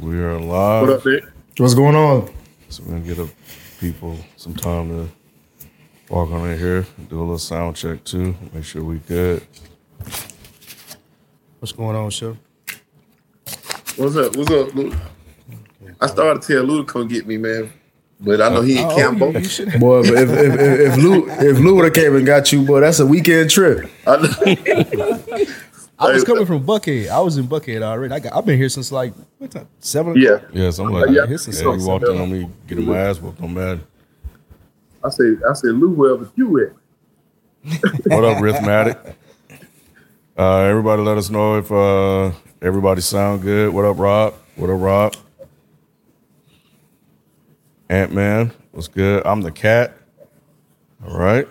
We are live. What up, Nick? What's going on? So we're gonna get up people some time to walk on in here, do a little sound check too, make sure we good. What's going on, Chef? What's up? What's up, Luke? I started to tell Luke to come get me, man. But I know he Oh, in Campo. Boy, but if if, if, if Lou if Lou would have came and got you, boy, that's a weekend trip. I was coming from Buckhead. I was in Buckhead already. I got, I've been here since like what time? Seven. yeah. Yeah, so I'm like, Yeah, yeah, this is you walked in on me getting my ass whooped on bad. I said, I said, Lou, wherever you at? What up, Rhythmatic? Uh, everybody let us know if uh, everybody sound good. What up, Rob? What up, Rob? Ant Man, what's good? I'm the cat. All right.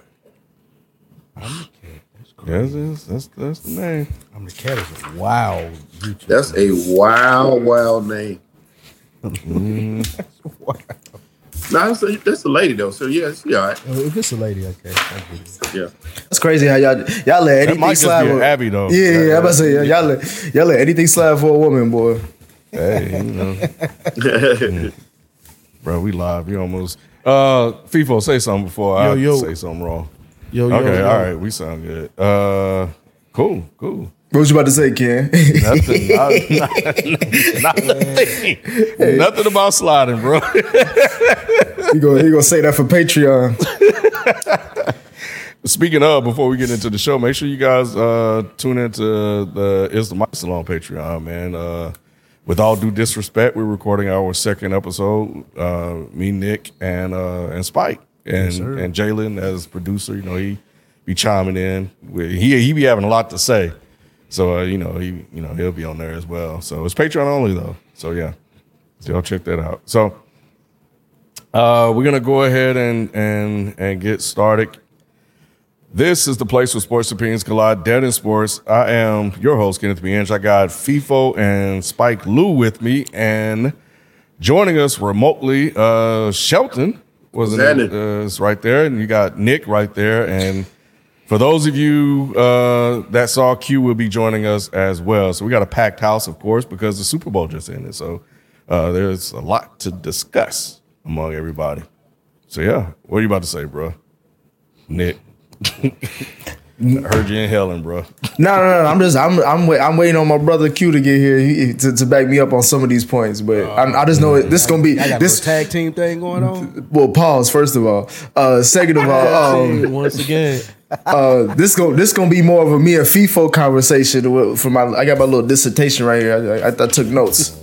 Yes, yes, that's that's the name. I'm the cat is a wow. YouTube. That's a wild, wild name. wow. No, that's a, that's a lady though. So yeah, she all right. If it's a lady, okay. I get it. Yeah. That's crazy how y'all y'all let That anything might just slide. be an with- Abby though. Yeah, yeah, I'm about to say y'all let y'all let anything slide for a woman, boy. Hey, you know, bro, we live. You almost. Uh, FIFO, say something before I Yo, yo. say something wrong. Yo, yo, Okay, yo. all right, we sound good. Uh, cool, cool. What was you about to say, Ken? Nothing, not, not, nothing, nothing about sliding, bro. you gonna you gonna say that for Patreon? Speaking of, before we get into the show, make sure you guys uh, tune into the Is the Mic Still on Patreon, man. Uh, with all due disrespect, we're recording our second episode. Uh, me, Nick, and uh, and Spike, and and Jalen as producer. You know, he be chiming in. He he be having a lot to say. So uh, you know he you know he'll be on there as well. So it's Patreon only though. So yeah, so y'all check that out. So uh, we're gonna go ahead and and and get started. This is the place where sports opinions collide. Dead in sports. I am your host Kenneth Bienge. I got FIFO and Spike Lou with me, and joining us remotely, uh, Shelton was in What's uh, is right there, and you got Nick right there, and. For those of you uh, that saw Q will be joining us as well. So we got a packed house, of course, because the Super Bowl just ended. So uh, there's a lot to discuss among everybody. So yeah, what are you about to say, bro? Nick. I heard you in Helen, bro. No, no, no. I'm just I'm I'm wait, I'm waiting on my brother Q to get here he, to, to back me up on some of these points. But I, I just know it, this is gonna be I got this. this tag team thing going on. Well, pause first of all. Uh, second of all, um, Once again, uh, this go this gonna be more of a me and FIFO conversation for my. I got my little dissertation right here. I, I, I took notes.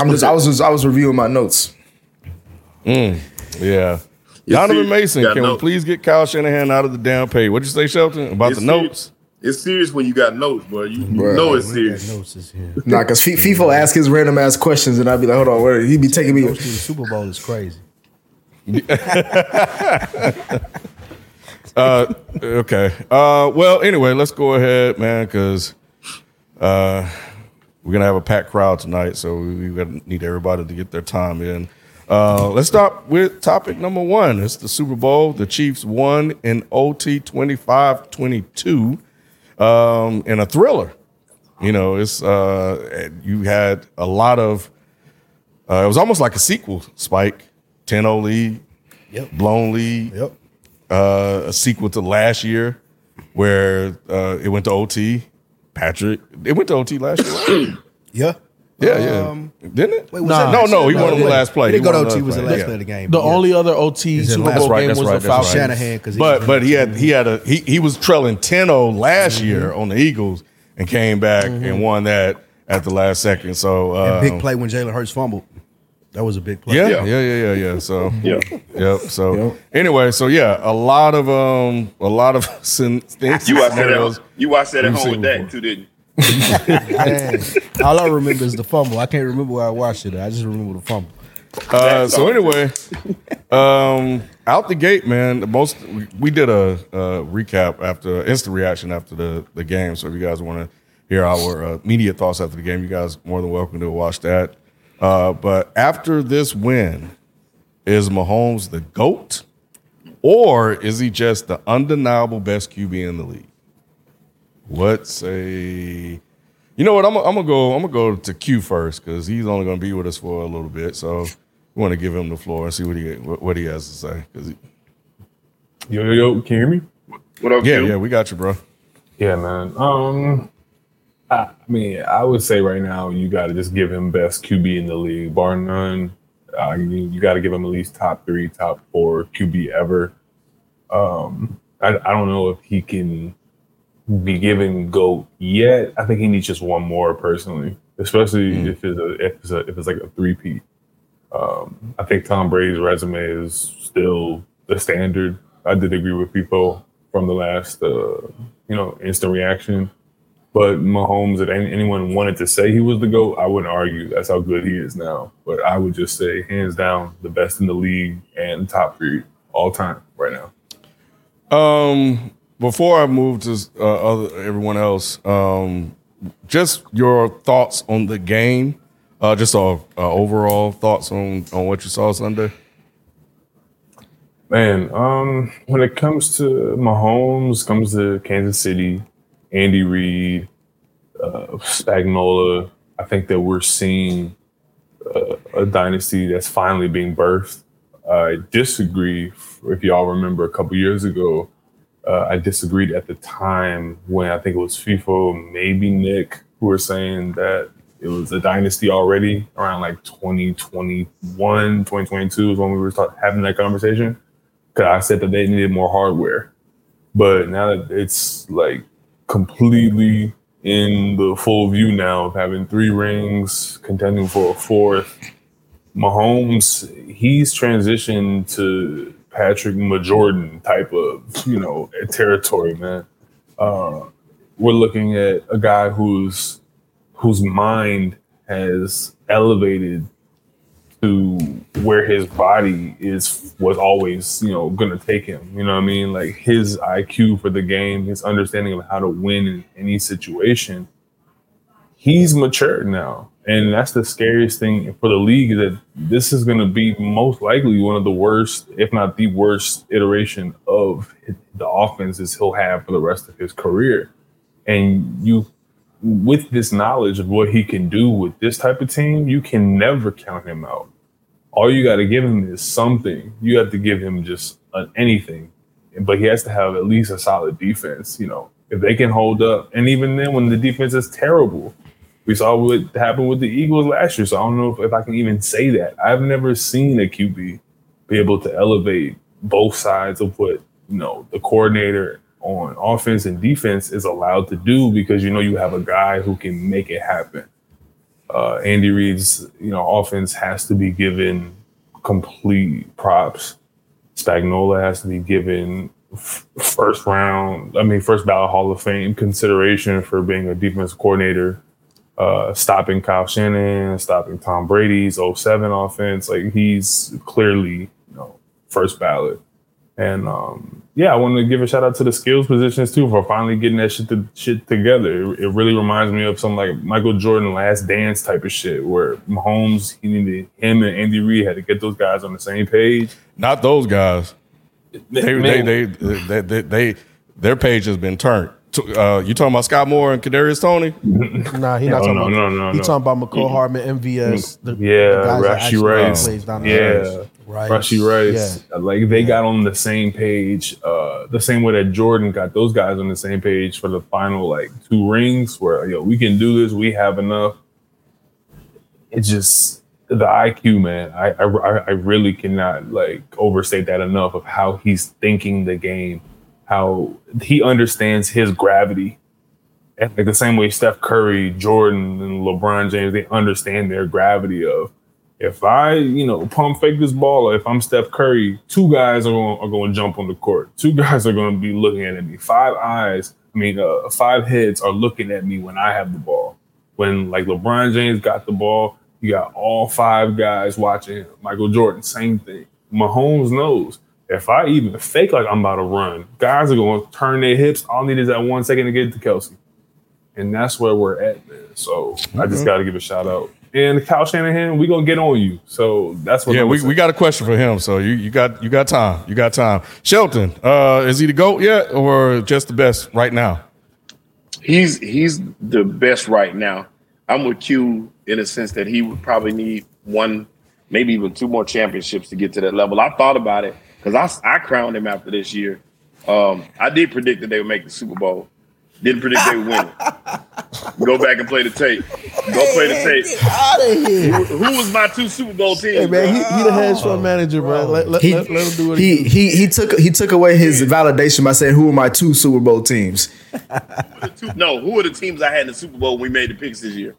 I'm just I was just, I was reviewing my notes. Yeah. Yes, Donovan sir. Mason, Got can we please get Kyle Shanahan out of the down pay? What'd you say, Shelton? About It's the serious. notes? It's serious when you got notes, bro. You, you Bruh. know it's serious. notes is here. Nah, cause FIFA FIFO ask his random ass questions and I'd be like, hold on, where he be taking me. To the Super Bowl is crazy. Uh, okay. Uh, well, anyway, let's go ahead, man, because uh, we're gonna have a packed crowd tonight, so we, we gotta need everybody to get their time in. Uh, let's start with topic number one. It's the Super Bowl. The Chiefs won in OT 25-22 um, in a thriller. You know, it's uh, you had a lot of. Uh, it was almost like a sequel. Spike, 10-0 lead, Yep. blown lead Yep. uh, a sequel to last year where uh, it went to OT. Patrick, it went to OT last year. Yeah. Yeah, yeah. Um, Didn't it? Wait, was Nah. that no, no, year? he won the last play. He didn't go to OT. Was the last last play. play of the game. The yeah. only other OT Is it Super Bowl right, game was right, the that's Falcons. right. Shanahan because But but he had he had a he he was trailing 10-0 last Mm-hmm. year on the Eagles and came back and won that at the last second. So uh, big play when Jalen Hurts fumbled. That was a big play. Yeah, Yeah. yeah, yeah, yeah, yeah. So Yeah. yep. So anyway, so yeah, a lot of um, a lot of sin- things. You watched that scenarios. at you watched that at home with that too, didn't you? All I remember is the fumble. I can't remember where I watched it. I just remember the fumble. Uh, so anyway, um, out the gate, man. The most we, did a, uh recap after instant reaction after the the game. So if you guys want to hear our uh, immediate thoughts after the game, you guys are more than welcome to watch that. Uh, but after this win, is Mahomes the goat, or is he just the undeniable best QB in the league? What say? You know what? I'm, I'm gonna go. I'm gonna go to Q first because he's only gonna be with us for a little bit. So we want to give him the floor and see what he what, what he has to say. 'Cause he, Yo, yo, yo, can you hear me? What up, yeah, Q? yeah, we got you, bro. Yeah, man. Um, I, I mean, I would say right now you got to just give him best QB in the league, bar none. I mean, you got to give him at least top three, top four QB ever. Um, I, I don't know if he can be given GOAT yet. I think he needs just one more personally, especially if it's a if it's a if it's like a three peat. Um, I think Tom Brady's resume is still the standard. I did agree with people from the last, uh, you know, instant reaction. But Mahomes, if anyone wanted to say he was the GOAT, I wouldn't argue. That's how good he is now. But I would just say, hands down, the best in the league and top three all time right now. Um, before I move to uh, other everyone else, um, just your thoughts on the game. Uh, just uh, uh, overall thoughts on on what you saw Sunday. Man, um, when it comes to Mahomes, comes to Kansas City, Andy Reid, uh, Spagnuolo, I think that we're seeing uh, a dynasty that's finally being birthed. I disagree. If y'all remember a couple years ago, uh, I disagreed at the time when I think it was FIFO, maybe Nick, who were saying that it was a dynasty already around like 2021, 2022 is when we were having that conversation. Because I said that they needed more hardware. But now that it's like completely in the full view now of having three rings, contending for a fourth, Mahomes, he's transitioned to Patrick Majordan type of, you know, territory, man. Uh, we're looking at a guy who's whose mind has elevated to where his body is was always, you know, gonna take him. You know what I mean? Like his IQ for the game, his understanding of how to win in any situation. He's matured now. And that's the scariest thing for the league that this is gonna be most likely one of the worst, if not the worst iteration of the offenses he'll have for the rest of his career. And you with this knowledge of what he can do with this type of team, you can never count him out. All you got to give him is something. You have to give him just anything, but he has to have at least a solid defense. You know, if they can hold up, and even then, when the defense is terrible, we saw what happened with the Eagles last year. So I don't know if, if I can even say that. I've never seen a QB be able to elevate both sides of what you know the coordinator on offense and defense is allowed to do because you know you have a guy who can make it happen. Uh, Andy Reid's you know offense has to be given complete props. Spagnuolo has to be given f- first round, I mean first ballot Hall of Fame consideration for being a defense coordinator, uh, stopping Kyle Shanahan, stopping Tom Brady's 07 offense. Like he's clearly you know first ballot. And um, yeah, I want to give a shout out to the skills positions too for finally getting that shit, to, shit together. It, it really reminds me of some like Michael Jordan Last Dance type of shit, where Mahomes he needed him and Andy Reid had to get those guys on the same page. Not those guys. They they Man. they, they, they, they their page has been turned. To- Uh, you talking about Skyy Moore and Kadarius Toney? Nah, he No, not talking no, about. no, no, he no. talking about Mecole Hardman, MVS. The, Yeah, the guys Rashee actually Rice. plays down the Yeah, stretch. Rice. Rashee Rice. Like they got on the same page, uh, the same way that Jordan got those guys on the same page for the final like two rings. Where yo, we can do this. We have enough. it's just the IQ, man. I, I I really cannot like overstate that enough of how he's thinking the game, how he understands his gravity, and like the same way Steph Curry, Jordan, and LeBron James, they understand their gravity of if I, you know, pump fake this ball, or if I'm Steph Curry, two guys are going, are going to jump on the court. Two guys are going to be looking at me. Five eyes, I mean, uh, five heads are looking at me when I have the ball. When like LeBron James got the ball, you got all five guys watching him. Michael Jordan, same thing. Mahomes knows if I even fake like I'm about to run, guys are going to turn their hips. All I need is that one second to get to Kelce. And that's where we're at, man. So I just Mhm. got to give a shout out. And Kyle Shanahan, we gonna get on you. So that's what. Yeah, I'm we, gonna we got a question for him. So you, you got you got time. You got time. Shelton, uh, is he the GOAT yet or just the best right now? He's he's the best right now. I'm with Q in a sense that he would probably need one, maybe even two more championships to get to that level. I thought about it because I, I crowned him after this year. Um, I did predict that they would make the Super Bowl. Didn't predict they would win it. Go back and play the tape. Go play the tape. Out of here. Who, who was my two Super Bowl teams? Hey man, he, he the head fund manager, bro. Let, let, He, let, let him do what he, he he he took he took away his validation by saying, "Who are my two Super Bowl teams?" no, who are the teams I had in the Super Bowl when we made the picks this year?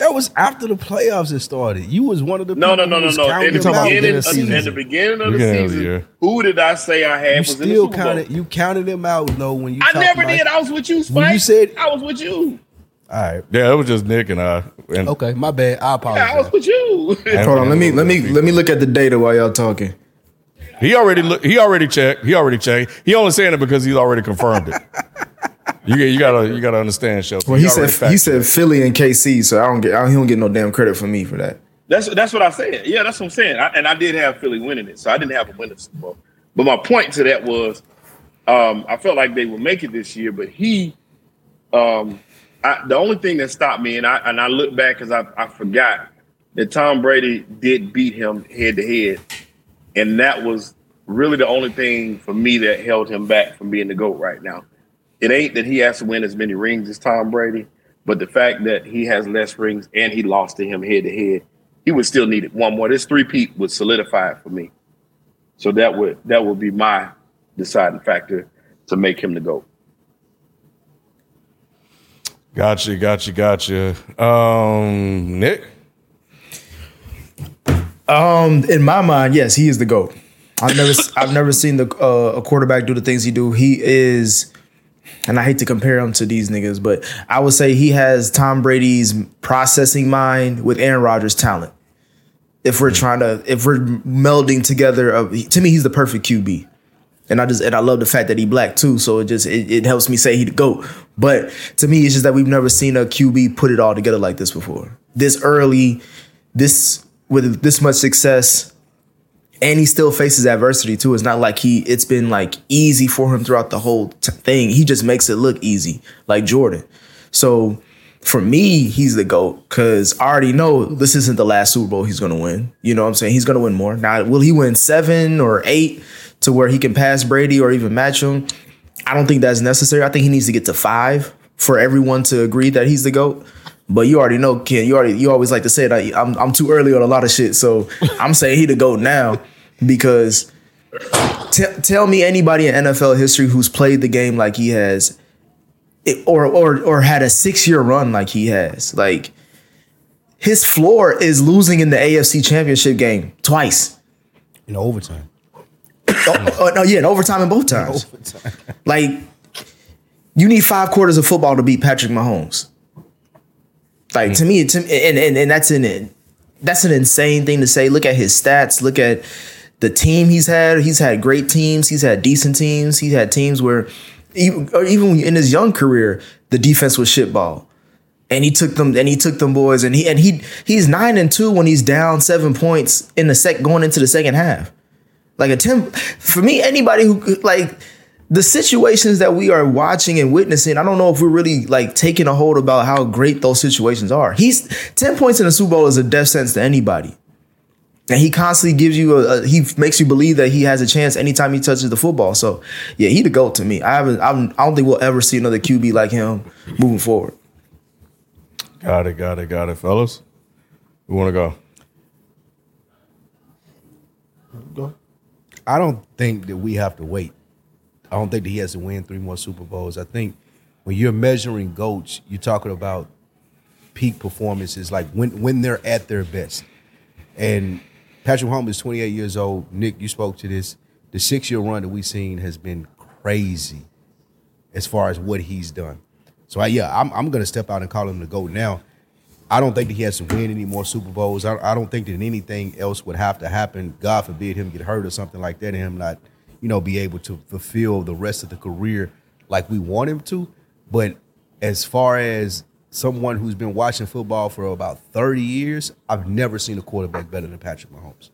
That was after the playoffs had started. You was one of the No, no, people no, who no, no. counting In the them out beginning, of, the season. in the beginning of the Beginning of the season, who did I say I had You was in the still Bowl? counted. You counted them out though when you. I never about- did. I was with you, Spike. You said- I was with you. All right. Yeah, it was just Nick and I. And Okay, my bad. I Yeah, I was with you. Hold on, let me let me let me look at the data while y'all talking. He already look, he already checked. He already checked. He only saying it because he's already confirmed it. You you gotta you gotta understand, Shelton. Well, he said he said Philly and KC, so I don't get I, he don't get no damn credit for me for that. That's that's what I said. Yeah, that's what I'm saying. I, and I did have Philly winning it, so I didn't have a winning Super Bowl. But my point to that was, um, I felt like they would make it this year, but he, um, I, the only thing that stopped me, and I and I look back because I, I forgot that Tom Brady did beat him head to head, and that was really the only thing for me that held him back from being the goat right now. It ain't that he has to win as many rings as Tom Brady, but the fact that he has less rings and he lost to him head to head, he would still need it one more. This three peat would solidify it for me. So that would that would be my deciding factor to make him the GOAT. Gotcha, gotcha, gotcha. Um, Nick. Um, in my mind, yes, he is the goat. I've never I've never seen the uh, a quarterback do the things he do. He is, and I hate to compare him to these niggas, but I would say he has Tom Brady's processing mind with Aaron Rodgers' talent. If we're trying to, if we're melding together, uh, to me, he's the perfect QB. And I just and I love the fact that he black too, so it just it, it helps me say he the goat. But to me, it's just that we've never seen a QB put it all together like this before. This early, this with this much success, and he still faces adversity too. It's not like he it's been like easy for him throughout the whole t- thing. He just makes it look easy, like Jordan. So for me, he's the GOAT because I already know this isn't the last Super Bowl he's gonna win. You know what I'm saying? He's gonna win more. Now, will he win seven or eight to where he can pass Brady or even match him? I don't think that's necessary. I think he needs to get to five for everyone to agree that he's the GOAT. But you already know, Ken. You already you always like to say that I'm I'm too early on a lot of shit. So I'm saying he the go now because t- tell me anybody in NFL history who's played the game like he has, it- or or or had a six year run like he has. Like his floor is losing in the AFC Championship game twice. in overtime. Oh, oh, no, yeah, in overtime and both times. Like, you need five quarters of football to beat Patrick Mahomes. Like mm. to me, to, and, and and that's an that's an insane thing to say. Look at his stats. Look at the team he's had. He's had great teams. He's had decent teams. He's had teams where even, or even in his young career, the defense was shitball. And he took them, and he took them boys, and he and he he's nine and two when he's down seven points in the sec going into the second half. Like a ten for me, anybody who like the situations that we are watching and witnessing, I don't know if we're really like taking a hold about how great those situations are. He's 10 points in the Super Bowl is a death sentence to anybody. And he constantly gives you a, a- he makes you believe that he has a chance anytime he touches the football. So yeah, he the GOAT to me. I haven't I'm, I don't think we'll ever see another QB like him moving forward. Got it, got it, got it, fellas. We want to go. I don't think that we have to wait. I don't think that he has to win three more Super Bowls. I think when you're measuring goats, you're talking about peak performances, like when when they're at their best. And Patrick Mahomes is 28 years old. Nick, you spoke to this. The six year run that we've seen has been crazy as far as what he's done. So I, yeah, I'm, I'm going to step out and call him the GOAT now. I don't think that he has to win any more Super Bowls. I, I don't think that anything else would have to happen. God forbid him get hurt or something like that, and him not, you know, be able to fulfill the rest of the career like we want him to. But as far as someone who's been watching football for about 30 years, I've never seen a quarterback better than Patrick Mahomes.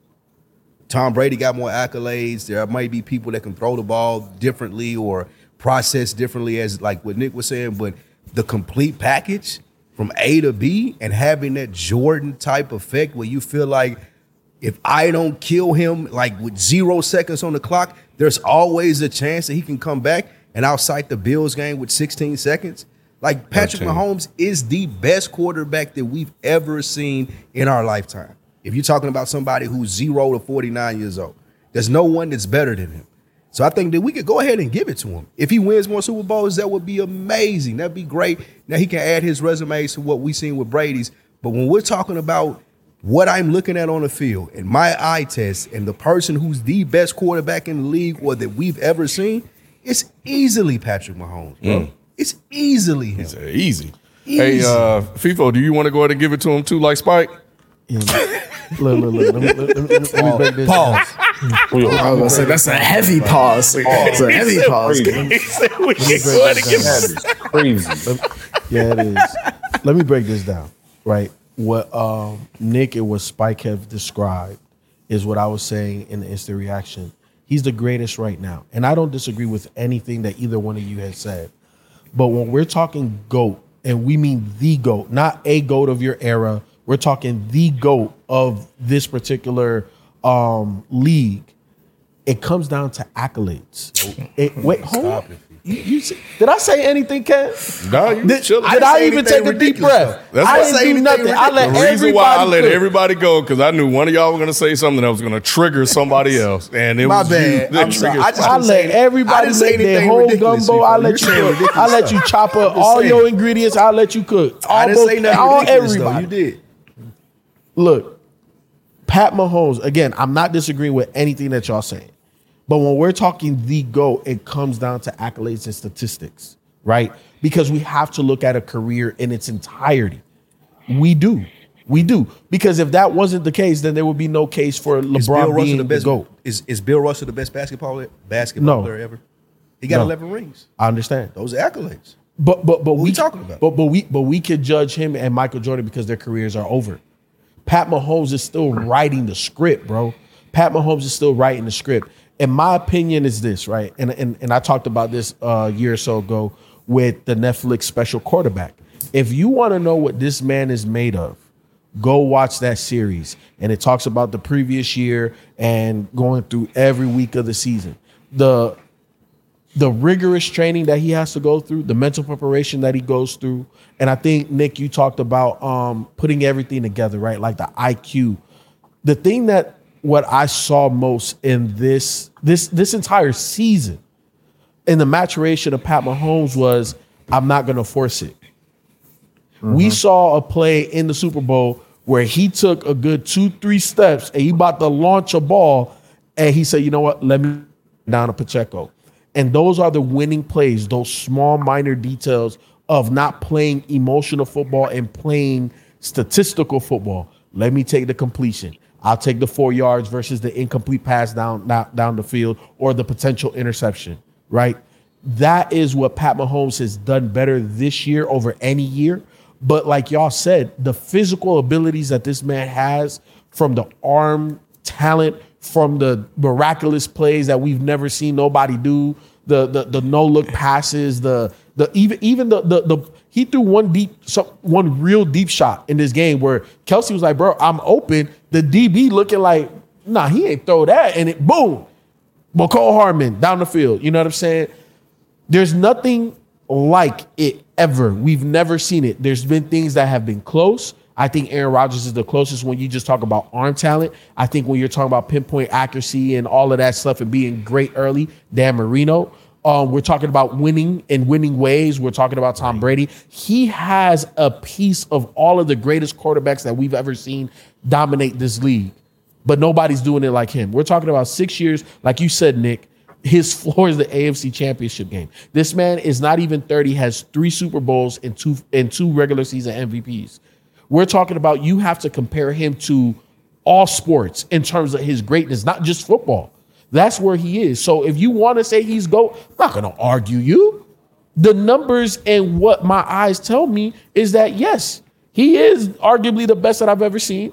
Tom Brady got more accolades. There might be people that can throw the ball differently or process differently, as like what Nick was saying, but the complete package from A to B and having that Jordan type effect where you feel like if I don't kill him like with zero seconds on the clock, there's always a chance that he can come back. And I'll cite the Bills game with 16 seconds. Like Patrick 13. Mahomes is the best quarterback that we've ever seen in our lifetime. If you're talking about somebody who's zero to 49 years old, there's no one that's better than him. So I think that we could go ahead and give it to him. If he wins more Super Bowls, that would be amazing. That'd be great. Now he can add his resume to what we've seen with Brady's. But when we're talking about what I'm looking at on the field and my eye test and the person who's the best quarterback in the league or that we've ever seen, it's easily Patrick Mahomes, bro. It's easily him. It's uh, easy. Hey, Easy. uh, FIFO, do you want to go ahead and give it to him too, like Spike? Yeah, look, look, look. Let me, let me, let me break this. Pause. down. I was gonna say that's a heavy pause. It's a heavy pause. That is crazy. Yeah, it is. Let me break this down. Right. What um, Nick and what Spike have described is what I was saying in the instant reaction. He's the greatest right now. And I don't disagree with anything that either one of you has said. But when we're talking GOAT, and we mean the GOAT, not a GOAT of your era, we're talking the GOAT of this particular um, league, it comes down to accolades. It, wait, hold on. You, you see- did I say anything, Ken? No, you Did, chilling. did I even take a deep breath? That's I didn't do nothing. I let the everybody reason why I let cook. everybody go because I knew one of y'all were going to say something that was going to trigger somebody else, and it My was bad. you that I'm sorry. I just I didn't say let anything- I everybody didn't say make their anything whole ridiculous, gumbo. I let you cook. I let you chop up all saying. your ingredients. I let you cook. I didn't say nothing all ridiculous though. You did. Look, Pat Mahomes. Again, I'm not disagreeing with anything that y'all saying, but when we're talking the GOAT, it comes down to accolades and statistics, right? Because we have to look at a career in its entirety. We do. We do. Because if that wasn't the case, then there would be no case for LeBron Is Bill Russell being the the best? GOAT. Is, is Bill Russell the best basketball basketball No. player ever? He got No. 11 rings. I understand. Those are accolades. But but but What we we talking about? But but we but we could judge him and Michael Jordan because their careers are over. Pat Mahomes is still writing the script, bro. Pat Mahomes is still writing the script. And my opinion is this, right? And and and I talked about this uh, a year or so ago with the Netflix special quarterback. If you want to know what this man is made of, go watch that series. And it talks about the previous year and going through every week of the season. The the rigorous training that he has to go through, the mental preparation that he goes through. And I think Nick, you talked about um, putting everything together, right? Like the IQ. The thing that what I saw most in this this this entire season in the maturation of Pat Mahomes was I'm not going to force it. We mm-hmm. saw a play in the Super Bowl where he took a good two, three steps and he about to launch a ball. And he said, you know what? Let me down to Pacheco. And those are the winning plays, those small, minor details of not playing emotional football and playing statistical football. Let me take the completion. I'll take the four yards versus the incomplete pass down, down, down the field or the potential interception, right? That is what Pat Mahomes has done better this year over any year. But like y'all said, the physical abilities that this man has from the arm talent, from the miraculous plays that we've never seen nobody do, the the, the no look passes, the the even even the the, the he threw one deep one real deep shot in this game where Kelce was like, bro, I'm open. The DB looking like, nah, he ain't throw that, and it boom, Mecole Hardman down the field. You know what I'm saying? There's nothing like it ever. We've never seen it. There's been things that have been close. I think Aaron Rodgers is the closest when you just talk about arm talent. I think when you're talking about pinpoint accuracy and all of that stuff and being great early, Dan Marino. Um, we're talking about winning in winning ways. We're talking about Tom Brady. He has a piece of all of the greatest quarterbacks that we've ever seen dominate this league, but nobody's doing it like him. We're talking about six years, like you said, Nick. His floor is the AFC Championship game. This man is not even 30, has three Super Bowls and two and two regular season MVPs. We're talking about you have to compare him to all sports in terms of his greatness, not just football. That's where he is. So if you want to say he's GOAT, I'm not going to argue you. The numbers and what my eyes tell me is that yes, he is arguably the best that I've ever seen.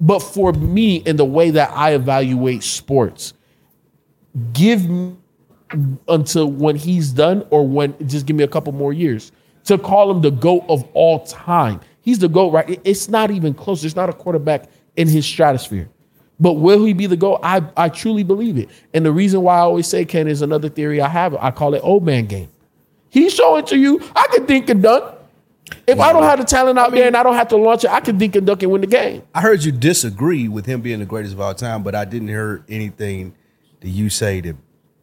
But for me, in the way that I evaluate sports, give me until when he's done or when just give me a couple more years to call him the GOAT of all time. He's the GOAT, right? It's not even close. There's not a quarterback in his stratosphere. But will he be the GOAT? I, I truly believe it. And the reason why I always say Ken is another theory I have. I call it old man game. He's showing to you, I can think and dunk. If I don't have the talent out there and I don't have to launch it, I can think and dunk and win the game. I heard you disagree with him being the greatest of all time, but I didn't hear anything that you say that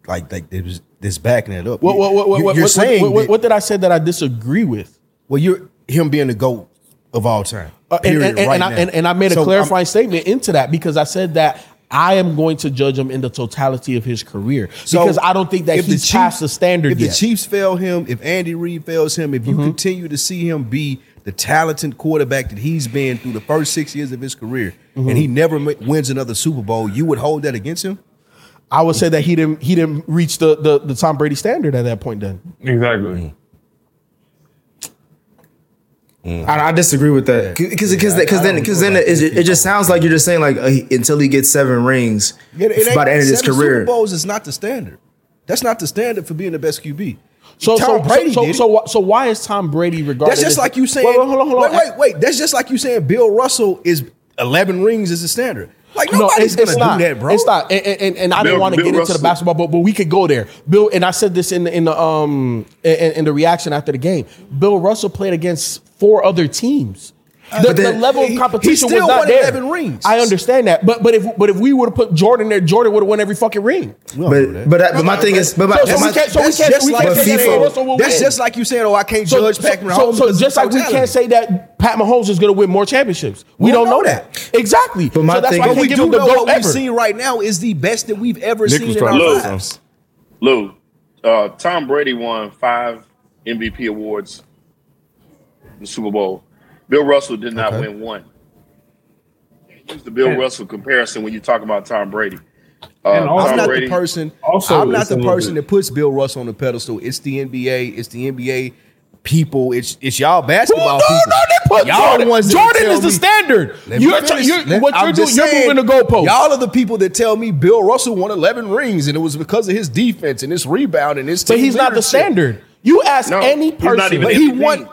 like like was this backing it up. What, what, what, what, You- what, you're what- saying what- what- what did I say that I disagree with? well, you're him being the goat of all time. Uh, and, and, and, right and I, and, and I made a So, um, clarifying statement into that because I said that I am going to judge him in the totality of his career So, because I don't think that if the Chiefs- past the standard If yet. the Chiefs fail him, if Andy Reid fails him, if you Mm-hmm. continue to see him be the talented quarterback that he's been through the first six years of his career, Mm-hmm. and he never ma- wins another Super Bowl, you would hold that against him? I would say that he didn't he didn't reach the, the the Tom Brady standard at that point. Then Exactly. I, I disagree with that because because because then because then it, it just sounds like you're just saying like uh, until he gets seven rings Yeah, it ain't- by the end of his seven career. Super Bowls is not the standard. That's not the standard for being the best QB. so Tom so Brady so did so, it. why, so why is Tom Brady regarded? That's just as- like you saying. Wait, wait, hold on, hold on. Wait, wait, wait. That's just like you saying Bill Russell is eleven rings is the standard. Like No, nobody's it's, it's gonna not. do that, bro. It's not. And, and, and I didn't want to Bill get into the basketball, but, but we could go there. Bill, and I said this in the, in the um in, in the reaction after the game. Bill Russell played against four other teams. The, the level he- he of competition still was not won there. 11 rings. I understand that, but but if but if we would have put Jordan there, Jordan would have won every fucking ring. We don't do that. But but that, but my thing is but my, So- but so we can't- so we that's can't- just we like can't say saying- that That's win. just like you saying, "Oh, I can't judge Patrick Mahomes." so, so just like we can't say that Pat Mahomes is going to win more championships. We, We don't, don't know know that. Exactly. But my so that's thing why is- But we do know what we've ever. seen right now is the best that we've ever seen in our trying to lives. Lou, uh, Tom Brady won five MVP awards, the Super Bowl. Bill Russell did not Okay. win one. Use the Bill Russell comparison when you talk about Tom Brady. Uh, And also- I'm not Brady, the person. Also, I'm not the person that puts Bill Russell on the pedestal. It's the NBA. It's the NBA people. It's it's y'all No, basketball no, people. no, they put y'all Jordan. ones Jordan tell is the standard. You're, finish. you're Let- what I'm you're doing. just You're saying, moving the goalpost. Y'all are the people that tell me Bill Russell won 11 rings and it was because of his defense and his rebound and his. but team he's not the standard. You ask No, any he's not person, even But he won.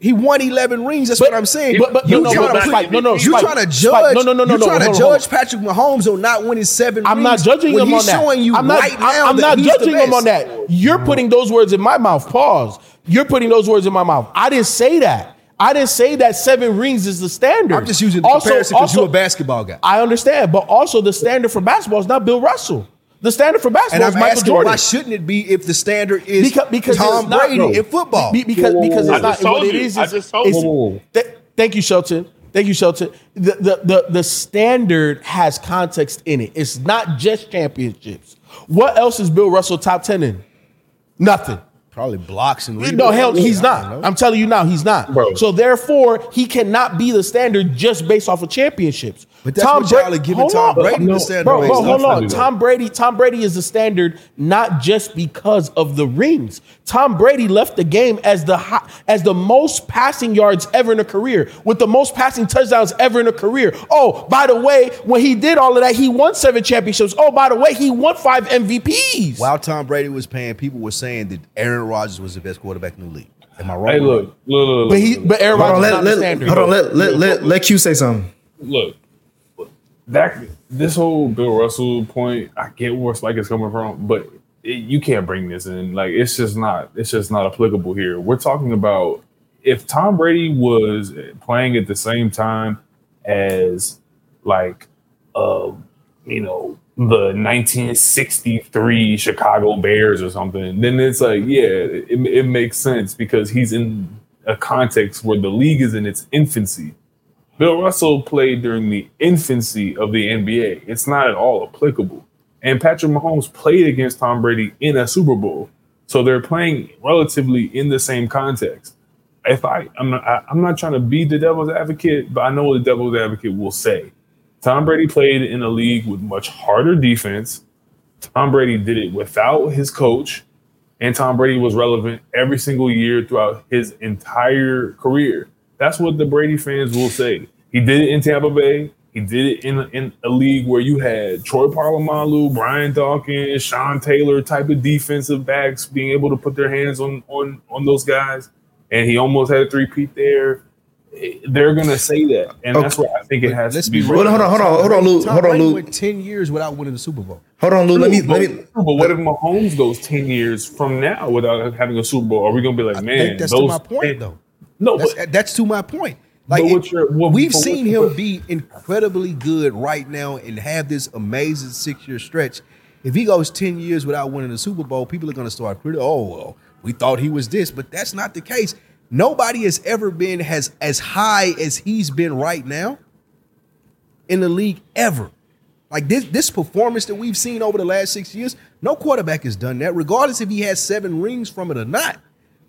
He won 11 rings. That's But- what I'm saying. but- but- you no, no, trying to Spike, no, no, you Spike, trying to judge? no, no, no, no, You no, trying hold to judge Patrick Mahomes on not winning seven I'm rings? not judging him on that. showing you I'm not. right now I'm not judging him on that. You're putting those words in my mouth. Pause. You're putting those words in my mouth. I didn't say that. I didn't say that seven rings is the standard. I'm just using the Also- comparison because you're a basketball guy. I understand, but also the standard for basketball is not Bill Russell. The standard for basketball And I'm is Michael asking, Jordan. why shouldn't it be if the standard is because because Tom it's not, Brady no. in football? Be- because because it's not just told what it you. is. I just told you. th- thank you, Shelton. Thank you, Shelton. The, the the the standard has context in it. It's not just championships. What else is Bill Russell top ten in? Nothing. Probably blocks and No, hell, he's not. I'm telling you now, he's not. Bro. So therefore, he cannot be the standard just based off of championships. But that's what y'all are giving hold Tom on. Brady the standard Bro, bro, hold on. Definitely Tom Brady, Tom Brady is the standard not just because of the rings. Tom Brady left the game as the hi- as the most passing yards ever in a career, with the most passing touchdowns ever in a career. Oh, by the way, when he did all of that, he won seven championships. Oh, by the way, he won five MVPs. While Tom Brady was paying, people were saying that Aaron Rodgers was the best quarterback in the league. Am I wrong? Hey, look, look, look, look, But he, but Aaron Hold on, Rodgers is let, not the let, standard. hold on, let, let, let, let Q say something. look. That this whole Bill Russell point, I get where it's like it's coming from, but it, you can't bring this in. Like, it's just not. It's just not applicable here. We're talking about if Tom Brady was playing at the same time as like uh you know the 1963 Chicago Bears or something, then it's like yeah, it, it makes sense because he's in a context where the league is in its infancy. Bill Russell played during the infancy of the NBA. It's not at all applicable. And Patrick Mahomes played against Tom Brady in a Super Bowl. So they're playing relatively in the same context. If I, I'm not, I, I'm not trying to be the devil's advocate, but I know what the devil's advocate will say. Tom Brady played in a league with much harder defense. Tom Brady did it without his coach, and Tom Brady was relevant every single year throughout his entire career. That's what the Brady fans will say. He did it in Tampa Bay. He did it in, in a league where you had Troy Polamalu, Brian Dawkins, Sean Taylor type of defensive backs being able to put their hands on on on those guys, and he almost had a three-peat there. They're gonna say that, and that's Okay. where I think it has Let's to be. be Hold on, hold on, hold on, hold on, Lou. Tom Hold on, Brady Lou. went ten years without winning the Super Bowl. Hold on, Lou. Let me let but, me. but what if Mahomes goes ten years from now without having a Super Bowl? Are we gonna be like, I man? think that's to those my point, 10 though. No, That's, but that's to my point. But Like it- your- what- we've seen him be incredibly good right now and have this amazing six year stretch. If he goes ten years without winning a Super Bowl, people are going to start critical. Oh well, we thought he was this, but that's not the case. Nobody has ever been has as high as he's been right now in the league ever. Like this this performance that we've seen over the last six years, no quarterback has done that, regardless if he has seven rings from it or not.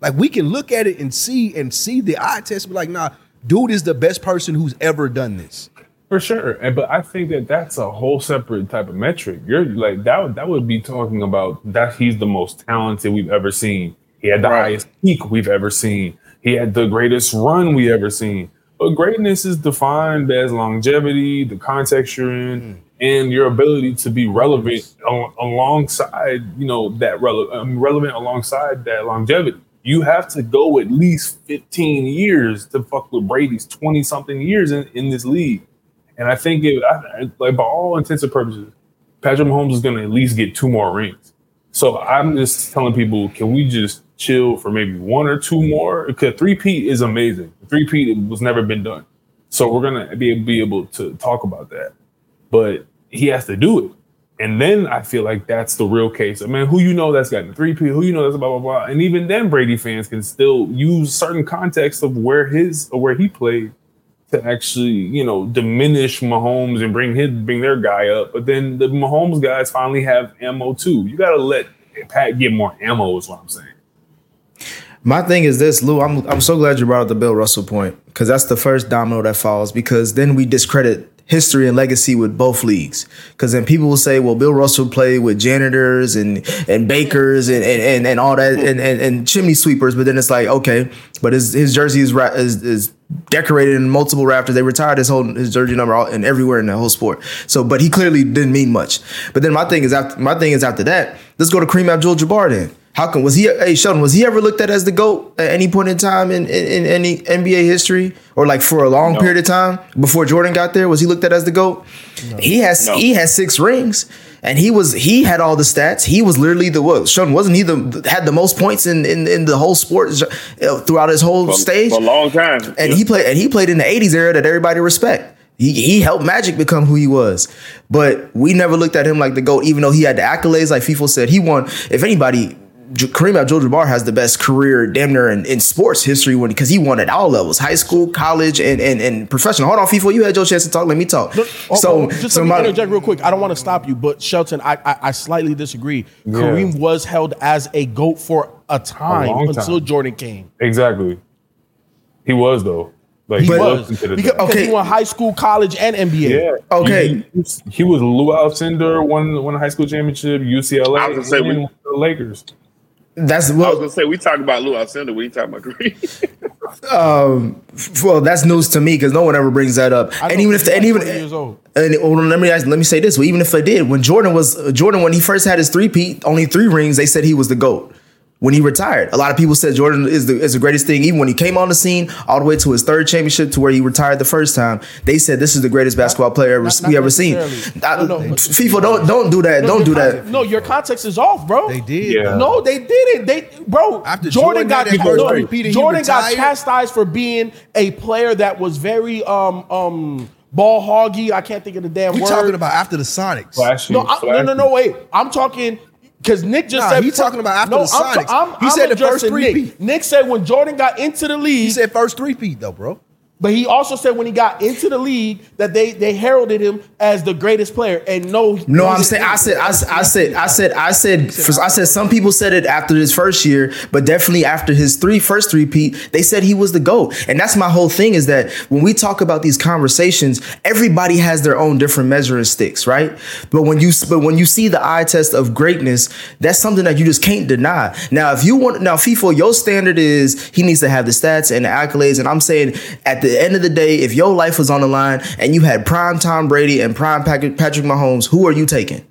Like we can look at it and see and see the eye test, be like, nah, dude is the best person who's ever done this. For sure, and but I think that that's a whole separate type of metric. You're like that. Would, that would be talking about that he's the most talented we've ever seen. He had the Right. highest peak we've ever seen. He had the greatest run we ever seen. But greatness is defined as longevity, the context you're in, and your ability to be relevant al- alongside, you know, that rele- um, relevant alongside that longevity. You have to go at least 15 years to fuck with Brady's 20 something years in, in this league. And I think it, I, like by all intents and purposes, Patrick Mahomes is going to at least get two more rings. So I'm just telling people, can we just chill for maybe one or two more? Because three P is amazing. Three P was never been done. So we're gonna be, be able to talk about that. But he has to do it. And then I feel like that's the real case. I mean, who you know that's gotten three P, who you know that's blah blah blah. And even then Brady fans can still use certain context of where his or where he played to actually, you know, diminish Mahomes and bring his bring their guy up. But then the Mahomes guys finally have ammo too. You gotta let Pat get more ammo, is what I'm saying. My thing is this, Lou. I'm I'm so glad you brought up the Bill Russell point because that's the first domino that falls. Because then we discredit history and legacy with both leagues. Because then people will say, well, Bill Russell played with janitors and and bakers and and, and, and all that and, and and chimney sweepers. But then it's like, okay, but his his jersey is is, is decorated in multiple rafters. They retired his whole his jersey number all, and everywhere in the whole sport. So, but he clearly didn't mean much. But then my thing is after my thing is after that, let's go to Kareem Abdul-Jabbar then. How come was he? Hey Shelton, was he ever looked at as the goat at any point in time in, in, in any NBA history, or like for a long period of time before Jordan got there? Was he looked at as the goat? He has No. he has six rings, and he was he had all the stats. He was literally the what? Shelton wasn't he the had the most points in in, in the whole sport uh, throughout his whole For, stage, for a long time. and Yeah. he played and he played in the '80s era that everybody respect. He, he helped Magic become who he was, but we never looked at him like the goat. Even though he had the accolades, like FIFO said, he won. If anybody, Kareem Abdul-Jabbar has the best career, damn near in, in sports history, when because he won at all levels, high school, college, and and, and professional. Hold on, FIFO, you had your chance to talk. Let me talk. Oh, so, oh, just so let me my, interject real quick. I don't want to stop you, but Shelton, I I, I slightly disagree. Kareem was held as a goat for a time long until. Jordan came. Exactly. He was though. Like He he was was Because- because Okay. he won high school, college, and NBA. Yeah. Okay. He, he was- he was Lou Alcindor, won won a high school championship, UCLA, I was gonna say, and we- then the Lakers. That's what I was gonna say we talk about Lou Alcindor. We talk about Kareem. well, that's news to me because no one ever brings that up. I And even if he's the, and even 20 years old. And well, let me ask, let me say this. Well, even if I did, when Jordan was uh, Jordan, when he first had his three peat, only three rings, they said he was the goat. When he retired. A lot of people said Jordan is the is the greatest thing. Even when he came on the scene, all the way to his third championship, to where he retired the first time, they said this is the greatest basketball player ever, Not- we not ever seen. necessarily. I- No, no, but- FIFA, don't don't do that. No, don't do that. No, your context is off, bro. They did. Yeah. No, they didn't. They, bro. After Jordan, Jordan got had no, repeat Jordan got chastised for being a player that was very um um ball hoggy. I can't think of the damn word We word. talking about after the Sonics. Flashy, no, I, no, no, no. Wait, I'm talking. Because Nick just Nah, said he talking about after no, the Sonics. I'm, I'm, He I'm said the first three-peat. Nick. Nick said when Jordan got into the league, He said first three peat though, bro. But he also said when he got into the league that they they heralded him as the greatest player. And no, No, I'm saying I said I, said- I said I said I said I said some people said it after his first year, but definitely after his three first three peat, they said he was the GOAT. And that's my whole thing is that when we talk about these conversations, everybody has their own different measuring sticks, right? But when you but when you see the eye test of greatness, that's something that you just can't deny. Now, if you want now FIFO, your standard is he needs to have the stats and the accolades. And I'm saying at the end of the day, if your life was on the line and you had prime Tom Brady and prime Patrick Patrick Mahomes, who are you taking?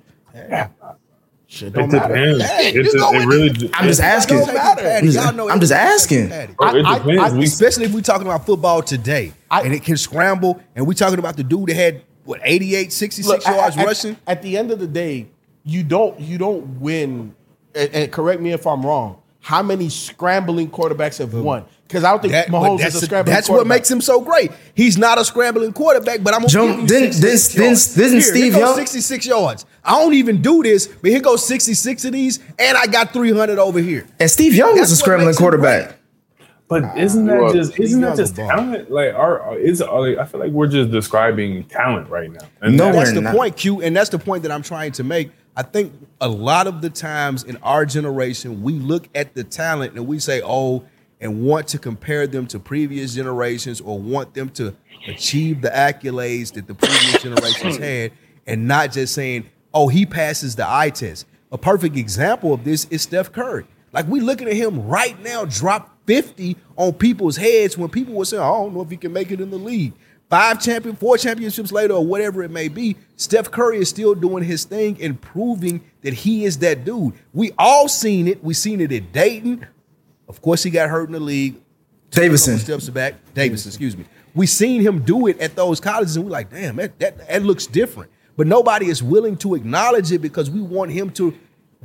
Shit It don't matter. depends. Hey, It, you just- go it with really. it. d- I'm just asking. Y'all know I'm just- Y'all know I'm just asking. Bro, it I- I- I- we, Especially if we're talking about football today, I- and it can scramble, and we're talking about the dude that had what 88, 66 Look, at- yards at, rushing. At the end of the day, you don't you don't win. And, and correct me if I'm wrong. How many scrambling quarterbacks have won? Because I don't think That- Mahomes that's is a scrambling. Quarterback. That's what makes him so great. He's not a scrambling quarterback, but I'm gonna Joe, give you didn't- 66 didn't- yards. didn't Here, Steve here goes Young- 66 yards. I don't even do this, but here goes 66 of these, and I got 300 over here. And Steve Young That's was a scrambling quarterback. But isn't that are- just isn't that just talent? Like our is uh, like, I feel like we're just describing talent right now. And No, that's the not. point, Q, and that's the point that I'm trying to make. I think a lot of the times in our generation, we look at the talent and we say, "Oh," and want to compare them to previous generations or want them to achieve the accolades that the previous generations had, and not just saying, "Oh, he passes the eye test." A perfect example of this is Steph Curry. Like we looking at him right now, drop 50 on people's heads when people were saying, "I don't know if he can make it in the league." Five champion, four championships later, or whatever it may be, Steph Curry is still doing his thing and proving that he is that dude. We all seen it. We seen it at Dayton. Of course, he got hurt in the league. Davidson. Steps back. Davidson, excuse me. We seen him do it at those colleges, and we're like, damn, that, that that looks different. But nobody is willing to acknowledge it because we want him to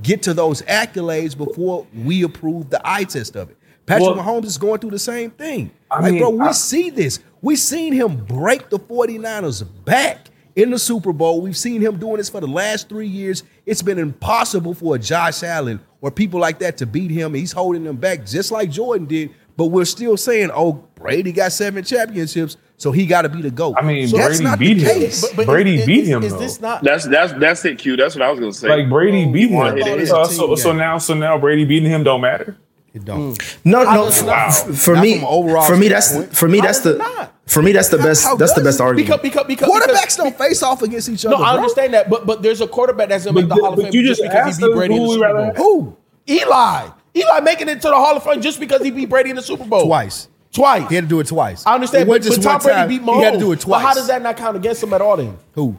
get to those accolades before we approve the eye test of it. Patrick Well- Mahomes is going through the same thing. I like, mean, bro, we I- see this. We seen him break the 49ers back in the Super Bowl. We've seen him doing this for the last three years. It's been impossible for a Josh Allen or people like that to beat him. He's holding them back just like Jordan did. But we're still saying, oh, Brady got seven championships, so he got to be the GOAT. I mean, that's Brady not beat the him. But- but Brady is- beat is- him, Is though. this not? That's that's that's it, Q. That's what I was gonna say. like Brady oh, beat him. wanna it. Uh, so, so, so now, so now Brady beating him don't matter. It don't. No, no. does f- it not? f- For me, overall for me, that's standpoint. for me that's the it not? For me that's the best how that's the best argument. Because because because Quarterbacks because, don't face off against each other. No, other. I bro. understand that, but but there's a quarterback that's gonna make But the Hall of Fame you just just because he beat Brady in who the Super Bowl. Who? Eli. Eli making it to the Hall of Fame just because he beat Brady in the Super Bowl Twice. Twice. He had to do it twice. I understand, It but, wasn't but Tom Brady time. beat Mahomes. He had to do it But twice. how does that not count against him at all? Then Who?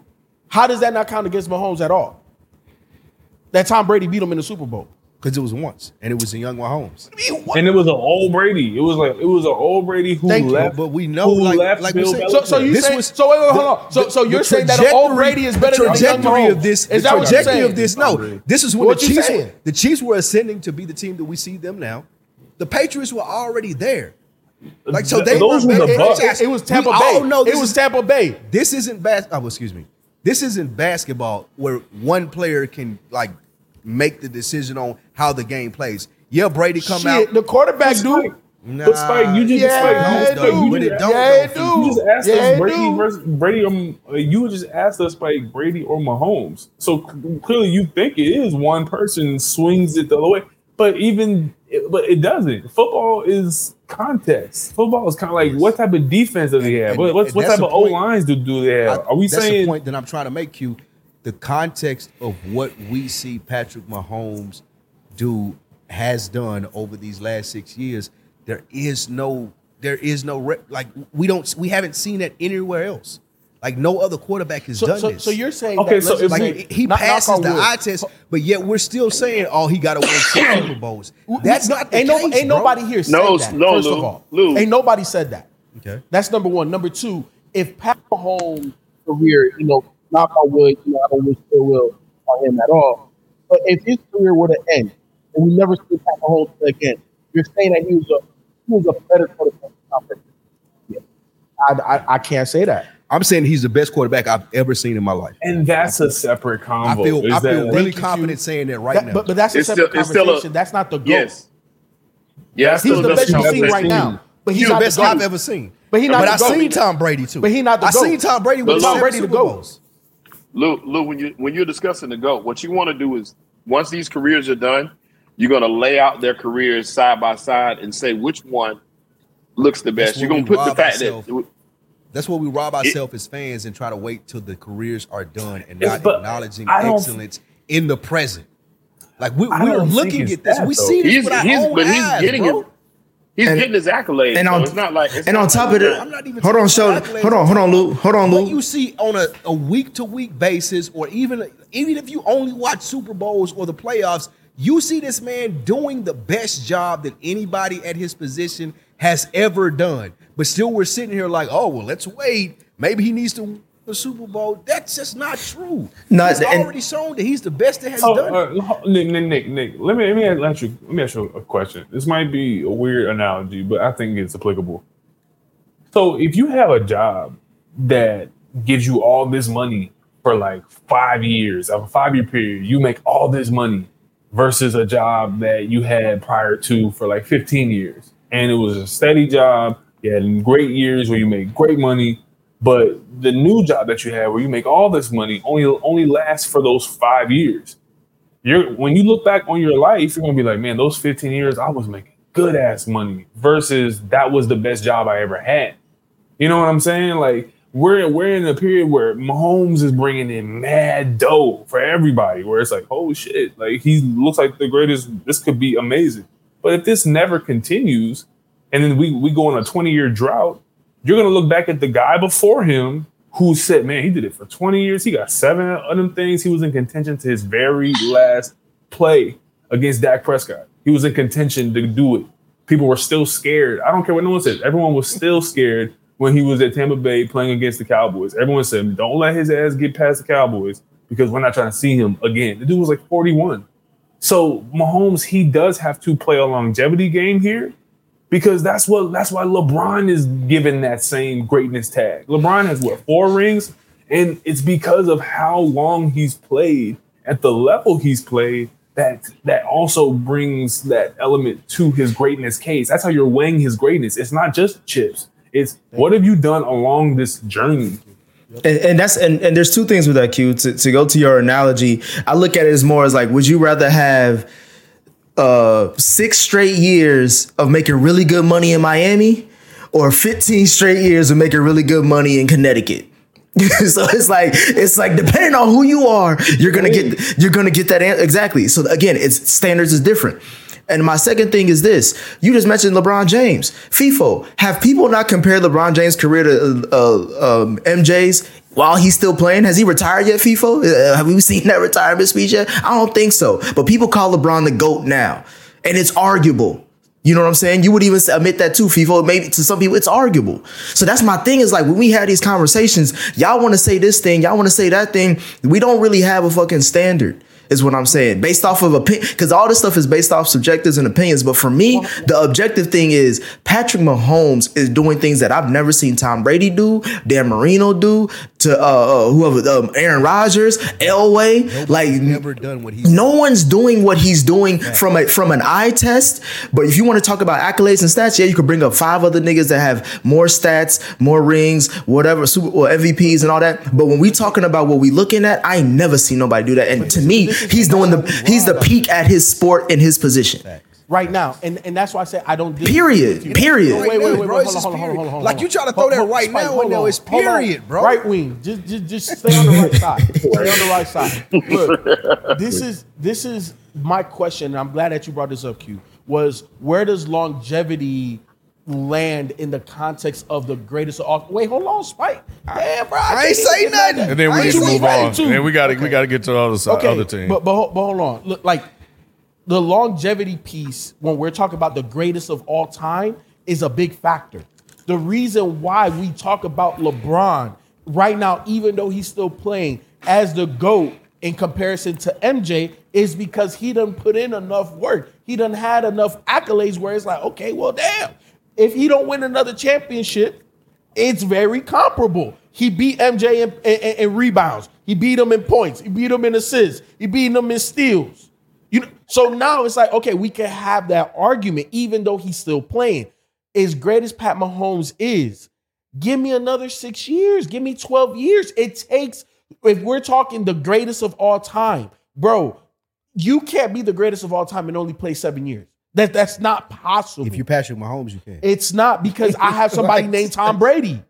how does that not count against Mahomes at all? That Tom Brady beat him in the Super Bowl. Because it was once, and it was a young Mahomes. And it was an old Brady. It was like it was an old Brady who Thank you, left. but we know, who like- left like Bill said- So, so you This saying? was so wait, wait, hold on. So, so you're saying that an old Brady is better the than a young trajectory Mahomes? of this. Is the that trajectory of this? No, this is when What the Chiefs. Were, the Chiefs were ascending to be the team that we see them now. The Patriots were already there. Like so, they Those were were the better Bucks. franchise. It, it was Tampa We Bay. all know it was is- Tampa Bay. This isn't bas- Oh, excuse me. This isn't basketball where one player can like make the decision on how the game plays. Yeah, Brady come Shit, out. the quarterback do. Spike, but Spike, you just Yeah, Spike, it you just, do. You it just, don't, Yeah, it do. you just asked Yeah, us Brady do. versus Brady. Um, uh, you just asked us like Brady or Mahomes. So clearly, you think it is one person swings it the other way, but even but it doesn't. Football is context. Football is kind of like what type of defense does he have? And- What, what, and what type of O lines do do they have? Are we That's saying the point that I'm trying to make you? The context of what we see Patrick Mahomes do has done over these last six years. There is no, there is no re- like we don't, we haven't seen that anywhere else. Like no other quarterback has So, done so, this. so you're saying Okay, that, so let's if just like say- he knock- knock passes on the wood. eye test, but yet we're still saying, "Oh, he got to win six Super Bowls." That's not the ain't case, no, ain't nobody here said No, that. no, first Lou, of all, Lou. ain't nobody said that. Okay. That's number one. Number two, if Pat Mahomes' career, you know, knock on wood, you know, I don't wish ill will on him at all. But if his career were to end and we never see Pat Mahomes again, you're saying that he was a he was a better quarterback. than Tom Brady. Yeah. I, I, I can't say that. I'm saying he's the best quarterback I've ever seen in my life. And that's a separate I feel is I feel that- really Thank you, confident saying that right That- now. but, but that's a It's separate still- it's still a- conversation. that's not the goal. Yes. Yeah, He's still the best doesn't you've count seen right team. now. But he's, he's the best the I've ever seen. But he not But the I've seen Tom Brady too. But he not the I seen Tom Brady with Tom Brady the goals. GOAT. Bowls. Lou, Lou, when you when you're discussing the GOAT, what you want to do is once these careers are done, you're gonna lay out their careers side by side and say which one looks the best. You're gonna put the rob fact ourselves. that That's what we rob ourselves as fans and try to wait till the careers are done and not but acknowledging excellence in the present. Like we we're looking at this. that, we see this he's, with our he's own but he's eyes, getting bro. it. He's And- getting his accolades. and so on- it's not like it's and on top he's of it- I'm not even Hold on, show- hold on, hold on, Lou. Hold on, Lou. What you see on a, a week to week basis, or even even if you only watch Super Bowls or the playoffs, you see this man doing the best job that anybody at his position has ever done. But still, we're sitting here like, oh well, let's wait. Maybe he needs to win the Super Bowl. That's just not true. Not- he's and- already shown that he's the best that has Oh, done it. uh, ho- Nick, Nick, Nick, Nick, let me let me ask you let me ask you a question. This might be a weird analogy, but I think it's applicable. So, if you have a job that gives you all this money for like five years, of a five year period, you make all this money versus a job that you had prior to for like 15 years, and it was a steady job. You had great years where you made great money, but the new job that you have where you make all this money only only lasts for those five years. You're when you look back on your life, you're gonna be like, man, those 15 years I was making good ass money versus that was the best job I ever had. You know what I'm saying? Like we're we're in a period where Mahomes is bringing in mad dough for everybody. Where it's like, oh shit, like he looks like the greatest. This could be amazing. But if this never continues, and then we we go on a 20 year drought, you're gonna look back at the guy before him who said, man, he did it for 20 years. He got seven of them things. He was in contention to his very last play against Dak Prescott. He was in contention to do it. People were still scared. I don't care what no one said. Everyone was still scared when he was at Tampa Bay playing against the Cowboys. Everyone said, don't let his ass get past the Cowboys because we're not trying to see him again. The dude was like 41. So Mahomes, he does have to play a longevity game here because that's what that's why LeBron is given that same greatness tag. LeBron has what four rings, and it's because of how long he's played at the level he's played that that also brings that element to his greatness case. That's how you're weighing his greatness. It's not just chips. It's what have you done along this journey? And, and that's and, and there's two things with that Q. To, to go to your analogy, I look at it as more as like, would you rather have uh six straight years of making really good money in Miami, or 15 straight years of making really good money in Connecticut? so it's like it's like depending on who you are, you're gonna get you're gonna get that exactly. So again, it's standards is different. And my second thing is this: you just mentioned LeBron James, FIFO. Have people not compared LeBron James' career to uh, um, MJ's while he's still playing? Has he retired yet, FIFO? Uh, have we seen that retirement speech yet? I don't think so. But people call LeBron the goat now, and it's arguable. You know what I'm saying? You would even admit that too, FIFO. Maybe to some people it's arguable. So that's my thing is like when we have these conversations, y'all want to say this thing, y'all want to say that thing. We don't really have a fucking standard, is what I'm saying. Based off of opinion, because all this stuff is based off subjectives and opinions. But for me, the objective thing is Patrick Mahomes is doing things that I've never seen Tom Brady do, Dan Marino do, to uh, uh whoever, um, Aaron Rodgers, Elway. Like never done what he's no one's doing what he's doing from a from an eye test. But if you want to talk about accolades and stats, yeah, you could bring up five other niggas that have more stats, more rings, whatever, super or MVPs and all that. But when we talking about what we looking at, I ain't never seen nobody do that. And to me, he's doing the he's the peak at his sport in his position. Right now, and and that's why I say I don't. disagree Period. with you. Period. Wait, wait, wait, wait, Bro, hold on, hold on, hold on, hold on, hold on. Like, you try to throw Hold- that right Spike, now hold in there, on, it's period, bro. Right wing, just just just stay on the right side. Stay on the right side. Look, this is this is my question. and I'm glad that you brought this up, Q. Was where does longevity land in the context of the greatest of all. Wait, hold on, Spike. Damn, bro. I ain't can't say nothing. And then we I need to move on. to. And then we got to we got to get to all the other side, other team. But, but, but hold on. Look, like the longevity piece, when we're talking about the greatest of all time, is a big factor. The reason why we talk about LeBron right now, even though he's still playing as the GOAT in comparison to MJ, is because he done put in enough work. He done had enough accolades where it's like, okay, well, damn. If he don't win another championship, it's very comparable. He beat MJ in, in- in rebounds. He beat him in points. He beat him in assists. He beat him in steals. You know, so now it's like, okay, we can have that argument, even though he's still playing. As great as Pat Mahomes is, give me another six years. Give me 12 years. It takes, if we're talking the greatest of all time, bro, you can't be the greatest of all time and only play seven years. That, that's not possible. If you're Patrick Mahomes, you can. It's not because I have somebody Right. named Tom Brady.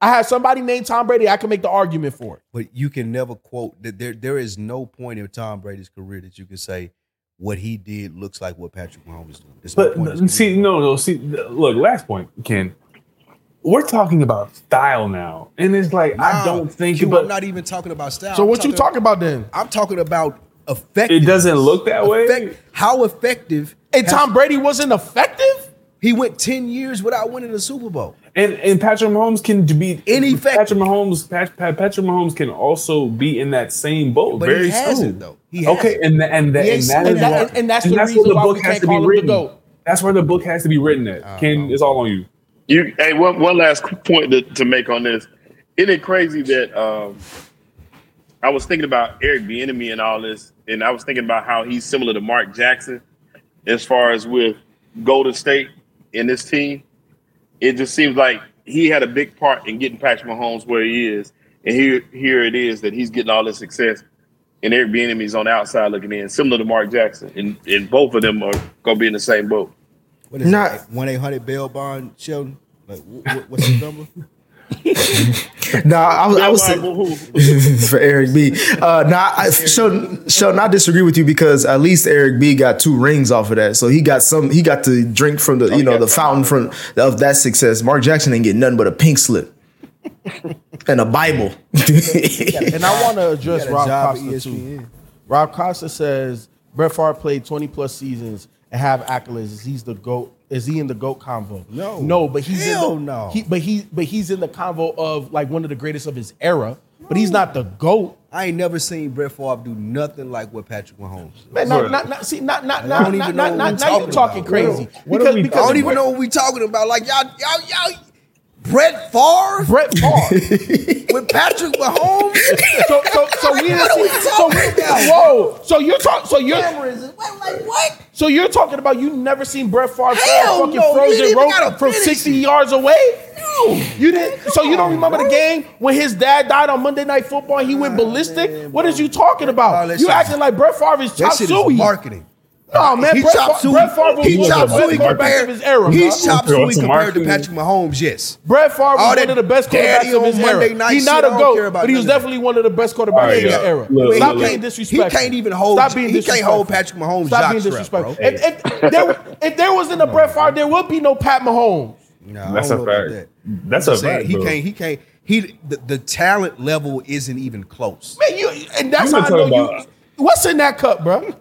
I have somebody named Tom Brady. I can make the argument for it. But you can never quote that there there is no point in Tom Brady's career that you can say what he did looks like what Patrick Mahomes is doing. There's no point But see, no, no. See, look. Last point, Ken. We're talking about style now, and it's like I don't think. You, but, I'm not even talking about style. So I'm what you talking about then? I'm talking about effective. It doesn't look that way? How effective? And Tom Brady wasn't effective? He went ten years without winning a Super Bowl. And and Patrick Mahomes can be Ineffective. Patrick Mahomes, Pat, Pat, Patrick Mahomes can also be in that same boat. But very he hasn't, soon. though. He okay, hasn't. and tha- and that He and ain't that seen is that. why- And- and that's the where reason the why book we has can't to be call him the written. GOAT. That's where the book has to be written at. Ken, it's all on you. You, hey, one, one last point to, to make on this. Isn't it crazy that um, I was thinking about Eric Bieniemy and all this, and I was thinking about how he's similar to Mark Jackson as far as with Golden State in this team. It just seems like he had a big part in getting Patrick Mahomes where he is, and here here it is that he's getting all this success, and Eric Bieniemy's on the outside looking in, similar to Mark Jackson, and, and both of them are gonna be in the same boat. What is Not- it? One eight hundred bail bond, Sheldon. Like, wh- wh- what's the number? No, I was, I was saying, for Eric B. Uh, now, I, Sheldon, Sheldon, I disagree with you because at least Eric B got two rings off of that, so he got some. He got to drink from the you know the fountain from of that success. Mark Jackson ain't get nothing but a pink slip and a Bible. And I want to address Rob job at Costa too. Rob Costa says Brett Favre played 20 plus seasons and have accolades. Is he's the GOAT? Is he in the GOAT convo? No. No, but he's Hell in the, no. He, but he but he's in the convo of like one of the greatest of his era. But he's not the GOAT. I ain't never seen Brett Favre do nothing like what Patrick Mahomes. did. Man, not, not, not, see, not, not, I not, don't not, even not, not, now you talking talking about. crazy. What are because we- because I don't even we're- know what we talking about. Like y'all, y'all, y'all. Brett Favre Brett Favre. with Patrick Mahomes. so, so, so we didn't see. So, we, whoa. So you're talking. So you're. Cameras. Like what? So you're talking about you never seen Brett Favre throw Hell fucking no, frozen didn't even gotta rope from 60 it. yards away? No. You didn't. So you don't remember the game when his dad died on Monday Night Football and he went ballistic? man, what is you talking Oh, about? that you acting like Brett Favre is chop suey. marketing. No man, he Brett, chopped Favre, suey. Brett Favre was He one chopped of the best suey compared. of his era. He bro. chopped Okay, suey compared to? Patrick Mahomes. Yes. Brett Favre was All one of the best daddy quarterbacks of his Monday era. night He's not a goat, but he was none of that. definitely one of the best quarterbacks Alright, of his yeah. era. Look, Stop look, being look. disrespectful. He can't even hold- Stop being he can't hold. Patrick Mahomes' Stop being jockstrap, bro. disrespectful. If, if, there, if there wasn't a Brett Favre, there would be no Pat Mahomes. No, That's don't a fact. that. That's I'm a saying fact. He bro. can't. He can't. He the, the talent level isn't even close. Man, you and that's You how I know talking you. What's in that cup, bro?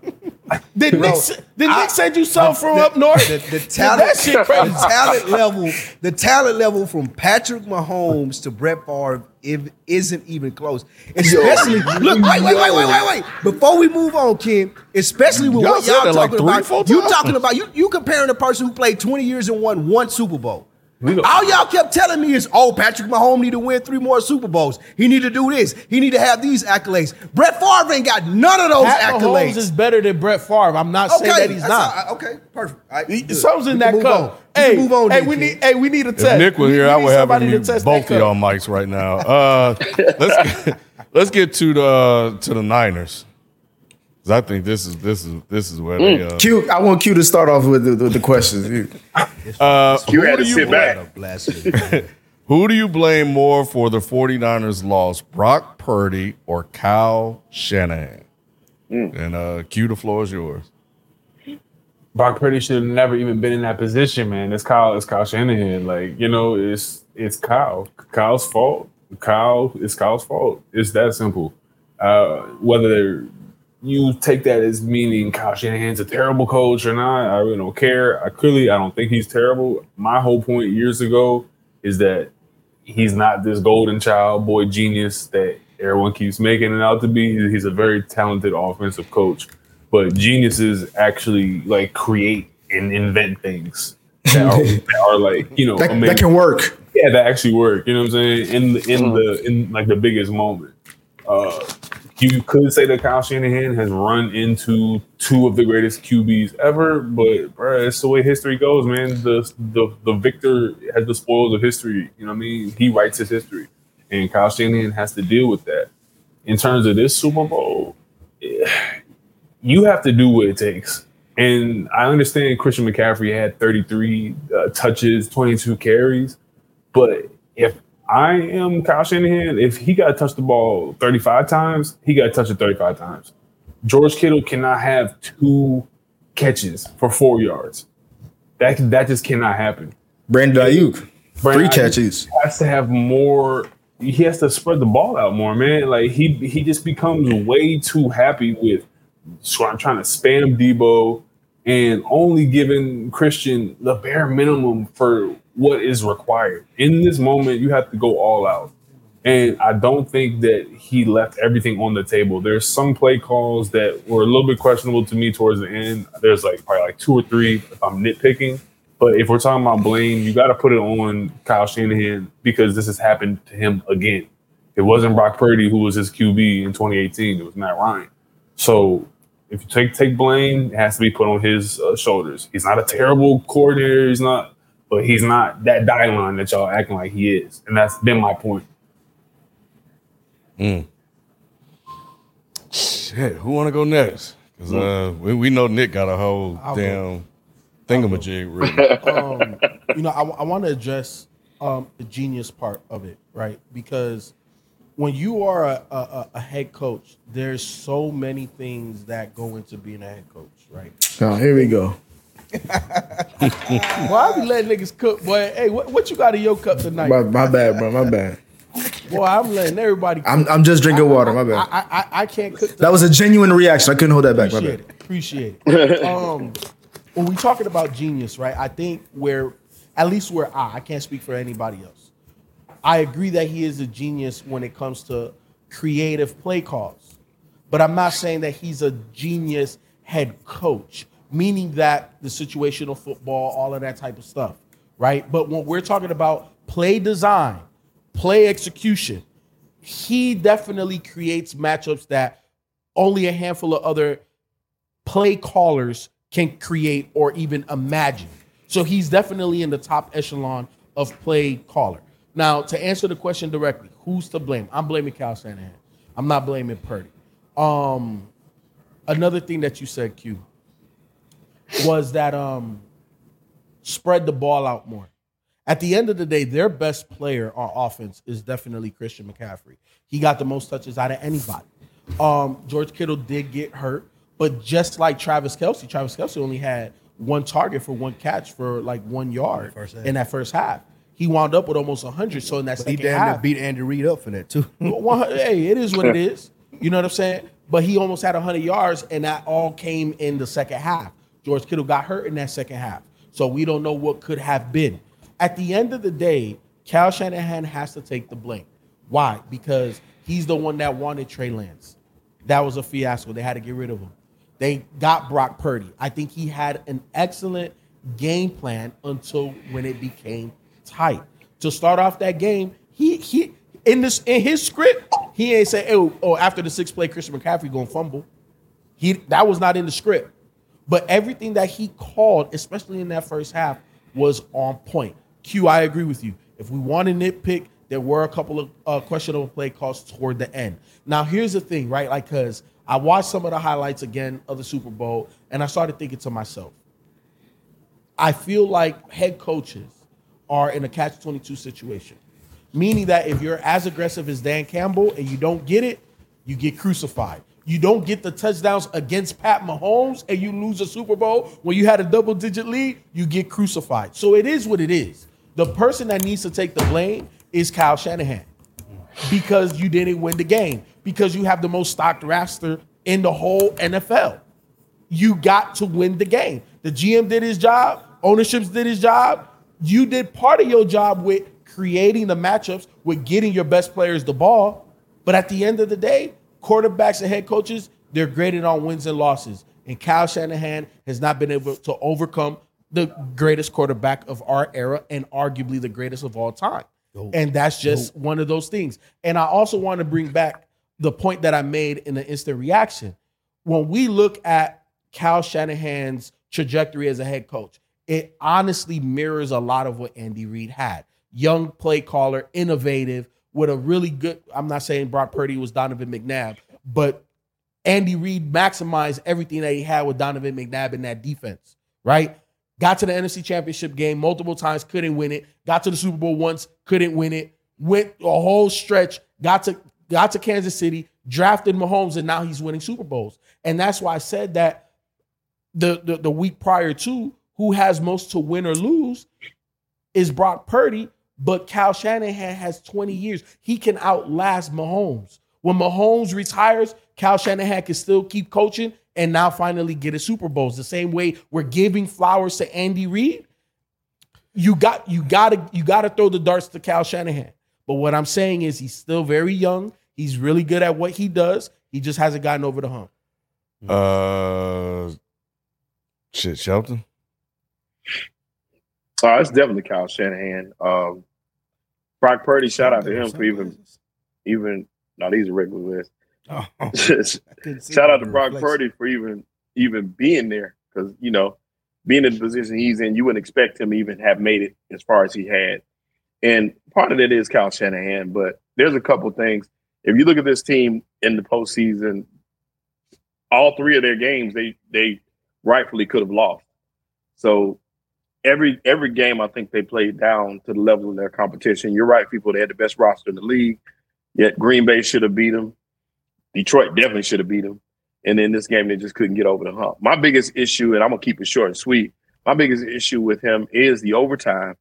Did Nick, s- did Nick send you something from the, up north? The, the Did talent, that shit crazy. the talent level, the talent level from Patrick Mahomes to Brett Favre if, isn't even close. Especially, look, wait, wait, wait, wait, wait, wait. Before we move on, Kim, especially with Y'all what y'all that like talking three, about, you talking about you you comparing a person who played twenty years and won one Super Bowl. We go- All y'all kept telling me is, oh, Patrick Mahomes need to win three more Super Bowls. He need to do this. He need to have these accolades. Brett Favre ain't got none of those Pat accolades. Mahomes is better than Brett Favre. I'm not saying that he's not. all- okay, perfect. All right, good. Something's in We that can cup. Hey, move on. hey, we Ken. need, hey, we need a test. If Nick was here, we I need would have him to mute both of y'all mics right now. Uh, let's get, let's get to the to the Niners. 'Cause I think this is this is this is where they. Uh, Q, I want Q to start off with the, with the questions. uh, You who had do to you sit blame- back. Who do you blame more for the 49ers loss, Brock Purdy or Kyle Shanahan? And uh, Q, the floor is yours. Brock Purdy should have never even been in that position, man. It's Kyle, it's Kyle Shanahan. Like, you know, it's it's Kyle. Kyle's fault. Kyle, it's Kyle's fault. It's that simple. Uh, whether you take that as meaning Kyle Shanahan's a terrible coach or not, I really don't care. I clearly I don't think he's terrible. My whole point years ago is that he's not this golden child boy genius that everyone keeps making it out to be. He's a very talented offensive coach, but geniuses actually like create and invent things that are, that are like you know That, that can work. Yeah, that actually work. You know what I'm saying? In the in the in like the biggest moment. Uh you could say that Kyle Shanahan has run into two of the greatest QBs ever, but bro, it's the way history goes, man. The the the victor has the spoils of history. You know what I mean? He writes his history, and Kyle Shanahan has to deal with that. In terms of this Super Bowl, you have to do what it takes. And I understand Christian McCaffrey had 33 uh, touches, 22 carries, but if I am Kyle Shanahan, if he got to touch the ball 35 times, he got to touch it 35 times. George Kittle cannot have two catches for four yards. That that just cannot happen. Brandon Aiyuk, three catches. Has to have more. He has to spread the ball out more, man. Like he he just becomes way too happy with trying to spam Deebo and only giving Christian the bare minimum for what is required. In this moment, you have to go all out. And I don't think that he left everything on the table. There's some play calls that were a little bit questionable to me towards the end. There's like probably like two or three if I'm nitpicking. But if we're talking about blame, you got to put it on Kyle Shanahan because this has happened to him again. It wasn't Brock Purdy who was his QB in 2018. It was Matt Ryan. So if you take take blame, it has to be put on his uh, shoulders. He's not a terrible coordinator. He's not, but he's not that Dylon that y'all acting like he is, and that's been my point. Shit, who want to go next? Because uh, we, we know Nick got a whole I'll go. damn thingamajig written. um, you know, I, want to address um, the genius part of it, right? Because when you are a, a, a- a head coach, there's so many things that go into being a head coach, right? Oh, here we go. Why I be letting niggas cook, boy? Hey, what, what you got in your cup tonight? My, my bad, bro. My bad. Boy, I'm letting everybody. Cook. I'm, I'm just drinking water. My bad. I, I, I can't cook. That was a genuine reaction. I couldn't hold that back. My Appreciate bad. it. Appreciate it. um, when we talking about genius, right? I think where, at least where I, I can't speak for anybody else. I agree that he is a genius when it comes to creative play calls, but I'm not saying that he's a genius head coach, meaning that the situational football, all of that type of stuff, right? But when we're talking about play design, play execution, he definitely creates matchups that only a handful of other play callers can create or even imagine. So he's definitely in the top echelon of play caller. Now, to answer the question directly, who's to blame? I'm blaming Cal Shanahan. I'm not blaming Purdy. Um, another thing that you said, Q, was that um, spread the ball out more. At the end of the day, their best player on offense is definitely Christian McCaffrey. He got the most touches out of anybody. Um, George Kittle did get hurt, but just like Travis Kelce, Travis Kelce only had one target for one catch for like one yard in that first half. He wound up with almost 100. So in that But he second damn near half, beat Andy Reid up for that too. hey, it is what it is. You know what I'm saying? But he almost had 100 yards, and that all came in the second half. George Kittle got hurt in that second half. So we don't know what could have been. At the end of the day, Cal Shanahan has to take the blame. Why? Because he's the one that wanted Trey Lance. That was a fiasco. They had to get rid of him. They got Brock Purdy. I think he had an excellent game plan until when it became tight. To start off that game, he he in this in his script, he ain't say, oh, oh, after the six play, Christian McCaffrey gonna fumble. He that was not in the script. But everything that he called, especially in that first half, was on point. Q, I agree with you. If we want to nitpick, there were a couple of uh, questionable play calls toward the end. Now, here's the thing, right? Like, because I watched some of the highlights again of the Super Bowl, and I started thinking to myself, I feel like head coaches are in a catch 22 situation, meaning that if you're as aggressive as Dan Campbell and you don't get it, you get crucified. You don't get the touchdowns against Pat Mahomes and you lose a Super Bowl when you had a double digit lead, you get crucified. So it is what it is. The person that needs to take the blame is Kyle Shanahan because you didn't win the game, because you have the most stocked roster in the whole NFL. You got to win the game. The GM did his job, ownerships did his job. You did part of your job with creating the matchups, with getting your best players the ball. But at the end of the day, quarterbacks and head coaches, they're graded on wins and losses. And Kyle Shanahan has not been able to overcome the greatest quarterback of our era and arguably the greatest of all time. And that's just one of those things. And I also want to bring back the point that I made in the instant reaction. When we look at Cal Shanahan's trajectory as a head coach, it honestly mirrors a lot of what Andy Reid had. Young play caller, innovative, with a really good. I'm not saying Brock Purdy was Donovan McNabb, but Andy Reid maximized everything that he had with Donovan McNabb in that defense, right? Got to the NFC Championship game multiple times, couldn't win it. Got to the Super Bowl once, couldn't win it. Went a whole stretch, got to got to Kansas City, drafted Mahomes, and now he's winning Super Bowls. And that's why I said that the the, the week prior to who has most to win or lose is Brock Purdy, but Cal Shanahan has 20 years. He can outlast Mahomes. When Mahomes retires, Cal Shanahan can still keep coaching and now finally get a Super Bowls. The same way we're giving flowers to Andy Reid. You got you gotta you gotta throw the darts to Cal Shanahan. But what I'm saying is he's still very young. He's really good at what he does. He just hasn't gotten over the hump. Uh, shit, Shelton. Oh, it's definitely Kyle Shanahan. Um, Brock Purdy, shout out to him for even, even. No, these are regular lists. Oh, shout out to Brock Purdy for even even being there because you know being in the position he's in, you wouldn't expect him to even have made it as far as he had. And part of it is Kyle Shanahan, but there's a couple things. If you look at this team in the postseason, all three of their games they they rightfully could have lost. So every every game I think they played down to the level of their competition. You're right, people. They had the best roster in the league. Yet Green Bay should have beat them. Detroit definitely should have beat them. And in this game, they just couldn't get over the hump. My biggest issue, and I'm gonna keep it short and sweet. My biggest issue with him is the overtime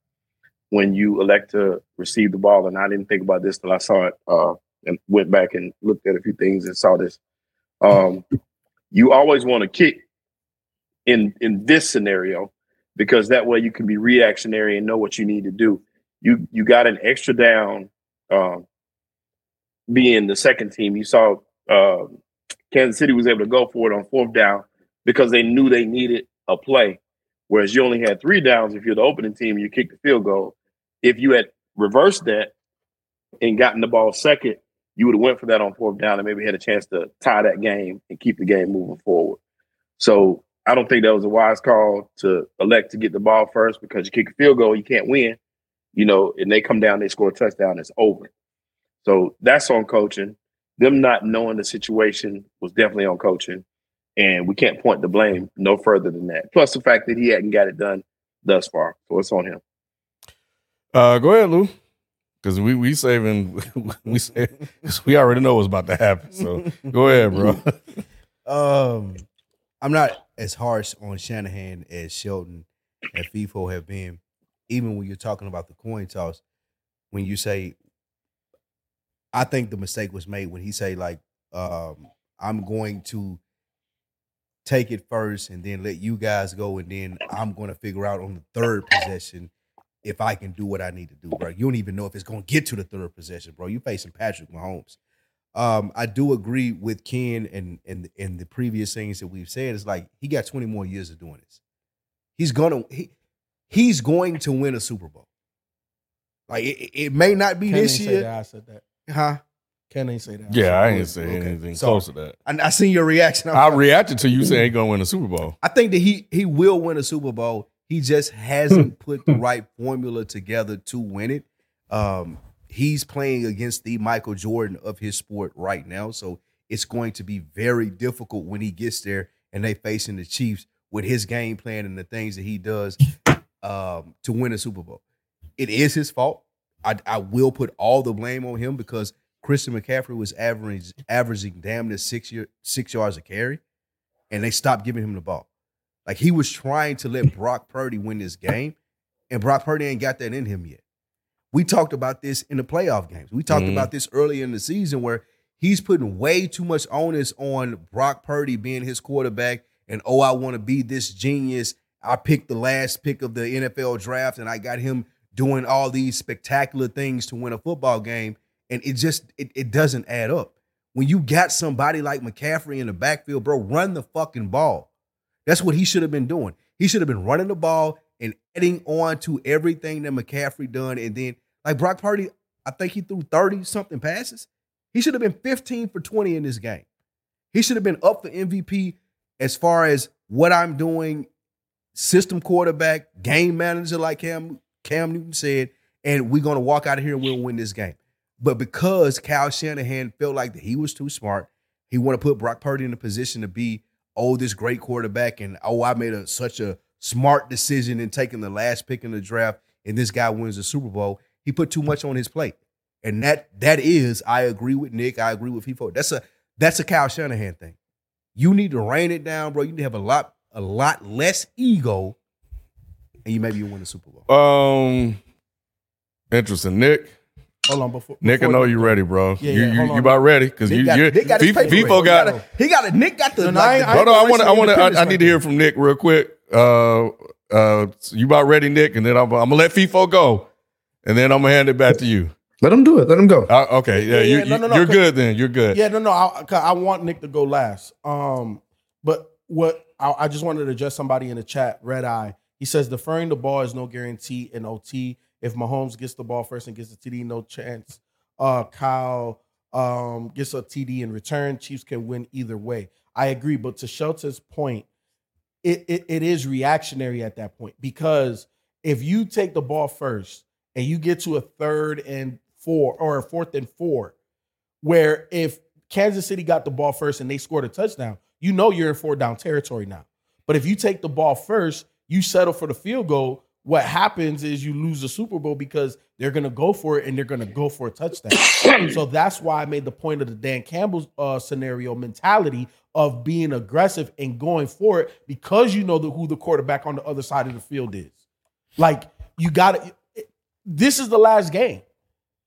when you elect to receive the ball. And I didn't think about this till I saw it uh, and went back and looked at a few things and saw this. Um, you always want to kick in in this scenario because that way you can be reactionary and know what you need to do. You you got an extra down um, being the second team. You saw uh, Kansas City was able to go for it on fourth down because they knew they needed a play. Whereas you only had three downs if you're the opening team, you kick the field goal. If you had reversed that and gotten the ball second, you would have went for that on fourth down and maybe had a chance to tie that game and keep the game moving forward. So I don't think that was a wise call to elect to get the ball first because you kick a field goal, you can't win. You know, and they come down, they score a touchdown, it's over. So that's on coaching. Them not knowing the situation was definitely on coaching. And we can't point the blame no further than that. Plus the fact that he hadn't got it done thus far. So it's on him. Uh, go ahead, Lou. Because we we saving we say we already know what's about to happen. So go ahead, bro. Um, I'm not as harsh on Shanahan as Shelton and FIFO have been. Even when you're talking about the coin toss, when you say, I think the mistake was made when he say like, um, I'm going to take it first and then let you guys go, and then I'm going to figure out on the third possession if I can do what I need to do, bro. You don't even know if it's going to get to the third possession, bro. You facing Patrick Mahomes. Um, I do agree with Ken and and and the previous things that we've said. It's like he got 20 more years of doing this. He's gonna he he's going to win a Super Bowl. Like it, it may not be Ken this ain't say year, that I said that. huh? Ken ain't say that. Yeah, I ain't say Okay. anything So- close to that. I, I seen your reaction. I reacted to you saying he gonna win a Super Bowl. I think that he he will win a Super Bowl. He just hasn't put the right formula together to win it. Um, he's playing against the Michael Jordan of his sport right now, so it's going to be very difficult when he gets there and they facing the Chiefs with his game plan and the things that he does um, to win a Super Bowl. It is his fault. I, I will put all the blame on him because Christian McCaffrey was average, averaging damn near six year, six yards a carry, and they stopped giving him the ball. Like he was trying to let Brock Purdy win this game, and Brock Purdy ain't got that in him yet. We talked about this in the playoff games. We talked Mhm. about this early in the season where he's putting way too much onus on Brock Purdy being his quarterback. And oh, I want to be this genius. I picked the last pick of the NFL draft, and I got him doing all these spectacular things to win a football game. And it just it, it doesn't add up. When you got somebody like McCaffrey in the backfield, bro, run the fucking ball. That's what he should have been doing. He should have been running the ball and adding on to everything that McCaffrey done. And then, like Brock Purdy, I think he threw 30 something passes. He should have been 15 for 20 in this game. He should have been up for MVP as far as what I'm doing, system quarterback, game manager, like Cam, Cam Newton said, and we're gonna walk out of here and we'll win this game. But because Kyle Shanahan felt like that he was too smart, he want to put Brock Purdy in a position to be, oh, this great quarterback, and oh, I made a such a smart decision in taking the last pick in the draft, and this guy wins the Super Bowl. He put too much on his plate. And that that is, I agree with Nick. I agree with FIFO. That's a that's a Kyle Shanahan thing. You need to rein it down, bro. You need to have a lot a lot less ego, and you maybe you win the Super Bowl. Um, interesting, Nick. Hold on, before Nick, I know you you go. ready, bro. Yeah, you yeah, you, hold you about ready? Because Nick you got, you Nick got his paper Fifo got. he got, a, he got a Nick got the. No, no, like I the- I Hold on, I want to. I want to. I, I need to hear from Nick real quick. Uh, uh, so you about ready, Nick? And then I'm, I'm gonna let FIFO go, and then I'm gonna hand it back to you. Let him do it. Let him go. Uh, okay, yeah, Yeah, you, yeah, no, you, no, no, you're 'cause- good then. You're good. Yeah, no, no. I, 'cause I want Nick to go last. Um, but what I, I just wanted to address somebody in the chat. Red Eye. He says deferring the ball is no guarantee in OT. If Mahomes gets the ball first and gets a TD, no chance. Uh, Kyle um gets a TD in return. Chiefs can win either way. I agree, but to Shelton's point, it, it it is reactionary at that point because if you take the ball first and you get to a third and four or a fourth and four, where if Kansas City got the ball first and they scored a touchdown, you know you're in four down territory now. But if you take the ball first, you settle for the field goal. What happens is you lose the Super Bowl because they're going to go for it and they're going to go for a touchdown. so that's why I made the point of the Dan Campbell uh, scenario mentality of being aggressive and going for it because you know the, who the quarterback on the other side of the field is. Like you got to. This is the last game.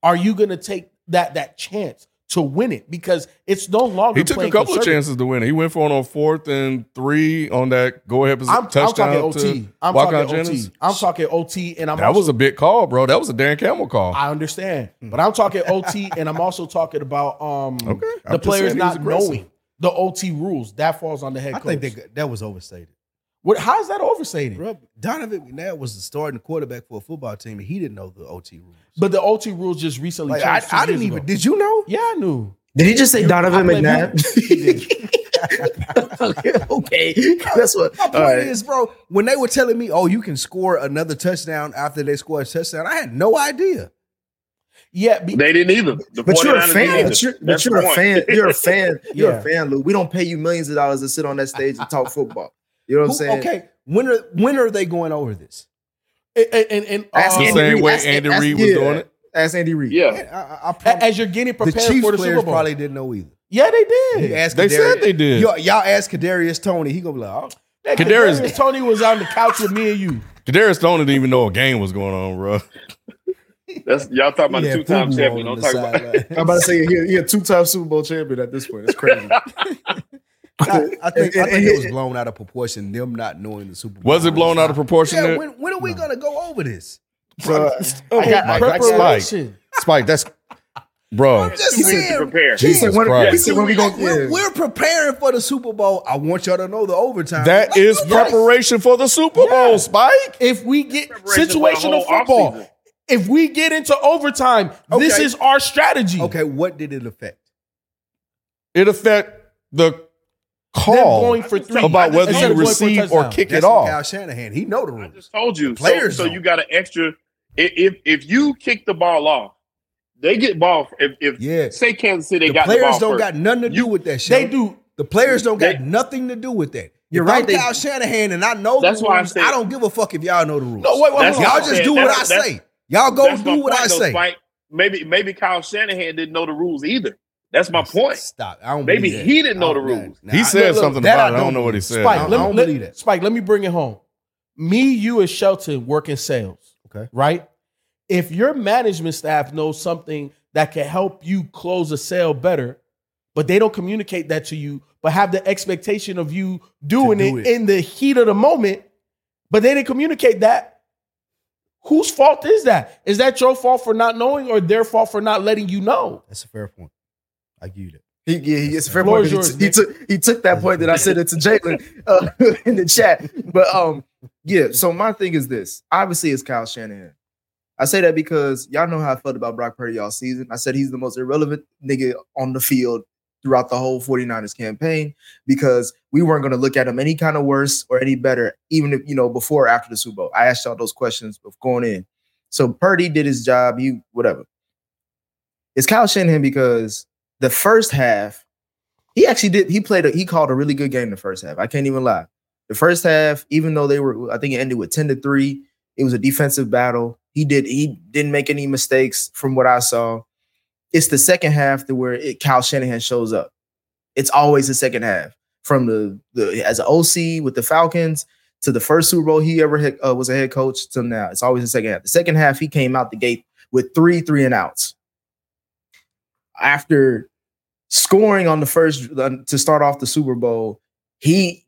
Are you going to take that that chance to win it? Because it's no longer. He took a couple of chances to win it. He went for it on fourth and three on that go ahead I'm, I'm talking OT. I'm talking Jennings. OT. I'm talking OT, and I'm That also, was a big call, bro. That was a Dan Campbell call. I understand, but I'm talking OT, and I'm also talking about um Okay. I'm the players he was not knowing the OT rules. That falls on the head I coach. think they, that was overstated. what, how is that overstated? Bro, Donovan McNabb was the starting quarterback for a football team, and he didn't know the OT rules. But the OT rules just recently Like, I, changed. two I didn't years even. ago. Did you know? Yeah, I knew. Did he just say Donovan I played McNabb? okay, okay. That's what. My point all right. is, bro, when they were telling me, "Oh, you can score another touchdown after they score a touchdown," I had no idea. Yeah, be, They didn't either. The But you're a fan. But you're, but you're a point. fan. You're a fan. You're Yeah. a fan, Lou. We don't pay you millions of dollars to sit on that stage and talk football. You know what I'm saying? okay, when are when are they going over this? and, and, and Ask uh, the Andy same Reid. way Ask- Andy ask- Reid was yeah. doing it. Ask Andy Reid. Yeah. I, I, I a- promise- as you're getting the prepared Chiefs for the Super Bowl. probably didn't know either. yeah, they did. ask They Kadarius- said they did. Y'all, y'all ask Kadarius Toney, he gonna be like, oh, Kadarius- Kadarius Toney was on the couch with me and you. Kadarius Stone didn't even know a game was going on, bro. That's y'all talking about he the two-time FUBU champion. on Don't talk about. sideline. I'm about to say he, he a two time Super Bowl champion at this point. It's crazy. I, I think, I And- think and- it was blown out of proportion. Them not knowing the Super Bowl. Was it blown out of proportion? Yeah. When, when are we gonna go over this? So, oh, I got my God, preparation. Spike. Spike, that's bro. Just Two weeks to saying, prepare. he said, Jesus when, Christ. he said, when we going we're, yeah. we're preparing for the Super Bowl. I want y'all to know the overtime. That Like, is yes. preparation for the Super Bowl, Spike. If we get Preparation for the situational football, offseason. If we get into overtime, this is our strategy. Okay, what did it affect? It affect the call going for three about whether instead you of going for receive or kick That's it off. Kyle Shanahan. He know the rules. I just told you. Players so, so you got an extra. If if you kick the ball off, they get ball. If, if Yeah. say Kansas City The got the players ball don't first, got nothing to do You- with that shit. They do. The players don't got nothing to do with that. You're if right, I'm they- Kyle Shanahan and I know That's the why I rules, said- I don't give a fuck if y'all know the rules. No, wait, wait, That's hold on. y'all just I'm do saying. what I That's- say. Y'all go that's my do what point, I say. Spike. maybe maybe Kyle Shanahan didn't know the rules either. That's my point. Stop. I don't Maybe believe that. he didn't know the rules. nah, He I- said look, look, something that about it. I don't know what he said. Spike, I let, don't- I me, don't let- believe that. Spike, let me bring it home. Me, you, and Shelton work in sales. Okay. Right? If your management staff knows something that can help you close a sale better, but they don't communicate that to you, but have the expectation of you doing do it, it. in the heat of the moment, but they didn't communicate that. Whose fault is that? Is that your fault for not knowing or their fault for not letting you know? That's a fair point. I give you that. He, yeah, he, it's a fair point. is He, t- he took he took that point that I said it to Jalen uh, in the chat. But um, yeah. So my thing is this. Obviously, it's Kyle Shanahan. I say that because y'all know how I felt about Brock Purdy all season. I said he's the most irrelevant nigga on the field throughout the whole 49ers campaign because we weren't going to look at him any kind of worse or any better, even if, you know, before or after the Super Bowl. I asked y'all those questions before going in. So Purdy did his job. He, whatever. It's Kyle Shanahan because the first half, he actually did, he played, a, he called a really good game the first half. I can't even lie. The first half, even though they were, I think it ended with 10 to 3, it was a defensive battle. He did, he didn't make any mistakes from what I saw. It's the second half to where it, Kyle Shanahan shows up. It's always the second half from the, the as an OC with the Falcons to the first Super Bowl he ever hit, uh, was a head coach to now. It's always the second half. The second half, he came out the gate with three three and outs. After scoring on the first uh, to start off the Super Bowl, he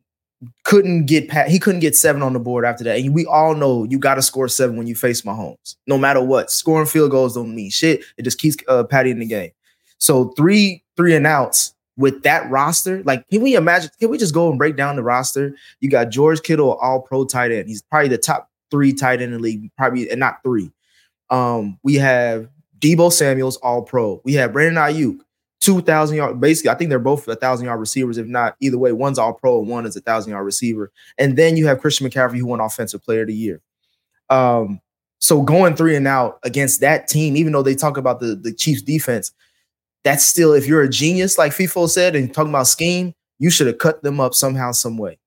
couldn't get pat, he couldn't get seven on the board after that. And we all know you got to score seven when you face Mahomes, no matter what. Scoring field goals don't mean shit. It just keeps uh, Patty in the game. So three three and outs with that roster, like can we imagine? Can we just go and break down the roster? You got George Kittle, all pro tight end. He's probably the top three tight end in the league, probably and not three. Um, we have Deebo Samuel's all pro. We have Brandon Aiyuk, two thousand yard. Basically, I think they're both a thousand yard receivers. If not, either way, one's all pro and one is a thousand yard receiver. And then you have Christian McCaffrey, who won Offensive Player of the Year. Um, so going three and out against that team, even though they talk about the the Chiefs defense, that's still if you're a genius, like FIFO said, and talking about scheme, you should have cut them up somehow, some way.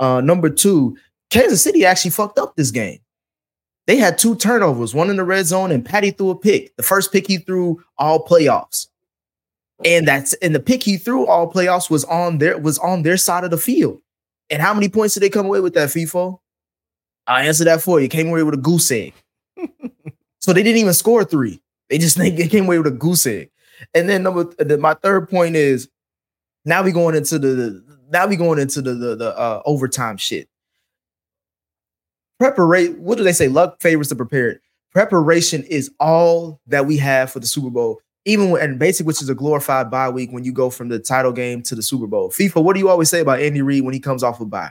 Uh, number two, Kansas City actually fucked up this game. They had two turnovers, one in the red zone, and Patty threw a pick. The first pick he threw all playoffs. And that's and the pick he threw all playoffs was on their was on their side of the field. And how many points did they come away with that FIFO? I answer that for you. Came away with a goose egg. so they didn't even score three. They just they came away with a goose egg. And then number the, my third point is now we going into the, the now we going into the the, the uh, overtime shit. Preparation. What do they say? Luck favors the prepared. Preparation is all that we have for the Super Bowl. Even when, and basically, which is a glorified bye week when you go from the title game to the Super Bowl. FIFO, what do you always say about Andy Reid when he comes off a bye?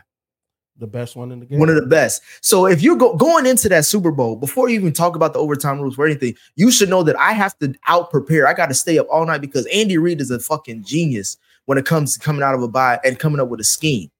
The best one in the game. One of the best. So if you're go- going into that Super Bowl, before you even talk about the overtime rules or anything, you should know that I have to out prepare. I got to stay up all night because Andy Reid is a fucking genius when it comes to coming out of a bye and coming up with a scheme.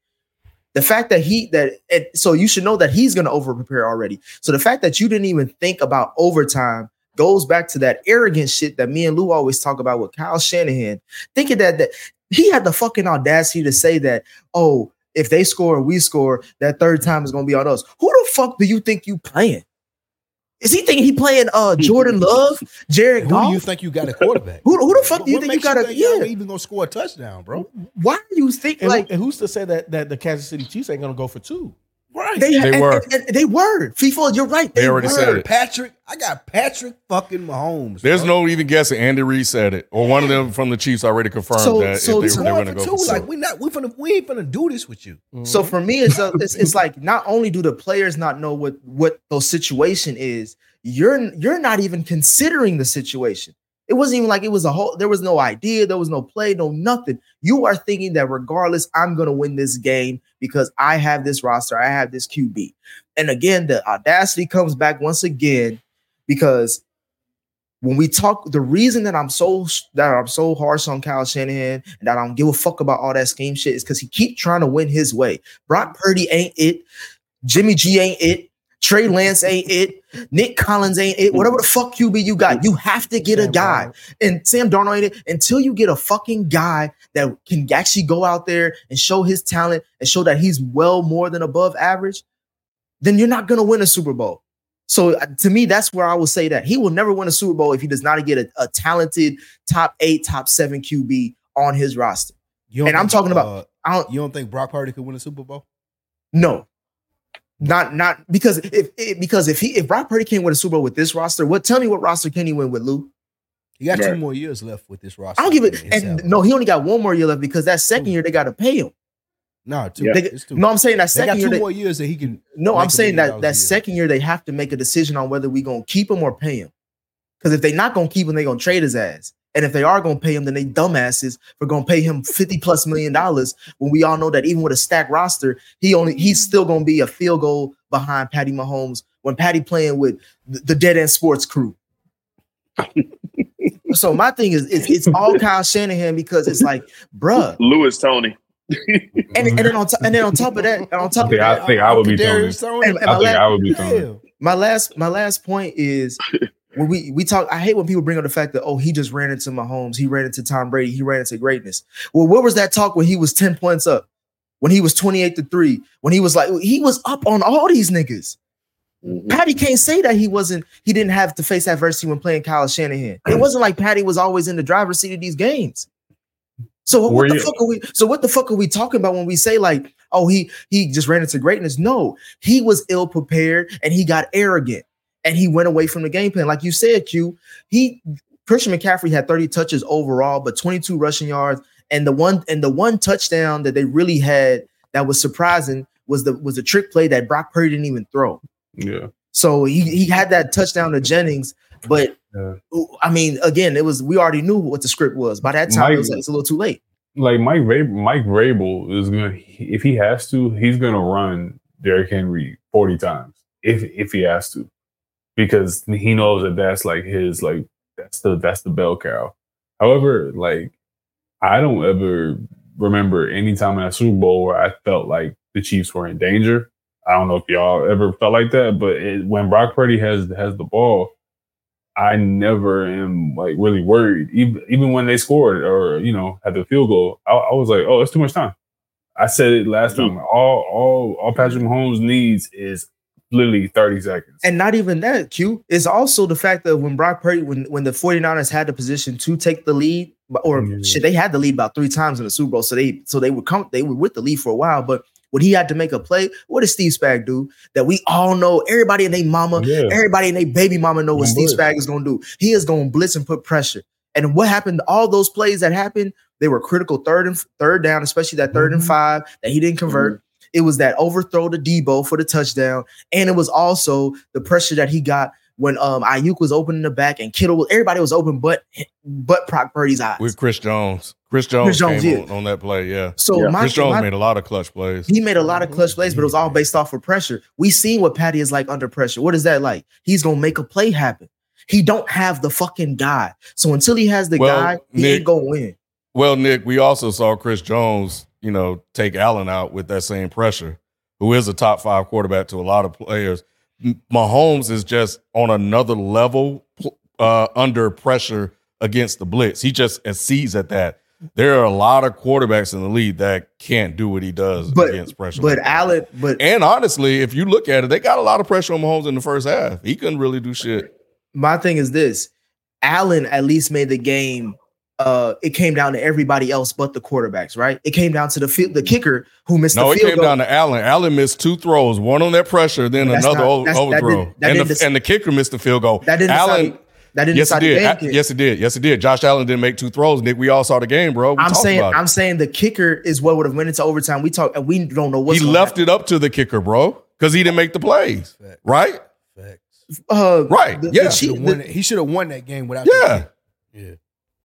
The fact that he that and so you should know that he's going to over prepare already. So the fact that you didn't even think about overtime goes back to that arrogant shit that me and Lou always talk about with Kyle Shanahan, thinking that that he had the fucking audacity to say that, oh, if they score and we score, that third time is gonna be on us. Who the fuck do you think you playing? Is he thinking he playing uh Jordan Love, Jared Who do you think you got a quarterback? Who, who the fuck do you What think you got a think y'all yeah? even gonna score a touchdown, bro? Why do you think And, like and who's to say that that the Kansas City Chiefs ain't gonna go for two? Right. they, They and- were. and- and they were FIFO? You're right. They They, already were. said it. Patrick, I got Patrick fucking Mahomes. There's bro. no even guessing. Andy Reid said it, or one of them from the Chiefs already confirmed So- that so if to- they, they were going going to go two. for Like two. we not we finna we ain't finna do this with you. So mm-hmm. for me, it's, a, it's it's like not only do the players not know what what the situation is, you're you're not even considering the situation. It wasn't even like it was a whole. There was no idea. There was no play. No nothing. You are thinking that regardless, I'm going to win this game because I have this roster. I have this QB. And again, the audacity comes back once again because when we talk, the reason that I'm so that I'm so harsh on Kyle Shanahan and that I don't give a fuck about all that scheme shit is because he keep trying to win his way. Brock Purdy ain't it. Jimmy G ain't it. Trey Lance ain't it. Nick Collins ain't it. Whatever the fuck QB you got, you have to get a guy. And Sam Darnold ain't it until you get a fucking guy that can actually go out there and show his talent and show that he's well more than above average. Then you're not gonna win a Super Bowl. So uh, to me, that's where I will say that he will never win a Super Bowl if he does not get a, a talented top eight, top seven QB on his roster. And I'm talking about- uh, I don't you don't think Brock Purdy could win a Super Bowl? no. Not not because if, if because if he if Brock Purdy can't win a Super Bowl with this roster, what tell me what roster can he win with Lou? He got two more years left with this roster. I don't give it. And Salary. no, he only got one more year left because that second year they got to pay him. no, two. Yeah. They, It's two. no, I'm saying that they got second two year. They, more years that he can. no, I'm saying that that second year they have to make a decision on whether we gonna keep him or pay him. Because if they not gonna keep him, they gonna trade his ass. And if they are gonna pay him, then they dumbasses for gonna pay him 50 plus million dollars when we all know that even with a stacked roster, he only he's mm-hmm. still gonna be a field goal behind Patty Mahomes when Patty playing with the, the dead end sports crew. so my thing is it's, it's all Kyle Shanahan because it's like, bruh. Lewis Tony. And, and then on top and then on top of that, and on top of think I that, think I would be Tony. And- and I think la- I would be Yeah. Tony. my last my last point is when we we talk i hate when people bring up the fact that oh he just ran into Mahomes, he ran into tom brady he ran into greatness. Well what was that talk when he was 10 points up? When he was 28 to 3 when he was like he was up on all these niggas. Mhm. patty can't say that he wasn't he didn't have to face adversity when playing kyle shanahan. It wasn't like patty was always in the driver's seat of these games. So what, Were the you- fuck are we so what the fuck are we talking about when we say like oh he he just ran into greatness? No. He was ill prepared and he got arrogant and he went away from the game plan. Like you said q he christian mccaffrey had 30 touches overall but 22 rushing yards. And the one and the one touchdown that they really had that was surprising was the was a trick play that brock purdy didn't even throw. Yeah. so he, he had that touchdown to jennings but Yeah. i mean again it was we already knew what the script was. By that time it was, it's a little too late. Like Mike Vrabel, Mike Vrabel is gonna if he has to, he's gonna run Derrick Henry forty times if if he has to, because he knows that that's like his like that's the that's the bell cow. However, like I don't ever remember any time in a Super Bowl where I felt like the Chiefs were in danger. I don't know if y'all ever felt like that, but it, when Brock Purdy has has the ball, I never am like really worried. Even even when they scored or you know had the field goal, I, I was like, oh, it's too much time. I said it last time. All all all Patrick Mahomes needs is literally thirty seconds. And not even that, Q. It's also the fact that when Brock Purdy, when, when the 49ers had the position to take the lead, or Yeah. shit, they had the lead about three times in the Super Bowl. So they so they were come they were with the lead for a while. But when he had to make a play, what did Steve Spag do? That we all know, everybody and their mama, Yeah. everybody and their baby mama know what Steve. Spag is gonna do. He is gonna blitz and put pressure. And what happened? All those plays that happened, they were critical third and third down, especially that 3rd and Mhm. five that he didn't convert. It was that overthrow to Deebo for the touchdown, and it was also the pressure that he got when um Aiyuk was open in the back and Kittle was everybody was open, but but Brock Purdy's eyes. with Chris Jones. Chris Jones, Jones, came yeah. on, on that play. Yeah, so Yeah. my, Chris Jones my- made a lot of clutch plays. he made a lot of clutch plays, but it was all based off of pressure. We seen what Patty is like under pressure. What is that like? He's gonna make a play happen. He don't have the fucking guy. So until he has the Well, guy, he Nick- ain't gonna win. Well, Nick, we also saw Chris Jones, you know, take Allen out with that same pressure, who is a top five quarterback to a lot of players. Mahomes is just on another level uh, under pressure against the blitz. He just exceeds at that. There are a lot of quarterbacks in the league that can't do what he does But against pressure. but like. Allen, but and honestly, if you look at it, they got a lot of pressure on Mahomes in the first half. He couldn't really do shit. my thing is this: Allen at least made the game. Uh, it came down to everybody else but the quarterbacks, right? It came down to the field, the kicker who missed No, the it came goal. down to Allen. Allen missed two throws, one on that pressure, then That's another not- o- that's- that overthrow. didn't- that and, the, dec- and the kicker missed the field goal. that didn't Allen, decide, that didn't yes, it decide the did. game. A- yes, it did. Yes, it did. Josh Allen didn't make two throws. Nick, we all saw the game, bro. We I'm saying, about. I'm saying the kicker is what would have went into overtime. We talk, and we don't know what he gonna left it up to the kicker, bro, because he didn't make the plays. Fact. Right? Facts. Uh, Right. the- the Yeah. The- He should have won that game without. Yeah. Yeah.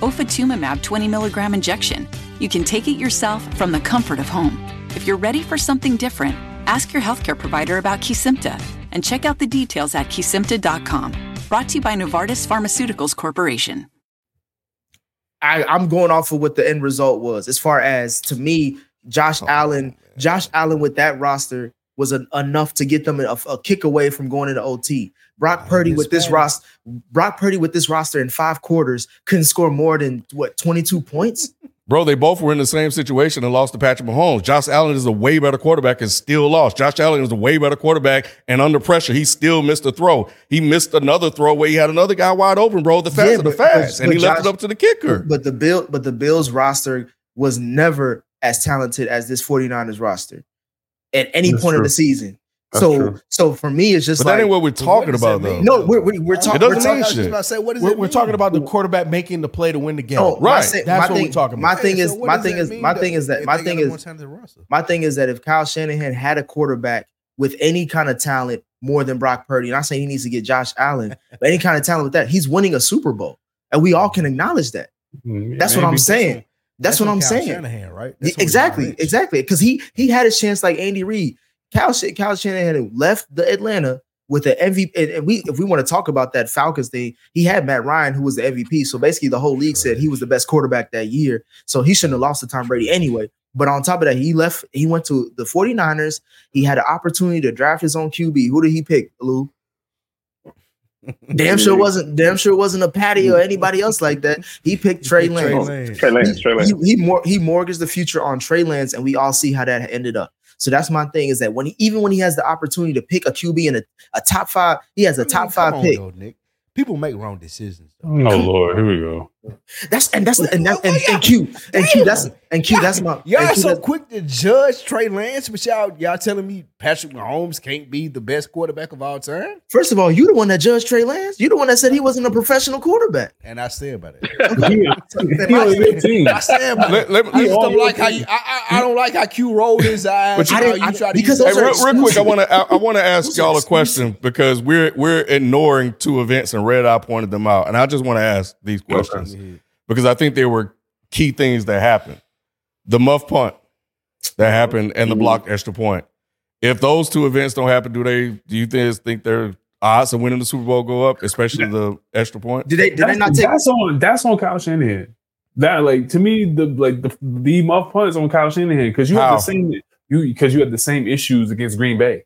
ofatumumab 20 milligram injection. You can take it yourself from the comfort of home. If you're ready for something different, ask your healthcare provider about Kesimpta and check out the details at Kesimpta.com. Brought to you by Novartis Pharmaceuticals Corporation. I, I'm going off of what the end result was. As far as to me, Josh oh, Allen, Josh Allen with that roster was an, enough to get them a, a kick away from going into OT. Brock Purdy with this roster, Brock Purdy with this roster in five quarters couldn't score more than what 22 points. Bro, they both were in the same situation and lost to Patrick Mahomes. Josh Allen is a way better quarterback and still lost. Josh Allen is a way better quarterback and under pressure, he still missed a throw. He missed another throw where he had another guy wide open, bro. The fast Yeah, of the but- fast, but- and he but left it up to the kicker. But the Bill, but the Bills roster was never as talented as this 49ers roster at any That's point of the season. That's so true. so for me, it's just But that ain't what we're talking does about, that though. no, we're we're, we're talking. doesn't We're talking mean I was just shit. about to say, what does We're, it we're talking about the quarterback making the play to win the game. Oh, Right. My, thing- That's what thing, we're talking My thing is, so my thing that is, mean my that thing is that if my thing is, more talented roster? my thing is that if Kyle Shanahan had a quarterback with any kind of talent more than Brock Purdy, and I'm saying he needs to get Josh Allen, but any kind of talent with that, he's winning a Super Bowl, and we all can acknowledge that. Mm, That's what. I'm saying. That's, what I'm saying. Shanahan, right? Yeah, That's on exactly, exactly. Because he he had his chance like Andy Reid. Kyle, Sh- Kyle Shanahan left the Atlanta with the MVP. And, and we, if we want to talk about that Falcons thing, he had Matt Ryan, who was the MVP. So basically, the whole league said he was the best quarterback that year. So he shouldn't have lost to Tom Brady anyway. But on top of that, he left. He went to the 49ers. He had an opportunity to draft his own QB. Who did he pick, Lou? Damn sure wasn't. Damn sure wasn't a Patty or anybody else like that. He picked Trey Trey Lance Lance. Trey Lance, Trey Lance. he he, mor- he mortgaged the future on Trey Lance, and we all see how that ended up. So that's my thing is that when he, even when he has the opportunity to pick a QB in a, a top five, he has a mean, top come five pick. though, Nick. People make wrong decisions. Though. Oh Lord, here we go. That's and that's and that and, and Q and Q that's and Q that's my Y'all and so quick to judge Trey Lance, but y'all y'all telling me Patrick Mahomes can't be the best quarterback of all time? First of all, you the one that judged Trey Lance. You the one that said he wasn't a professional quarterback. And I stand about it. He on your team. I stand by Let- it. let me- I just don't like how you. I, I, I don't like how Q rolled his eyes. But you- how I didn't- you I- try to because use Hey, those real, are real quick, I want to I, I want to ask y'all a question because we're we're ignoring two events and Red Eye pointed them out, and I just want to ask these questions because I think there were key things that happened. The muff punt that uh-huh. happened and the mm-hmm. block extra point. If those two events don't happen, do they? Do you think think their odds of winning the Super Bowl go up, especially the extra point? Did they did they not take that's on that's on Kyle Shanahan. That like to me the like the the muff punt is on Kyle Shanahan because you How? have the same you because you had the same issues against Green Bay.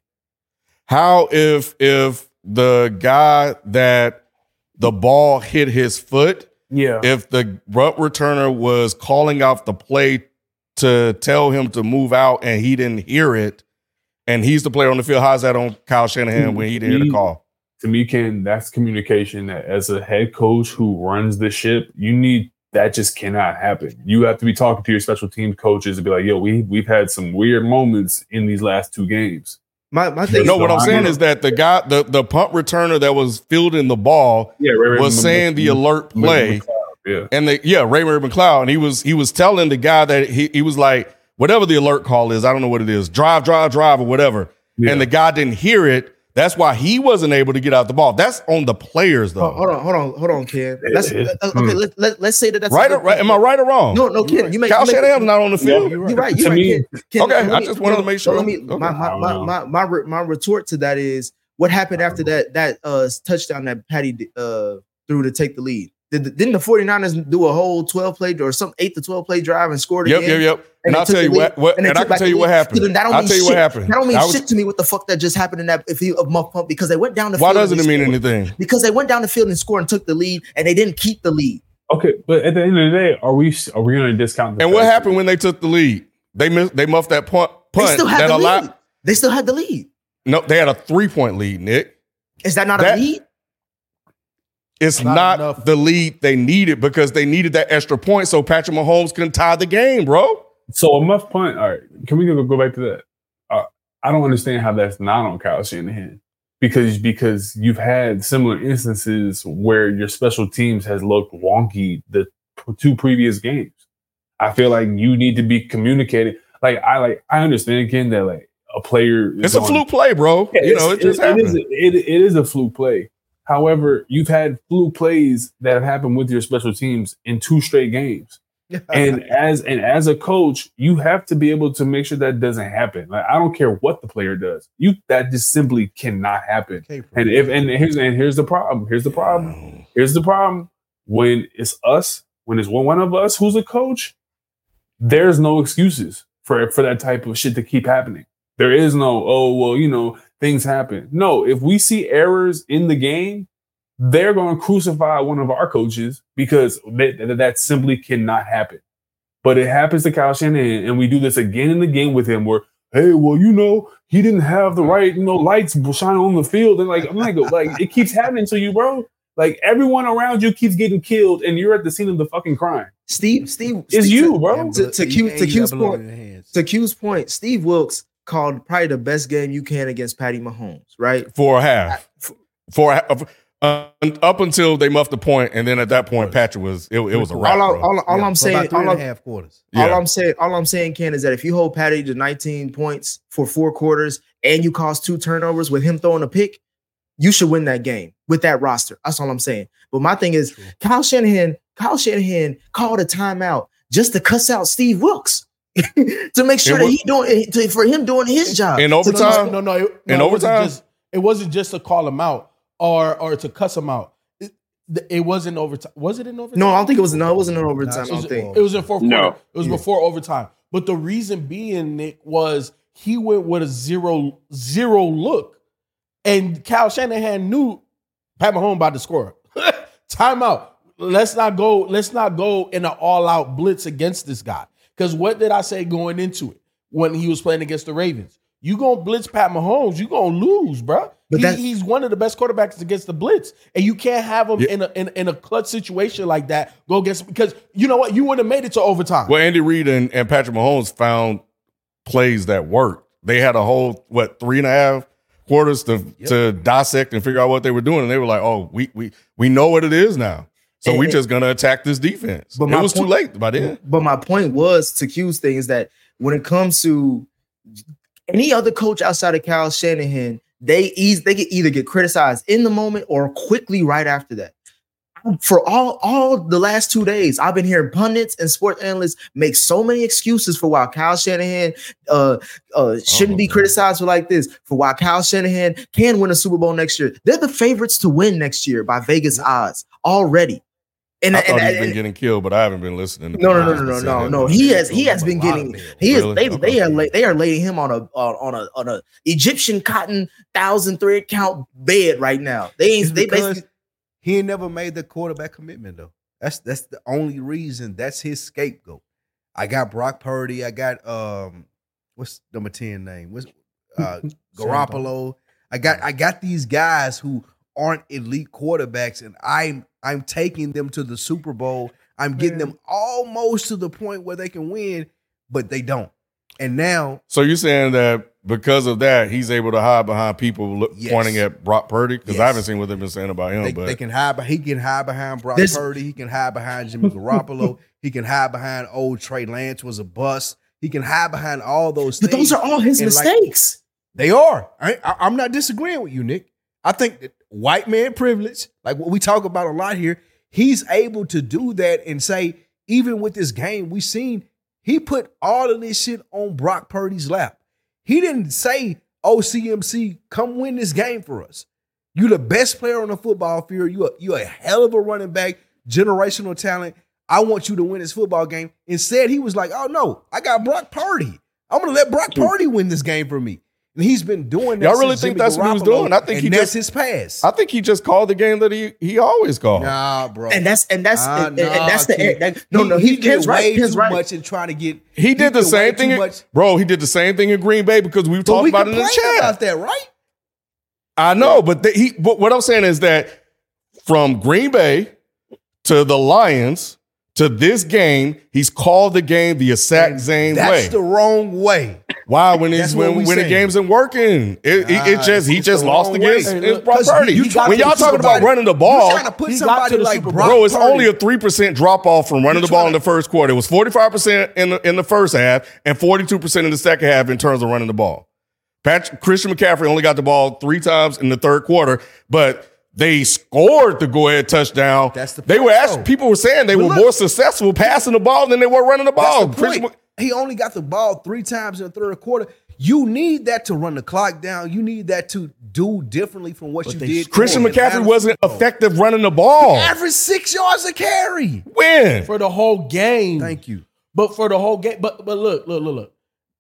How if if the guy that the ball hit his foot Yeah, if the runt returner was calling out the play to tell him to move out and he didn't hear it, and he's the player on the field, how's that on Kyle Shanahan when he didn't hear the mm-hmm. call? to me, Ken, that's communication. That as a head coach who runs the ship, you need that just cannot happen. You have to be talking to your special team coaches and be like, "Yo, we we've had some weird moments in these last two games." My my thing? No, what I'm saying is that the guy, the, the punt returner that was fielding the ball Yeah, Ray Ray was Mc- saying the alert play. Yeah, And the yeah, Ray Ray McCloud, and he was he was telling the guy that he he was like, whatever the alert call is, I don't know what it is, drive, drive, drive, or whatever. Yeah. And the guy didn't hear it. That's why he wasn't able to get out the ball. That's on the players, though. Hold hold on, hold on, hold on, Ken. Let's, uh, okay, let, let, let's say that that's right, or, right? Am I right or wrong? No, no, Ken. You make Kyle you make- Shanahan's not on the field. You're right. You're To right. me- Ken. Ken, Okay, let I just wanted to make so sure. Let me, Okay. my, my, my, my, my, re- my retort to that is what happened after that that uh touchdown that Patty uh threw to take the lead. Did, didn't the 49ers do a whole 12 play or some 8 to 12 play drive and scored Yep, again? yep, yep. And, they I'll tell you what, what they and I can tell you what happened. So that don't I'll mean tell you shit. what happened. That don't mean was- shit to me what the fuck that just happened in that if you of muff pump because they went down the Why field. and doesn't it mean scored. anything? Because they went down the field and scored and took the lead and they didn't keep the lead. Okay, but at the end of the day, are we are we going to discount? The And what happened when they took the lead? They missed, they muffed that punt. They still had that the allowed. lead. They still had the lead. No, they had a three point lead. Nick, Is that not That- a lead? It's Not not, enough. the lead they needed because they needed that extra point so Patrick Mahomes couldn't tie the game, bro. So a muff punt. All right, can we go go back to that? Uh, I don't understand how that's not on Kyle Shanahan because because you've had similar instances where your special teams has looked wonky the p- two previous games. I feel like you need to be communicated. Like I like I understand again that like a player. is It's a fluke play, bro. Yeah, you know, it's- it just it happened. is, it, it is a fluke play. However, you've had flu plays that have happened with your special teams in two straight games. and as and as a coach, you have to be able to make sure that doesn't happen. Like I don't care what the player does, you that just simply cannot happen. And if and here's and here's the problem. Here's the problem. Here's the problem. When it's us, when it's one one of us who's a coach, there's no excuses for for that type of shit to keep happening. There is no oh well, you know things happen. No, if we see errors in the game, they're going to crucify one of our coaches because that, simply cannot happen. But it happens to Kyle Shanahan, and we do this again and again with him. Where, hey, well, you know, he didn't have the right, you know, lights shining on the field, and like, I'm like, like it keeps happening to you, bro. Like everyone around you keeps getting killed, and you're at the scene of the fucking crime. Steve, Steve, It's Steve- you, bro. To, to, Q, to Q's point, to Q's point, Steve Wilks called probably the best game you can against Patty Mahomes, right? for a half. For a half. Uh, up until they muffed the point, and then at that point, Patrick was it, it was a wrap. all, I, all, all yeah, I'm saying, all, and a I'm, half quarters. all Yeah. I'm saying, all I'm saying, Ken, is that if you hold Patty to 19 points for four quarters and you cause two turnovers with him throwing a pick, you should win that game with that roster. That's all I'm saying. But my thing is, Kyle Shanahan, Kyle Shanahan called a timeout just to cuss out Steve Wilks to make sure In that he doing eh, to, for him doing his job In To- overtime? No, no, it, In no, it wasn't overtime? just it wasn't just to call him out or or to cuss him out. It, it wasn't overtime. Was it in overtime? No, I don't think it was. No, it wasn't an overtime. I It don't was, think. it was in fourth No. quarter. It was before overtime. But the reason being, Nick, was he went with a zero zero look, and Kyle Shanahan knew Pat Mahomes about to score. Timeout. Let's not go. Let's not go in an all out blitz against this guy. Because what did I say going into it when he was playing against the Ravens? You gonna blitz Pat Mahomes, you gonna lose, bro. He- he's one of the best quarterbacks against the blitz, and you can't have him Yeah. in, a, in in a clutch situation like that. Go against because you know what, you wouldn't have made it to overtime. Well, Andy Reid and, and Patrick Mahomes found plays that worked. They had a whole what three and a half quarters to to dissect and figure out what they were doing, and they were like, "Oh, we we we know what it is now, so we're just gonna attack this defense." But it was too point- late by then. But my point was to Q's thing is that when it comes to any other coach outside of Kyle Shanahan, they eas- they can either get criticized in the moment or quickly right after that. For all all the last two days, I've been hearing pundits and sports analysts make so many excuses for why Kyle Shanahan uh, uh, shouldn't be criticized for like this, for why Kyle Shanahan can win a Super Bowl next year. They're the favorites to win next year by Vegas odds already. And, I and- thought he's and- been getting killed, but I haven't been listening. To no, no, no, people no, no, no, no. He has he has been A lot of getting he is Really? they they are they are laying him on a on, on a on a Egyptian cotton thousand thread count bed right now. They ain't they because basically he ain't never made the quarterback commitment though. That's that's the only reason. That's his scapegoat. I got Brock Purdy. I got um, what's number ten name? What's uh, Garoppolo? I got I got these guys who aren't elite quarterbacks, and I'm I'm taking them to the Super Bowl. I'm getting them almost to the point where they can win, but they don't. And now So you're saying that because of that, he's able to hide behind people look, Yes. pointing at Brock Purdy? Because Yes. I haven't seen what they've been saying about him. They, but they can hide. He can hide behind Brock This- Purdy. He can hide behind Jimmy Garoppolo. he can hide behind old Trey Lance was a bust. He can hide behind all those but things. those are all his And like- mistakes. they are. I, I, I'm not disagreeing with you, Nick. I think that white man privilege, like what we talk about a lot here, he's able to do that and say, even with this game, we seen he put all of this shit on Brock Purdy's lap. He didn't say, "Oh, CMC, come win this game for us." You're the best player on the football field. You a, you're a hell of a running back, generational talent. I want you to win this football game. Instead, he was like, "Oh no, I got Brock Purdy. I'm gonna let Brock Purdy win this game for me." And he's been doing that. Y'all really since think Jimmy that's what he was doing? I think and he that's just- his pass. I think he just called the game that he he always called. nah, bro. And that's and that's Ah, and, and nah, that's the Ken. that, no no he, he, did Ken's way right too right. much in trying to get. He did the same thing, in- much. bro. He did the same thing in Green Bay because we But talked we about it in the chat. about that, right? I know, but the, he. But what I'm saying is that from Green Bay to the Lions to this game, he's called the game the exact same That's way. That's the wrong way. Why when That's he's what when, we when the saying. games ain't working? It, it, it just he just lost wrong against way. against Brock 'Cause Purdy. you got When y'all talking about running the You ball, trying to put he got to the like Super Brock Bro, it's Purdy- only a three percent drop off from running the ball in the first quarter. It was forty five percent in the in the first half and forty two percent in the second half in terms of running the ball. Patrick, Christian McCaffrey only got the ball three times in the third quarter, but they scored the go ahead touchdown. That's the they were point, actually people were saying they But were look- more successful passing the ball than they were running the ball. That's the point. He only got the ball three times in the third quarter. You need that to run the clock down. You need that to do differently from what you did. Christian McCaffrey wasn't effective running the ball. Average six yards a carry. When? for the whole game. Thank you. But for the whole game, but but look, look, look, look.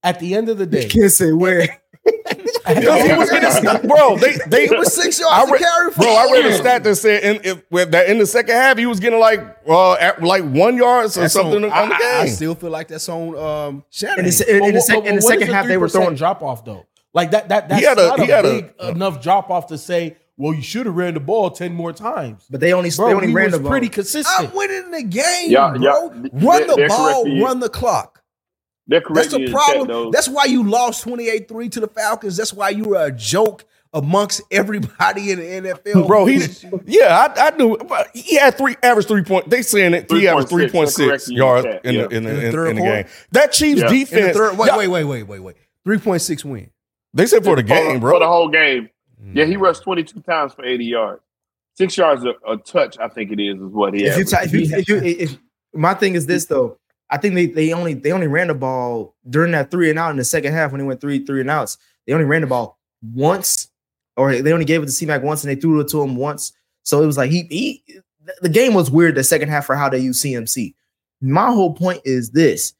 At the end of the day, Can't say where. Because he was getting, bro, they they It was six yards a read, carry. For bro, I read a stat that said in if, with that in the second half he was getting like uh at, like one yards or That's something on, on, the I, game. I still feel like that's on um, Shanahan. In the, in, But in the, sec- but in the what is second half, they were throwing. drop off though. Like that that that's He had a- not he had a- enough drop off to say, well, you should have ran the ball ten more times. But they only Bro, they only he ran was the ball. pretty consistent. I'm winning the game, Yeah, bro. yeah. Run the They're ball, run the clock. They're That's the you in chat, problem. though. That's why you lost 28-3 to the Falcons. That's why you were a joke amongst everybody in the NFL. Bro, he yeah, I, I knew he had three average three point. They saying it he averaged three 3.6, point they're six correcting you yards in chat, in yeah. the in the, In the third in the game. That Chiefs Yeah. in the defense. third, wait, wait, wait, wait, wait, wait. 3.6 win. They said for the game, bro. For the whole game. Yeah, he mm. rushed 22 times for 80 yards. Six yards a, a touch, I think it is, is what he if you, averaged. ta- if you, if you, if my thing is this though, I think they, they only they only ran the ball during that three and out in the second half when they went three three and outs. They only ran the ball once, or they only gave it to C Mac once, and they threw it to him once. So it was like he he the game was weird the second half for how they use CMC. My whole point is this: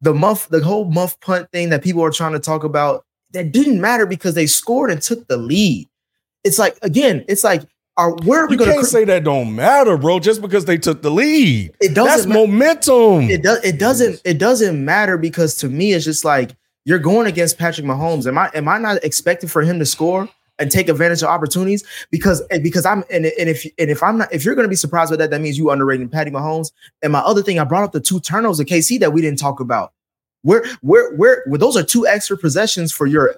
the muff, the whole muff punt thing that people are trying to talk about that didn't matter because they scored and took the lead. It's like again, it's like are where are we you going can't say that don't matter, bro, just because they took the lead. It That's doesn't ma- momentum. it does it doesn't it doesn't matter because to me it's just like you're going against Patrick Mahomes. Am I am I not expecting for him to score and take advantage of opportunities? Because because I'm and, and if and if I'm not if you're going to be surprised by that, that means you underrating Patty Mahomes. And my other thing, I brought up the two turnovers of KC that we didn't talk about. Where where where, where those are two extra possessions for your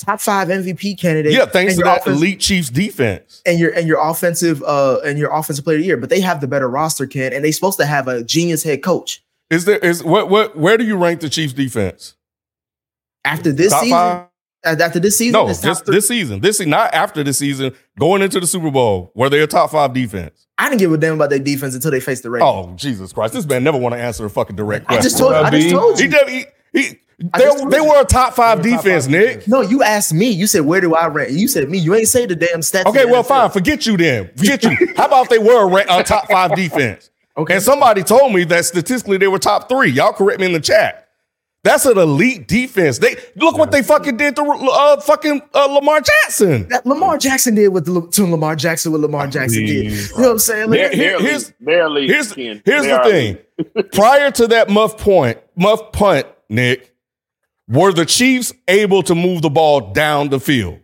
top five MVP candidate. yeah, thanks and to that offense- elite Chiefs defense. and your and your offensive uh and your offensive player of the year, but they have the better roster, Ken, and they're supposed to have a genius head coach. Is there is what what where do you rank the Chiefs defense? After this Top season, five? after this season, No, it's just three. this season. This not after the season. Going into the Super Bowl, were they a top five defense? I didn't give a damn about their defense until they faced the Ravens. Oh Jesus Christ! This man never want to answer a fucking direct question. I question. just told I just told you. did- he, he, I they, they were a top five They were top defense, five Nick. defense. No, you asked me. You said where do I rank? You said me. You ain't say the damn stats. Okay, well, NFL. fine. Forget you then. Forget you. How about they were a, ra- a top five defense? Okay. And somebody told me that statistically they were top three. Y'all correct me in the chat. That's an elite defense. They look what they fucking did to uh, fucking uh, Lamar Jackson. That Lamar Jackson did what the, to Lamar Jackson what Lamar Jackson did. You know what I'm saying? Like, They're, they're here's- elite. They're Here's here's the thing. Prior to that muff point, muff punt, Nick, were the Chiefs able to move the ball down the field?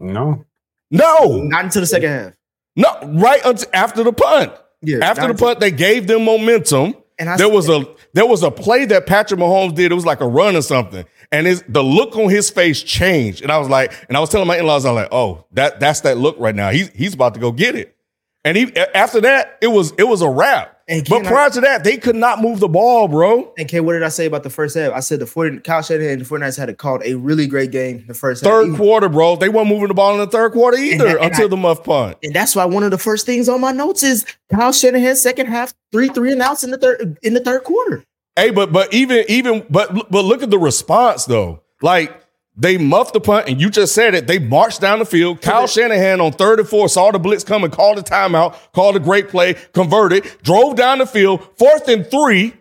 No. No, not until the second half. no. Right until after the punt. Yeah, After the punt, they gave them momentum. And I there was a there was a play that Patrick Mahomes did. It was like a run or something, and his, the look on his face changed. And I was like, and I was telling my in laws, I'm like, oh, that that's that look right now. He's he's about to go get it. And he after that, it was it was a wrap. And But can I- prior to that, they could not move the ball, bro. And K, what did I say about the first half? I said the 40, Kyle Shanahan and the 49ers had a, called a really great game the first half. Third Even- quarter, bro. They weren't moving the ball in the third quarter either that- and until I- the muff punt. And that's why one of the first things on my notes is Kyle Shanahan second half three three and outs in the third in the third quarter. Hey, but but even even but but look at the response though. Like they muffed the punt, and you just said it. They marched down the field. Kyle Shanahan on third and four saw the blitz coming, called a timeout, called a great play, converted, drove down the field, fourth and three,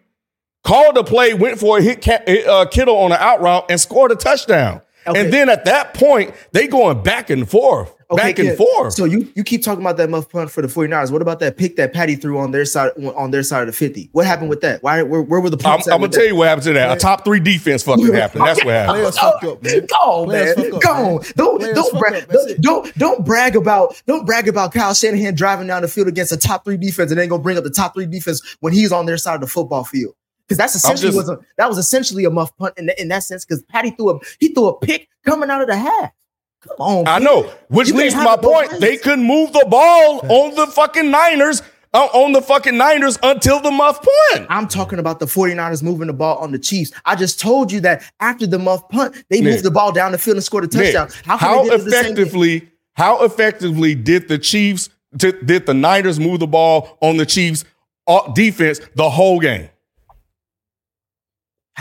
called a play, went for a hit Ca- uh, Kittle on an out route, and scored a touchdown. Okay. And then at that point, they going back and forth, back and Ken, forth. So you you keep talking about that muff punt for the 49ers. What about that pick that Patty threw on their side on their side of the 50? What happened with that? Why where, where were the I'm, punts? I'm gonna tell you what happened to that. A top three defense fucking happened. That's what happened. Players fuck up, man. Go on, man. fuck up, Go man. on. Don't Players don't fuck brag. up. Don't, don't don't brag about don't brag about Kyle Shanahan driving down the field against a top three defense and then gonna bring up the top three defense when he's on their side of the football field. Because that's essentially just- was a, that was essentially a muff punt in, that- in that sense. Because Patty threw a he threw a pick coming out of the half. Come on, I Pete. know, which You leads to my point. They couldn't move the ball on the fucking Niners, uh, on the fucking Niners until the muff punt. I'm talking about the 49ers moving the ball on the Chiefs. I just told you that after the muff punt, they moved the ball down the field and scored a touchdown. how can they get to the same thing? effectively, How effectively did the Chiefs did the Niners move the ball on the Chiefs uh, defense the whole game?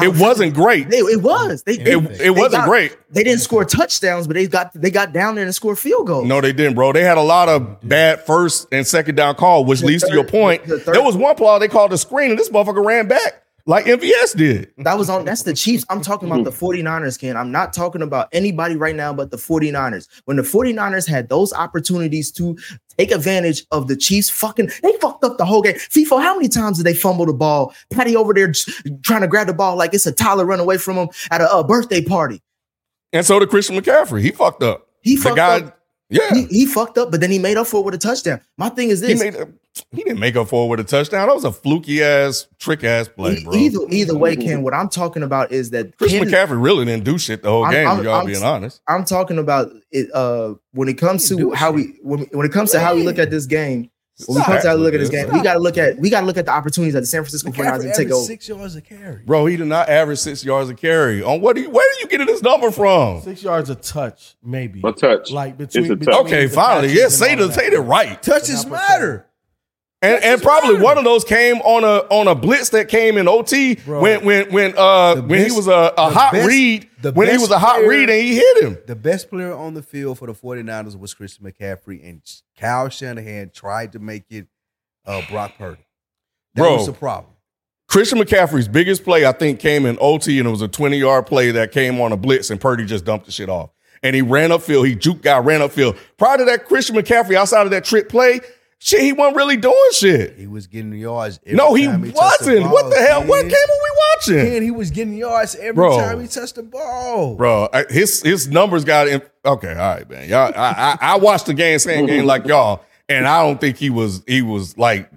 It wasn't great. They, it was. They, they- It- it wasn't got- great. They didn't score touchdowns, but they got they got down there and scored field goals. No, they didn't, bro. They had a lot of bad first and second down call, which The leads to your point. the there was one play they called a screen, and this motherfucker ran back like MVS did. That was on that's the Chiefs. I'm talking about the mm-hmm. 49ers, Ken. I'm not talking about anybody right now but the 49ers. When the 49ers had those opportunities to take advantage of the Chiefs fucking they fucked up the whole game. FIFO, how many times did they fumble the ball? Patty over there trying to grab the ball like it's a Tyler run away from him at a, a birthday party. And so did Christian McCaffrey. He fucked up. He The fucked guy- up. Yeah. He, he fucked up, but then he made up for it with a touchdown. My thing is He this. made a, he didn't make up for it with a touchdown. That was a fluky ass, trick ass play, bro. Either either way, Ken. What I'm talking about is that Chris Ken- McCaffrey really didn't do shit the whole I'm- game. I'm- y'all I'm- being honest. I'm talking about it. Uh, when it comes to how we when, when it comes to how we look at this game, when we come to look at this game, we got to look at we got to look at the opportunities that the San Francisco 49ers McCaffrey take over. six yards a carry. Bro, he did not average six yards a carry. On what? Do you, where are you getting this number from? Six yards a touch, maybe. A touch. Like between, It's a between, touch. between Okay, finally, catches yeah, say the that. say it right. Touches matter. And and probably one of those came on a on a blitz that came in OT when when when uh when he was a, a hot best- read when he was a hot player- read and he hit him. The best player on the field for the 49ers was Christian McCaffrey, and Kyle Shanahan tried to make it uh, Brock Purdy. That Bro. was the problem. Christian McCaffrey's biggest play, I think, came in OT, and it was a 20 yard play that came on a blitz, and Purdy just dumped the shit off. And he ran upfield. He juke guy ran upfield. Prior to that, Christian McCaffrey, outside of that trick play, shit, he wasn't really doing shit. He was getting yards. Every No, he time touched wasn't. ball, what the hell? What game are we watching? Ken, he was getting yards every Bro. time he touched the ball. Bro, his his numbers got in. Okay, all right, man. Y'all, I, I I watched the game, same game like y'all, and I don't think he was he was like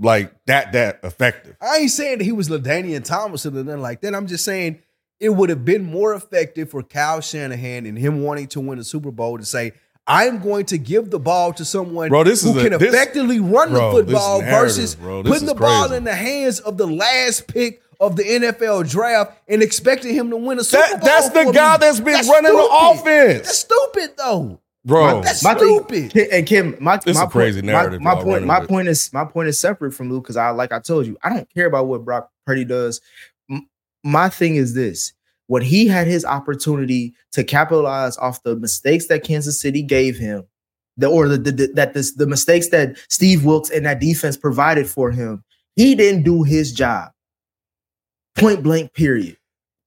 like that that effective. I ain't saying that he was LaDainian Thomas or nothing like that. I'm just saying it would have been more effective for Kyle Shanahan and him wanting to win a Super Bowl to say, I'm going to give the ball to someone Bro, this who is a- can this- effectively run Bro, the football versus bro, putting is the ball in the hands of the last pick of the NFL draft and expecting him to win a Super That- Bowl. that's the guy me. that's been running the offense. That's stupid though. Bro, That's My stupid. Kim- and Kim, my This my is a crazy point, narrative My, y'all point, my with. point is my point is separate from Luke because I like I told you, I don't care about what Brock Purdy does. M- My thing is this: when he had his opportunity to capitalize off the mistakes that Kansas City gave him, the or the, the, that this the mistakes that Steve Wilks and that defense provided for him, he didn't do his job. Point blank. Period.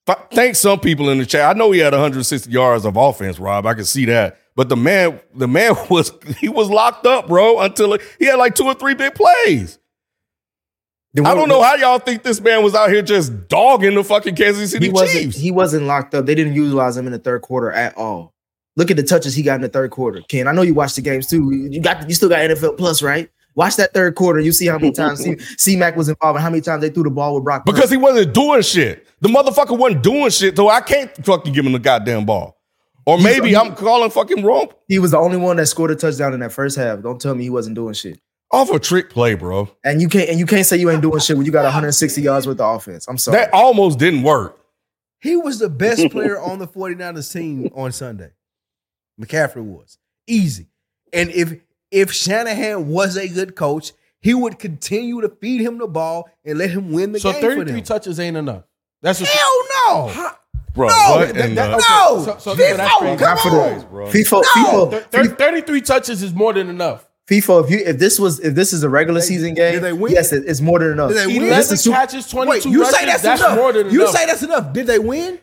Th- Thank some people in the chat. I know he had 160 yards of offense, Rob. I can see that. But the man, the man was he was locked up, bro, until he had like two or three big plays. Then I don't know how y'all think this man was out here just dogging the fucking Kansas City he wasn't Chiefs. he wasn't locked up. They didn't utilize him in the third quarter at all. Look at the touches he got in the third quarter. Ken, I know you watched the games too. You got you still got NFL Plus, right? Watch that third quarter. You see how many times C Mac was involved and how many times they threw the ball with Brock. because he wasn't doing shit. The motherfucker wasn't doing shit, so I can't fucking give him the goddamn ball. Or He's- maybe I'm calling fucking wrong he was the only one that scored a touchdown in that first half. Don't tell me he wasn't doing shit. Off a trick play, bro. And you can't and you can't say you ain't doing shit when you got 160 yards worth of offense. I'm sorry. That almost didn't work. He was the best player on the 49ers team on Sunday. McCaffrey was. Easy. And if if Shanahan was a good coach, he would continue to feed him the ball and let him win the So game for 33 them. touches ain't enough. That's what Hell no. Bro, No, what that- that- no. So- so- so FIFO, that's crazy. come on. bro. FIFO, No. FIFO, 33 touches is more than enough. FIFO, if you if this was if this is a regular season game, they win? yes, it- it's more than enough. Did they win? 11 is super- catches, 22 you rushes, say that's, that's enough. more than you enough. say that's enough. Did they win?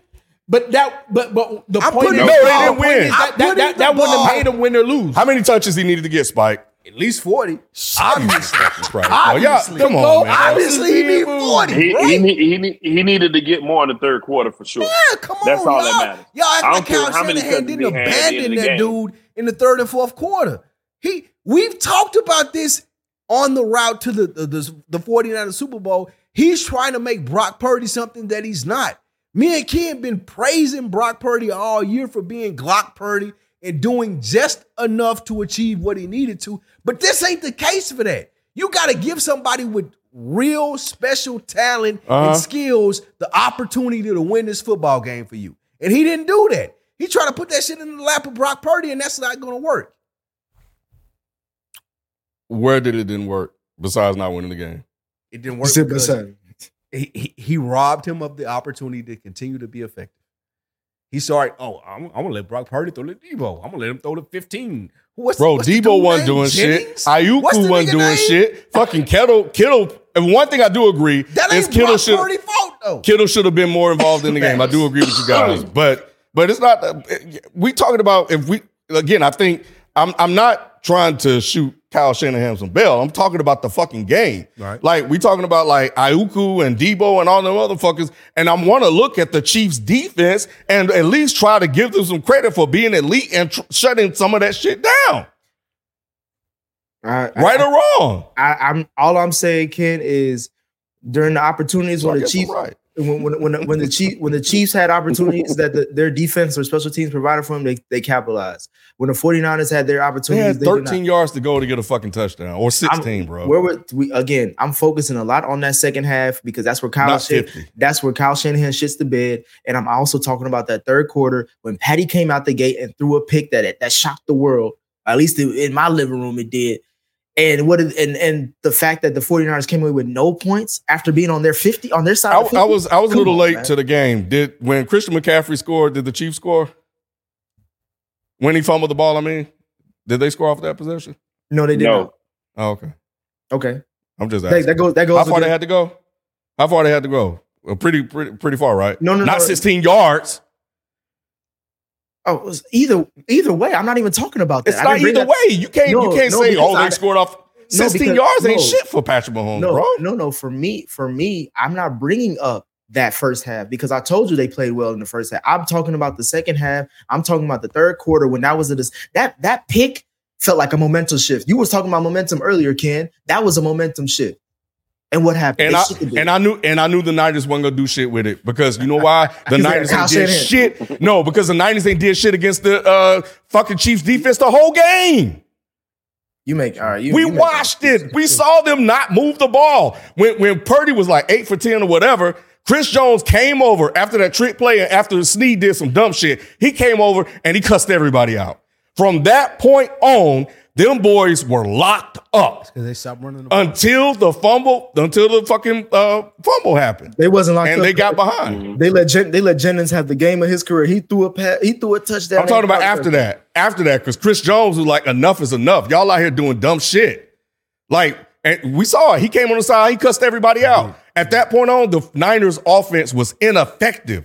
But that, but but the I'm point putting is, the No, they didn't win. That, that, that, that, wouldn't have made them win or lose. How many touches he needed to get, Spike? At least 40. Obviously. Right. y'all, Obviously. come on, man. Obviously, he need 40. He, right? he, need- he, he needed to get more in the third quarter for sure. Yeah, come on. That's all that y'all. matters. Y'all act I like don't care Kyle how many touches didn't he had at the end abandon of the that dude in the third and fourth quarter. He we've talked about this on the route to the, the, the, the 49ers Super Bowl. He's trying to make Brock Purdy something that he's not. Me and Ken been praising Brock Purdy all year for being Glock Purdy and doing just enough to achieve what he needed to. But this ain't the case for that. You got to give somebody with real special talent Uh-huh. and skills the opportunity to win this football game for you. And he didn't do that. He tried to put that shit in the lap of Brock Purdy, and that's not going to work. Where did it didn't work besides not winning the game? It didn't work Simple because he, he, he robbed him of the opportunity to continue to be effective. He saw it. Oh, I'm, I'm gonna let Brock Purdy throw the Deebo. I'm gonna let him throw the 15. What's, Bro, what's the Deebo wasn't name? doing shit. Jennings? What's the Ayuku wasn't doing name? shit. Fucking Kittle, Kittle. And one thing I do agree That is ain't Kittle Brock should Purdy fault though. Kittle should have been more involved in the game. I do agree with you guys, but but it's not. Uh, we talking about if we again. I think I'm I'm not trying to shoot Kyle Shanahan some bell. I'm talking about the fucking game. Right. Like we talking about like Ayuku and Deebo and all them motherfuckers. And I want to look at the Chiefs defense and at least try to give them some credit for being elite and tr- shutting some of that shit down. I, Right I, or wrong? I, I'm all I'm saying, Ken, is during the opportunities So when the I'm Chiefs right. When when when, when the Chiefs when the Chiefs had opportunities that the, their defense or special teams provided for them, they they capitalized. When the 49ers had their They opportunities, had they not. 13 yards to go to get a fucking touchdown or 16, bro. Where would we again? I'm focusing a lot on that second half because that's where Kyle 50. that's where Kyle Shanahan shits the bed. And I'm also talking about that third quarter when Patty came out the gate and threw a pick that that shocked the world. At least in my living room, it did. And what is, and and the fact that the 49ers came away with no points after being on their 50 on their side. I, of 50? I was I was a little on, late man. to the game. Did when Christian McCaffrey scored? Did the Chiefs score? When he fumbled the ball, I mean, did they score off that possession? No, they did No. not. Oh, okay. Okay, I'm just that, asking. that goes. That goes. How far with they the- had to go? How far they had to go? Well, pretty pretty pretty far, right? No, no, not no. 16 yards. Oh, it was either either way. I'm not even talking about that. It's not either that- way. You can't No, you can't no, say oh they I- scored off 16 because- yards ain't shit for Patrick Mahomes, no, bro. no, no. For me, for me, I'm not bringing up that first half because I told you they played well in the first half. I'm talking about the second half. I'm talking about the third quarter when that was a dis- that that pick felt like a momentum shift. You was talking about momentum earlier, Ken. That was a momentum shift. And what happened? And They I shit the bed. and I knew and I knew the Niners wasn't gonna do shit with it because you know why the Niners ain't did shit. No, because the Niners ain't did shit against the uh, fucking Chiefs defense the whole game. you make all right. You, we you watched it. We saw them not move the ball when when Purdy was like eight for ten or whatever. Chris Jones came over after that trick play and after Sneed did some dumb shit. He came over and he cussed everybody out. From that point on, them boys were locked up Because they stopped running the until the fumble, until the fucking uh, fumble happened, They wasn't locked up. and up. they got behind. They let Jen, they let Jennings have the game of his career. He threw a pa- he threw a touchdown. I'm talking about after that. After that, because Chris Jones was like, enough is enough. Y'all out here doing dumb shit. Like, and we saw it. He came on the side, he cussed everybody out. At that point on, the Niners offense was ineffective.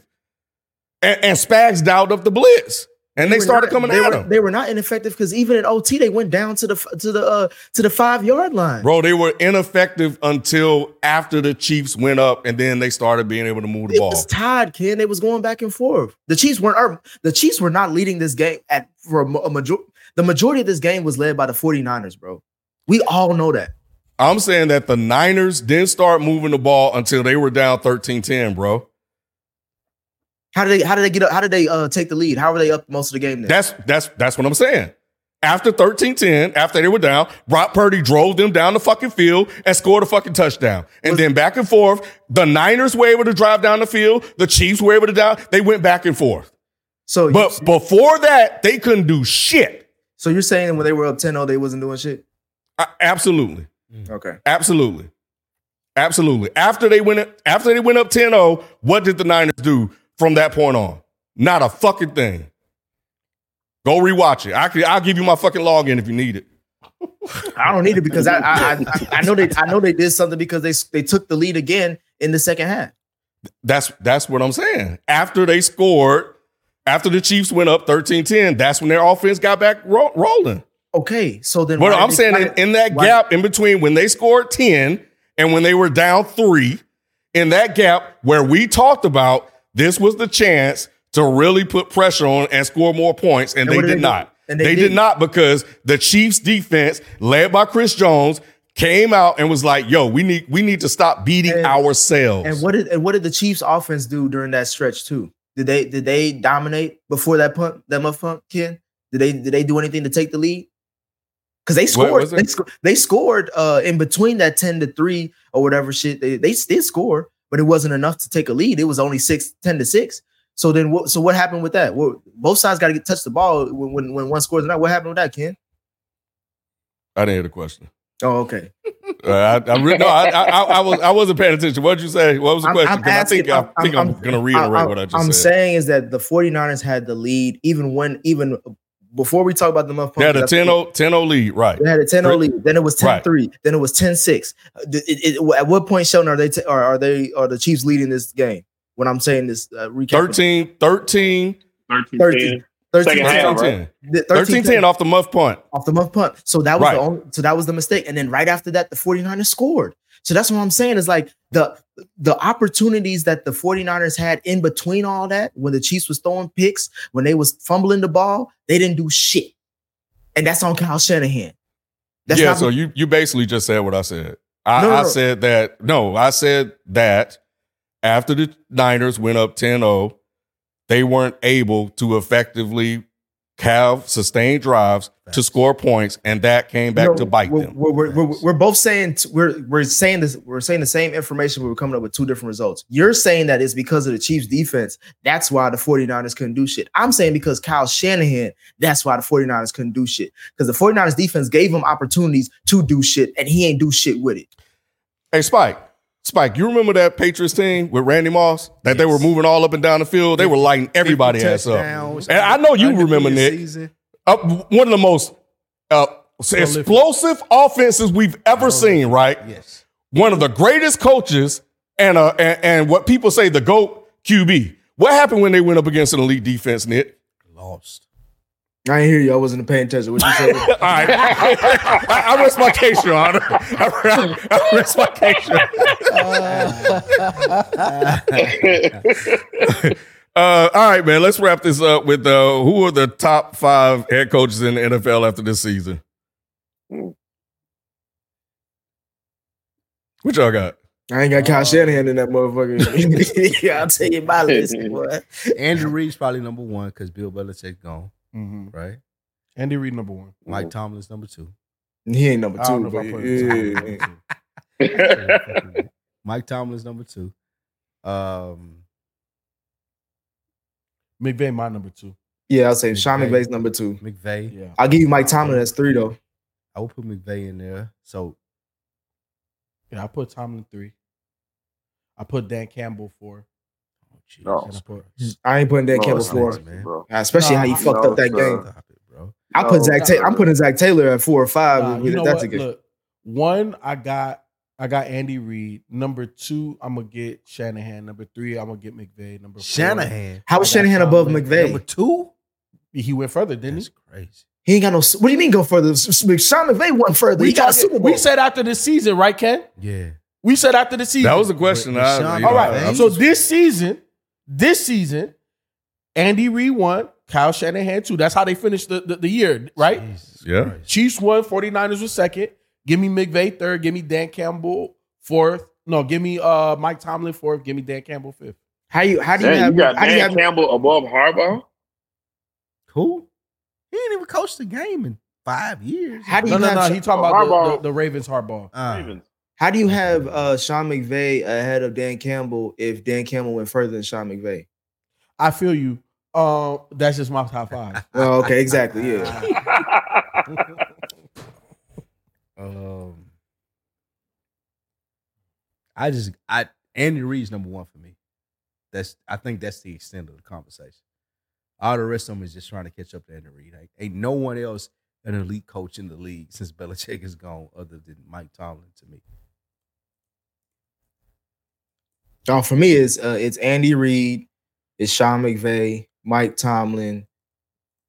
And, and Spags dialed up the blitz. And they, were started not- coming they at were, him. They were not ineffective because even in OT they went down to the to the uh, to the five yard line. Bro, they were ineffective until after the Chiefs went up and then they started being able to move the It ball. was tied, Ken. They was going back and forth. The Chiefs weren't. The Chiefs were not leading this game at for a, a major. The majority of this game was led by the 49ers, bro. We all know that. I'm saying that the Niners didn't start moving the ball until they were down 13-10, bro. How did they? How did they get up? How did they uh, take the lead? How were they up most of the game? Then? That's that's that's what I'm saying. After 13-10, after they were down, Brock Purdy drove them down the fucking field and scored a fucking touchdown. And then back and forth, the Niners were able to drive down the field. The Chiefs were able to down. They went back and forth. so. you- But before that, they couldn't do shit. so you're saying when they were up 10-0, they wasn't doing shit? Uh, absolutely. Okay. Absolutely. Absolutely. After they went after they went up 10-0, what did the Niners do from that point on? Not a fucking thing. Go rewatch it. I can, I'll give you my fucking login if you need it. I don't need it because I I, I I know they I know they did something because they they took the lead again in the second half. That's that's what I'm saying. After they scored, after the Chiefs went up 13-10, that's when their offense got back ro- rolling. Okay, so then But I'm they- saying in, in that why- gap in between when they scored 10 and when they were down three, in that gap where we talked about this was the chance to really put pressure on and score more points, and, And they did, they not. And they they did didn't. because the Chiefs defense, led by Chris Jones, came out and was like, yo, we need we need to stop beating And- ourselves. And what did and what did the Chiefs offense do during that stretch too? Did they did they dominate before that punt that muff punt, Ken? Did they did they do anything to take the lead? Because they scored, they, sco- they scored uh in between that 10 to 3 or whatever shit. They they did score, but it wasn't enough to take a lead. It was only six, 10 to 6. So then what so what happened with that? Well, both sides got to get touch the ball when, when when one scores or not. What happened with that, Ken? I didn't hear the question. Oh, okay. Uh, I, I, re- no, I, I, I, was I wasn't paying attention. What did you say? What was the I'm- question? I'm 'Cause I think asking- I think I'm, I'm- gonna reiterate what I just said. I'm said. saying is that the 49ers had the lead even when even before we talk about the month. They had a 10-0, 10-0 lead, right? They had a 10 0 lead. Then it was 10 Right. 3. Then it was 10 6. At what point, Shelton, are they t- are, are they are the Chiefs leading this game? When I'm saying this, uh, recap 13, 13, 13, 13, 13, Second half, 13, right? The 13, 10 off the muff punt. off the muff punt. So that was Right. the only, so that was the mistake. And then right after that, the 49ers scored. So that's what I'm saying is like the the opportunities that the 49ers had in between all that, when the Chiefs was throwing picks, when they was fumbling the ball, they didn't do shit. And that's on Kyle Shanahan. That's yeah, so you you basically just said what I said. I, No, no, I no. said that no, I said that after the Niners went up 10-0, they weren't able to effectively have sustained drives to score points, and that came back No, to bite we're, them. We're, we're, we're, we're both saying we're we're saying this. We're saying the same information. But we're coming up with two different results. You're saying that it's because of the Chiefs' defense. That's why the 49ers couldn't do shit. I'm saying because Kyle Shanahan. That's why the 49ers couldn't do shit. Because the 49ers defense gave him opportunities to do shit, and he ain't do shit with it. Hey, Spike. Spike, you remember that Patriots team with Randy Moss? That they were moving all up and down the field? They were lighting everybody ass up. And I know you remember, Nick. Uh, one of the most uh, explosive offenses we've ever seen, right? Yes. One of the greatest coaches and, uh, and, and what people say the GOAT QB. What happened when they went up against an elite defense, Nick? Lost. I ain't hear you. I wasn't paying attention. What you said? All right. I, I rest my case, Your Honor. I, I rest my case. Uh, all right, man. Let's wrap this up with uh, who are the top five head coaches in the NFL after this season? What y'all got? I ain't got Kyle Shanahan in that motherfucker. yeah, I'll tell you my list, boy. Andrew Reid's probably number one because Bill Belichick's gone, Mhm. right? Andy Reid number one. Mike Tomlin's number two. He ain't number two, know but if I put him yeah. number two. Mike Tomlin's number two. Um, McVay my number two. yeah, I'll say Sean McVay. McVay's number two. McVay. Yeah. I'll give you Mike Tomlin. That's three though. I will put McVay in there. So Yeah, I put Tomlin three. I put Dan Campbell four. No. I ain't putting that No, Campbell it's four, man. bro. especially No, how you I- fucked no, up that sir. game. Stop it, bro. I put No, Zac. Ta- I'm putting Zac Taylor at four or five. Nah, you know that's what? a good. Look, one, I got I got Andy Reid. Number two, I'm gonna get Shanahan. Number three, I'm gonna get McVay. Number four, Shanahan. How was I got Shanahan above Tomlin. McVay? Number two? He went further, didn't That's he? crazy. He ain't got no. What do you mean go further? S- S- Sean McVay went further. he got a Super Bowl. we said after the season, right, Ken? Yeah. We said after the season. That was the question. But I, Sean- you know, All right. I- so this season, this season, Andy Reid won, Kyle Shanahan two. That's how they finished the, the, the year, right? Jesus Yeah. Christ. Chiefs won, 49ers was second. Give me McVay third. Give me Dan Campbell fourth. No, give me uh Mike Tomlin fourth. Give me Dan Campbell fifth. How you? How do you Damn, have? you got how do you Dan have? Campbell above Harbaugh? Who? He ain't even coached the game in five years. How do No, you no, have? no. He talking about the, Harbaugh. the, the Ravens Harbaugh. Uh, Ravens. How do you have uh, Sean McVay ahead of Dan Campbell if Dan Campbell went further than Sean McVay? I feel you. Um, that's just my top five. Oh, okay, exactly. Yeah. um, I just I Andy Reid's number one for me. That's I think that's the extent of the conversation. All the rest of them is just trying to catch up to Andy Reid. Like, ain't no one else an elite coach in the league since Belichick is gone, other than Mike Tomlin to me. Oh, for me, it's uh, it's Andy Reid, it's Sean McVay, Mike Tomlin,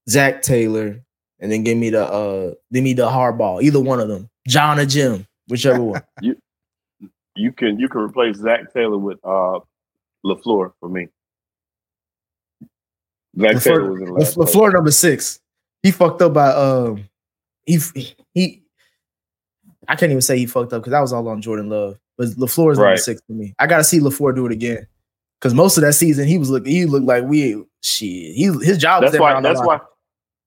Zac Taylor, and then give me the uh, give me the Harbaugh. Either one of them, John or Jim, whichever one. You you can you can replace Zac Taylor with uh LaFleur for me. Zac Taylor was in the last LaFleur, LaFleur number six. He fucked up by um, he he. I can't even say he fucked up because that was all on Jordan Love. But LaFleur is number Right. six for me. I got to see LaFleur do it again because most of that season he was looking. He looked like we shit. He his job. That's there why. That's why.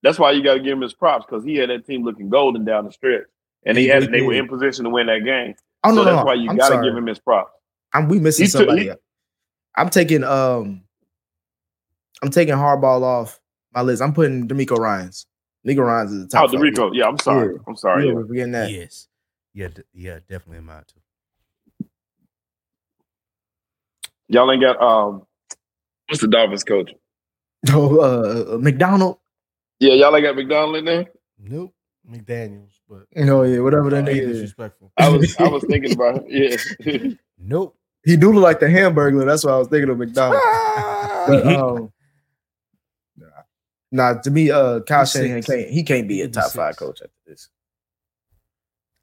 That's why you got to give him his props because he had that team looking golden down the stretch, and he He had really they were in position to win that game. Oh no, so no, that's no. why you I'm got to sorry. give him his props. I'm we missing He took- somebody. he- I'm taking um, I'm taking Harbaugh off my list. I'm putting DeMeco Ryans. DeMeco Ryans is the top. Oh, Dorico. Yeah, I'm sorry. Yeah. I'm sorry. Yeah, Yeah. we're forgetting that. Yes. Yeah, d- yeah, definitely in mine too. Y'all ain't got um, what's the Dolphins coach? Oh, uh, McDonald. Yeah, y'all ain't got McDonald in there. Nope. McDaniels, but Oh yeah, whatever that I ain't nigga is. disrespectful. I was I was thinking about it. Yeah. Nope. He do look like the Hamburglar. That's why I was thinking of McDonald. but um, nah, to me, uh, Kyle He's Shanahan can't. He can't be a top five coach after this.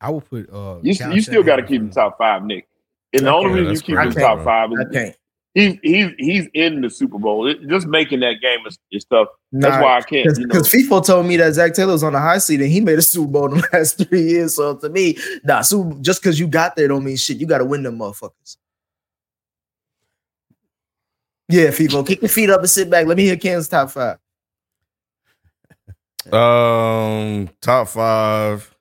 I would put uh you you still got to keep him top five, Nick. And the only reason you keep crazy, him top bro. five I is can't. he's he's he's in the Super Bowl. It, just making that game is, is tough. That's Nah, why I can't. You know, Because FIFO told me that Zac Taylor was on the high seat and he made a Super Bowl in the last three years. So to me, nah, Super, just because you got there don't mean shit. You got to win them motherfuckers. Yeah, FIFO, kick your feet up and sit back. Let me hear Kansas top five. Um, top five.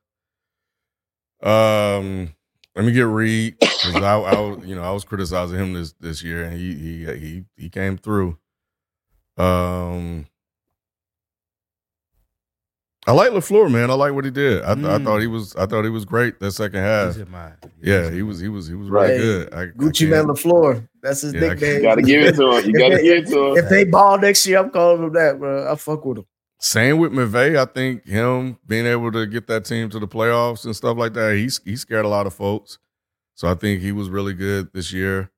Um, let me get Reid because I, I, was- you know, I was criticizing him this this year, and he he he he came through. Um, I like LaFleur, man. I like what he did. I, th- I Mm. thought he was, I thought he was great that second half. He's in. Yeah, he was, he was, he was Right. really Hey, good. I, I Gucci Man can't- LaFleur. That's his Yeah, nickname. you got to give it to him. You got to give it to him. If they ball next year, I'm calling them that, bro. I fuck with them. Same with McVay. I think him being able to get that team to the playoffs and stuff like that, he's he scared a lot of folks. So I think he was really good this year.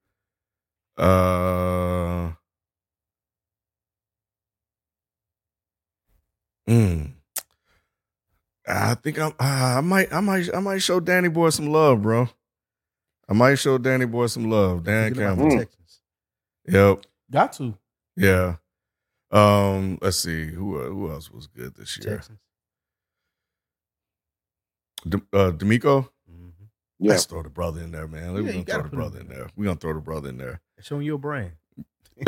Uh mm. I think I'm, I might I might I might show Danny Boy some love, bro. I might show Danny Boy some love. Dan Campbell. Yep. Got to. Yeah. Um, let's see who uh, who else was good this year. Texans. D- uh, DeMeco. Mhm. Yeah. Let's throw the brother in there, man. We're you gonna throw the brother in there. We're gonna throw the brother in there. Showing your brain.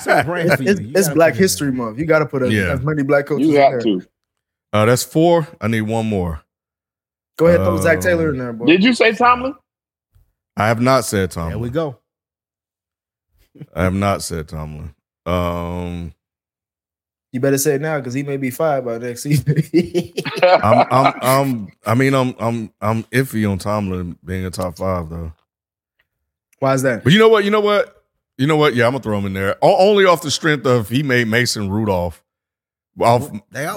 Some brand for. It's, You it's Black put it History Month. You got to put a, Yeah. as many black coaches You in have there. to. Uh, that's four. I need one more. Go ahead, throw Zac Um, Taylor in there, boy. Did you say Tomlin? I have not said. Tomlin. There we go. I have not said Tomlin. Um, You better say it now because he may be fired by next season. I'm, I'm, I'm, I mean, I'm, I'm, I'm iffy on Tomlin being a top five though. Why is that? But you know what? You know what? You know what? Yeah, I'm gonna throw him in there. O- only off the strength of he made Mason Rudolph off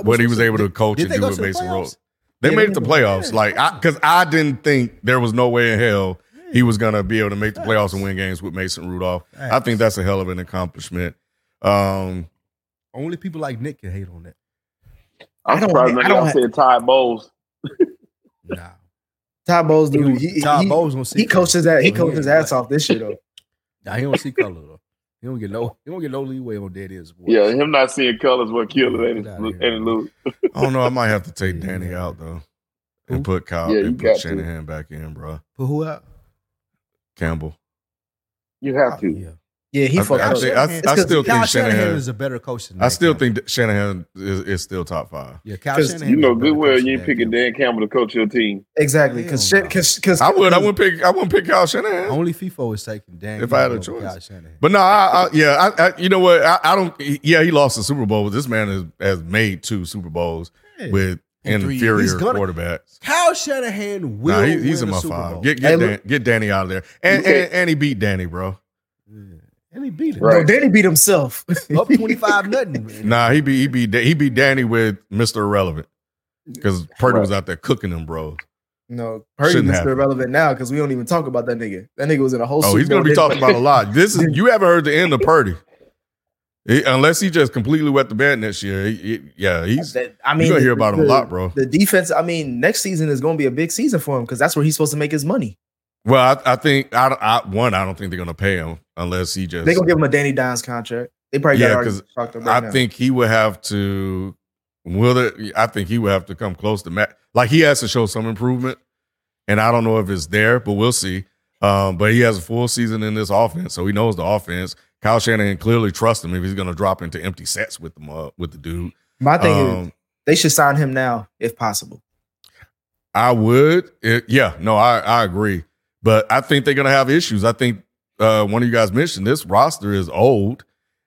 what he was able to coach and do with Mason? Rudolph. They made it to playoffs. Like, I because I didn't think there was no way in hell he was gonna be able to make the playoffs and win games with Mason Rudolph. I think that's a hell of an accomplishment. Um, Only people like Nick can hate on that. I'm I don't- surprised I don't y'all have- said Ty Bowles. Nah. Todd Bowles, dude, he, Todd he, Bowles gonna see he coached his ass, he color. coached his ass off this shit though. Nah, he don't see color though. He don't get no. He don't get no leeway on dead end sports. Yeah, him not seeing colors what killed it Get and outta lose. I don't know. I might have to take Danny out though, Who? and put Kyle Yeah, and got put to. Shanahan back in, bro. Put who out? Campbell. You have to. Yeah. Yeah, he I, fucked I, up. think, I, It's I 'cause still Kyle think Shanahan, Shanahan. is a better coach than I Nick still Campbell. think that Shanahan is, is still top five. Yeah, Kyle 'Cause Shanahan. You know good well you than ain't Dan picking Dan Campbell to coach your team. Exactly, because because because I would. I wouldn't pick. I wouldn't pick Kyle Shanahan. Only FIFO is taking Dan. If I had a Campbell over choice. Kyle Shanahan. But no, I, I yeah, I, I, you know what? I, I don't. Yeah, he lost the Super Bowl, but this man has, has made two Super Bowls Yeah. with In inferior He's gonna- quarterbacks. Kyle Shanahan will. Nah, he, he's win in my Super five. Bowl. Get Hey, get, look- Dan, get Danny out of there, and, and and he beat Danny, bro. Yeah. And he beat him. Right. no, Danny beat himself. Up twenty five nothing. Nah, he beat he beat he beat Danny with Mister Irrelevant because Purdy Right. was out there cooking them, bros. No, Purdy Shouldn't is happen. irrelevant now because we don't even talk about that nigga. That nigga was in a whole. Oh, Super he's gonna Bowl be talking about a lot. This is you haven't heard the end of Purdy. He- unless he just completely wet the bed next year. He- he- yeah, he's That- I mean, you're gonna the- hear about him a lot, bro. The defense. I mean, next season is going to be a big season for him because that's where he's supposed to make his money. Well, I, I think I, I one. I don't think they're gonna pay him unless he just. they're gonna give him a Danny Dimes contract. They probably yeah, got because because I think he would have to. Will it, I think he would have to come close to Matt. Like he has to show some improvement, and I don't know if it's there, but we'll see. Um, but he has a full season in this offense, so he knows the offense. Kyle Shanahan clearly trusts him if he's going to drop into empty sets with them uh, with the dude. My thing is Um, they should sign him now if possible. I would. It- yeah, no, I, I agree. But I think they're going to have issues. I think uh, one of you guys mentioned this roster is old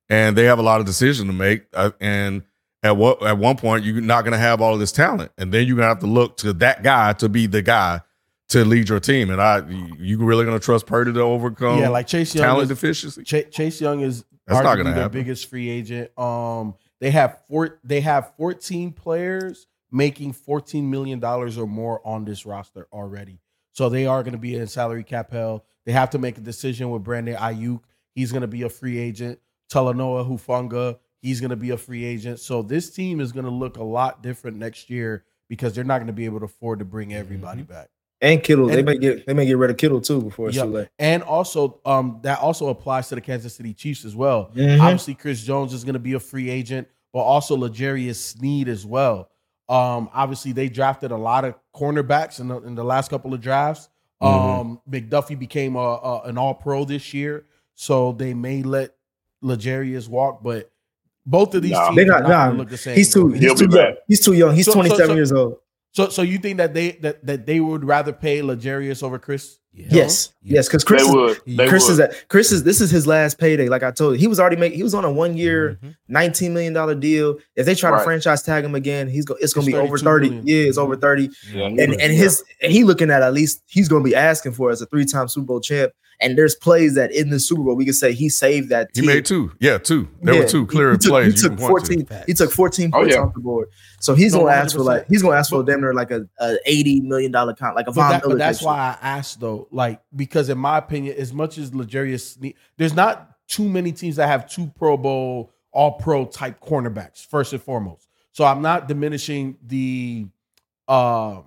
and they have a lot of decision to make. Uh, and at what at one point, you're not going to have all of this talent. And then you're going to have to look to that guy to be the guy to lead your team. And I, you really gonna trust Purdy to overcome? yeah, like Chase Young. talent is- deficiency. Ch- Chase Young is That's not gonna their happen. biggest free agent. Um, they have four. They have 14 players making 14 million dollars or more on this roster already. So they are going to be in salary cap hell. They have to make a decision with Brandon Aiyuk. He's going to be a free agent. Talanoa Hufanga. He's going to be a free agent. So this team is going to look a lot different next year because they're not going to be able to afford to bring everybody back. And Kittle, they may get they may get rid of Kittle too before it's Yep. too late. And also, um, that also applies to the Kansas City Chiefs as well. Mhm. Obviously, Chris Jones is going to be a free agent, but also L'Jarius Sneed as well. Um, obviously, they drafted a lot of cornerbacks in the, in the last couple of drafts. Um, McDuffie became a, a an All Pro this year, so they may let L'Jarius walk, but both of these Nah. teams They not nah, look the same. He's too he's too young. He's too young. He's So- so- 27 so- years old. So, so you think that they that that they would rather pay L'Jarius over Chris? Yes, yes, because Chris, They is, would. They Chris would. is at Chris is this is his last payday. Like I told you, he was already making. He was on a one year, mm-hmm. nineteen million dollar deal. If they try to franchise tag him again, he's go, it's gonna It's be over thirty. million. Yeah, it's over mm-hmm. thirty. Yeah, And was- and his and he looking at at least he's gonna be asking for as a three time Super Bowl champ. And there's plays that in the Super Bowl we could say he saved that. He made two. Yeah, two. There Yeah, were two clear he took, plays. He took can point to. 14. He took 14 Oh, points yeah. off the board. So he's No, gonna ask for like he's gonna ask for a damn near like a, a 80 million dollar count, like a But, Von that- but Miller. that's why I asked though, like because in my opinion, as much as L'Jarius, Sneed, there's not too many teams that have two Pro Bowl, All Pro type cornerbacks. First and foremost, so I'm not diminishing the uh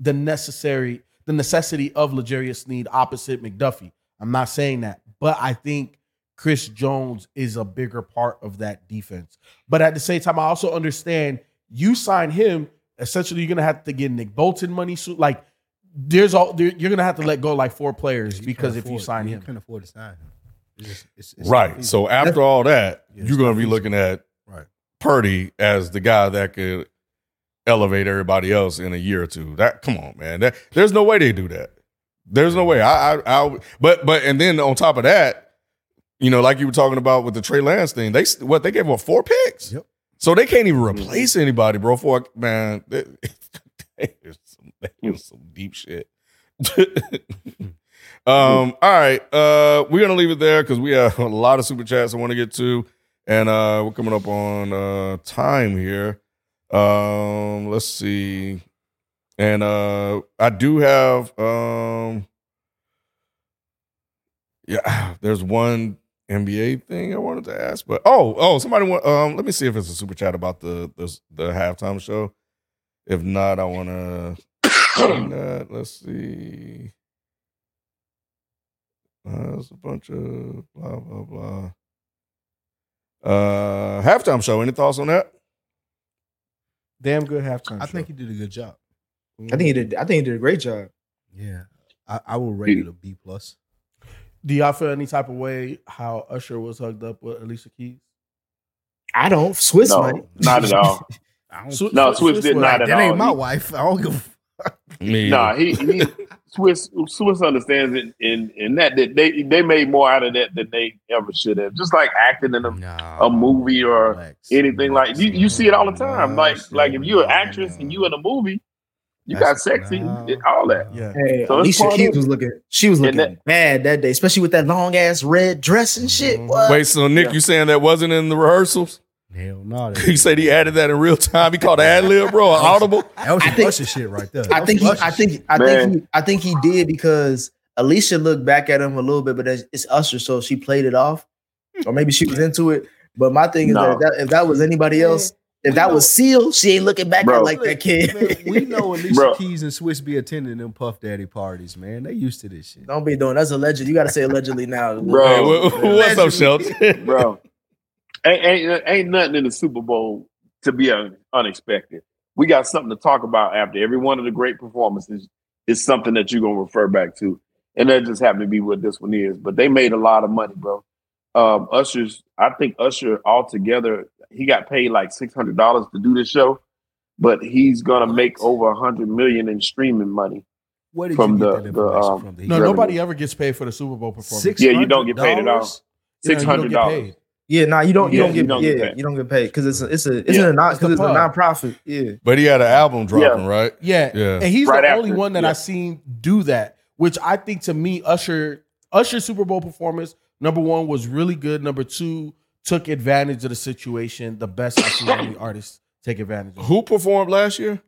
the necessary the necessity of L'Jarius Sneed opposite McDuffie. I'm not saying that, but I think Chris Jones is a bigger part of that defense. But at the same time, I also understand you sign him. Essentially, you're gonna have to get Nick Bolton money. So, like, there's all there, you're gonna have to let go like four players because if you sign you him, can afford to sign him. It's just- it's- it's Right. So after all that, Yeah, you're gonna be looking at right. Purdy as the guy that could elevate everybody else in a year or two. That come on, man. That, there's no way they do that. There's no way. I, I, I, but, but, and then on top of that, you know, like you were talking about with the Trey Lance thing, they what they gave up four picks. Yep. So they can't even replace anybody, bro. For man, that- that is some, that is some deep shit. um, all right. Uh, we're gonna leave it there because we have a lot of super chats I want to get to, and uh, we're coming up on uh time here. Um, let's see, and uh, I do have um, yeah, there's one NBA thing I wanted to ask, but oh, oh, somebody want um, let me see if it's a super chat about the the, the halftime show. If not, I want to. that. Let's see. Uh, there's a bunch of blah blah blah. Uh, halftime show. Any thoughts on that? damn good halftime. I show. think he did a good job. I think he did. Mm. I think he did a great job. Yeah, I, I will rate it a B plus. Do y'all feel any type of way how Usher was hugged up with Alicia Keys? I don't Swizz No, money. not at all. I don't, No, Swi- Swizz did was- not at that ain't my wife. I don't give. a Me. Nah, he, he Swizz Swizz understands it in in that that they they made more out of that than they ever should have. Just like acting in a, Nah, a movie or relax, anything like you, you see it all the time. Like relax, like if you're an actress nah. and you in a movie, you got sexy, nah, and all that. Yeah. Hey, So Alicia Keys was looking. She was looking that- bad that day, especially with that long ass red dress and shit. Mm-hmm. What? Wait, so Nick, Yeah. you saying that wasn't in the rehearsals? Hell no. that- You said he added that in real time. He called ad lib, bro, an audible. That was I some think- Usher shit right there. I think he, I think. I Man. think he, I think he did because Alicia looked back at him a little bit, but it's it's Usher, so she played it off, or maybe she was into it. But my thing is No. that, if that if that was anybody else, if that was sealed, she ain't looking back at like that kid. Man, we know Alicia Bro. Keys and Swizz be attending them Puff Daddy parties, man. They used to this shit. Don't be doing that's alleged. You got to say allegedly now, Bro. Hey, wha- what's up, Shelton? bro. Ain't, ain't ain't nothing in the Super Bowl to be un- unexpected. We got something to talk about after every one of the great performances is something that you're gonna refer back to, and that just happened to be what this one is. But they made a lot of money, bro. Um, Usher's, I think Usher altogether, he got paid like six hundred dollars to do this show, but he's gonna make over a hundred million in streaming money. Where did From you get the- that the, um, from? That he No, Revenue. nobody ever gets paid for the Super Bowl performance. Six Yeah, you don't get paid at all. $600? Yeah, Six you don't hundred get dollars. paid. Yeah, nah, you don't. You Yeah, don't get. you don't yeah, get paid. you don't get paid because it's a, it's a it's Yeah, a not it's because it's a nonprofit. Yeah, But he had an album dropping, right? Yeah, Yeah. and he's Right the after, only one that yeah. I seen do that, which I think to me, Usher, Usher Super Bowl performance, number one was really good. Number two, took advantage of the situation. The best I've seen any artist take advantage of. Who performed last year?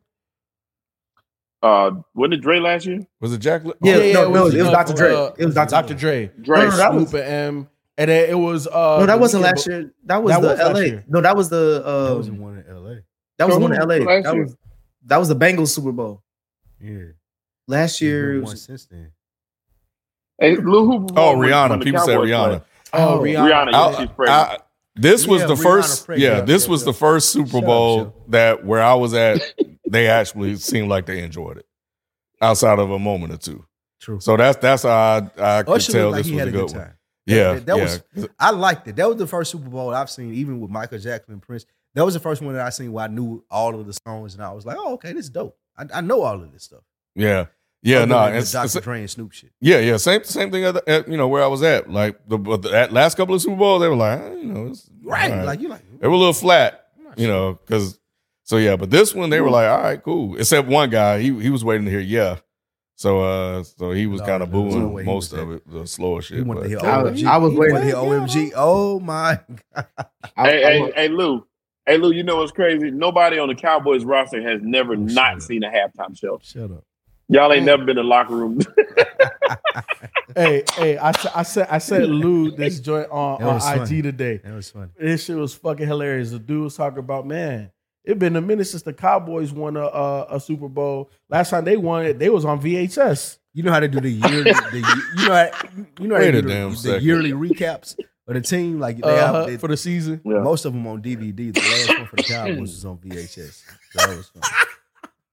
Uh, wasn't it Dre last year? Was it Jack? Li- Yeah, no, no, it was uh, Dr. Dre. uh, It was Dr. Dr. Dre. Dre. No, no, that Snoop was- and M, and then it was. Uh, no, that wasn't last year. That was That the was L.A. No, that was the. That Uh, was the one in L.A. that was So the one in L.A. That year? was that was the Bengals Super Bowl Yeah, last year. Year it was- since then. Hey, Lil, who Oh, Rihanna. People said Rihanna. played? Oh, Rihanna, Rihanna. yeah, I- she's pregnant. I- this was Yeah, the first. Yeah, Yeah, this yeah, was the first Super up, Bowl that where I was at. They actually seemed like they enjoyed it, outside of a moment or two. True. So that's that's how I, I could Usher tell like this he was had a a good good one. time. Yeah, that, that yeah. was. I liked it. That was the first Super Bowl I've seen, even with Michael Jackson and Prince. That was the first one that I seen where I knew all of the songs, and I was like, "Oh, okay, this is dope. I, I know all of this stuff." yeah, yeah. Other No, than and the Dr. Dre and Snoop shit. yeah, yeah. Same same thing. At, the- at, you know where I was at. Like the, the that last couple of Super Bowls, they were like, eh, you know, it's, Right? all Like you like. They were a little flat, you know, because so yeah. But this one, they were like, all right, cool. Except one guy, he he was waiting to hear yeah. So uh, so he was No, kind of there no booing way most of it, the slower shit. He but- to hear I was- OMG. I was waiting wanted to hear OMG. Oh my! I- Hey, I- hey, hey, Lou. Hey, Lou. You know what's crazy? Nobody on the Cowboys roster has never Oh, shut not up. seen a halftime show. Shut up. Y'all ain't never been in the locker room. Hey, hey, I, sa- I said I said Lou this joint on, on IG funny. today. That was funny. This shit was fucking hilarious. The dude was talking about, man, it been a minute since the Cowboys won a, a, a Super Bowl. Last time they won it, they was on VHS. You know how to do the yearly. the, you know how you know how to do the, the yearly recaps of the team. Like they Uh-huh, have they, for the season. Yeah. most of them on DVD. The last one for the Cowboys was on VHS. So that was fun.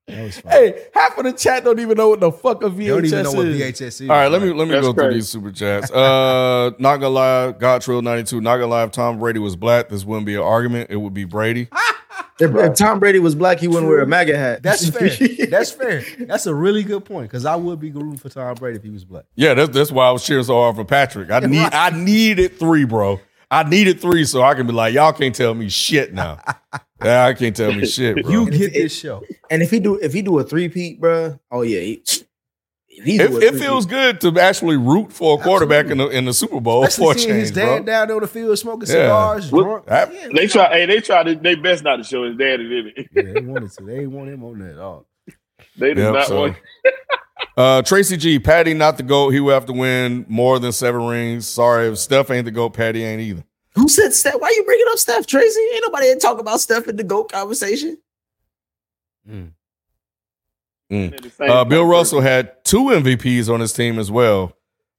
That was fun. Hey, half of the chat don't even know what the fuck a VHS they don't even know what is. VHS is. All right, let me let me That's go through crazy. these super chats. Uh, not gonna lie, God Trill ninety two. Not gonna lie, if Tom Brady was black, this wouldn't be an argument. It would be Brady. if, if Tom Brady was black, he wouldn't wear a MAGA hat. That's fair. That's fair. That's a really good point because I would be rooting for Tom Brady if he was black. Yeah, that's that's why I was cheering so hard for Patrick. I need I needed three, bro. I needed three so I can be like, y'all can't tell me shit now. Yeah, I can't tell me shit, bro. You get this show. and if he do if he do a three peat, bro, oh yeah, he, if he it, it feels good to actually root for a quarterback in the in the Super Bowl for Especially a seeing his dad bro. down there on the field smoking Yeah. cigars, Look, drunk. that- Yeah, they try. Hey, they tried. to- They best not to show his daddy, did it? yeah, they wanted to. They ain't want him on that at all. They did Yep, not so- want. Uh, Tracy G, Patty not the GOAT. He will have to win more than seven rings. Sorry, if Steph ain't the GOAT, Patty ain't either. Who said Steph? Why are you bringing up Steph, Tracy? Ain't nobody ain't talk about Steph in the GOAT conversation. Uh, Bill Russell had two MVPs on his team as well.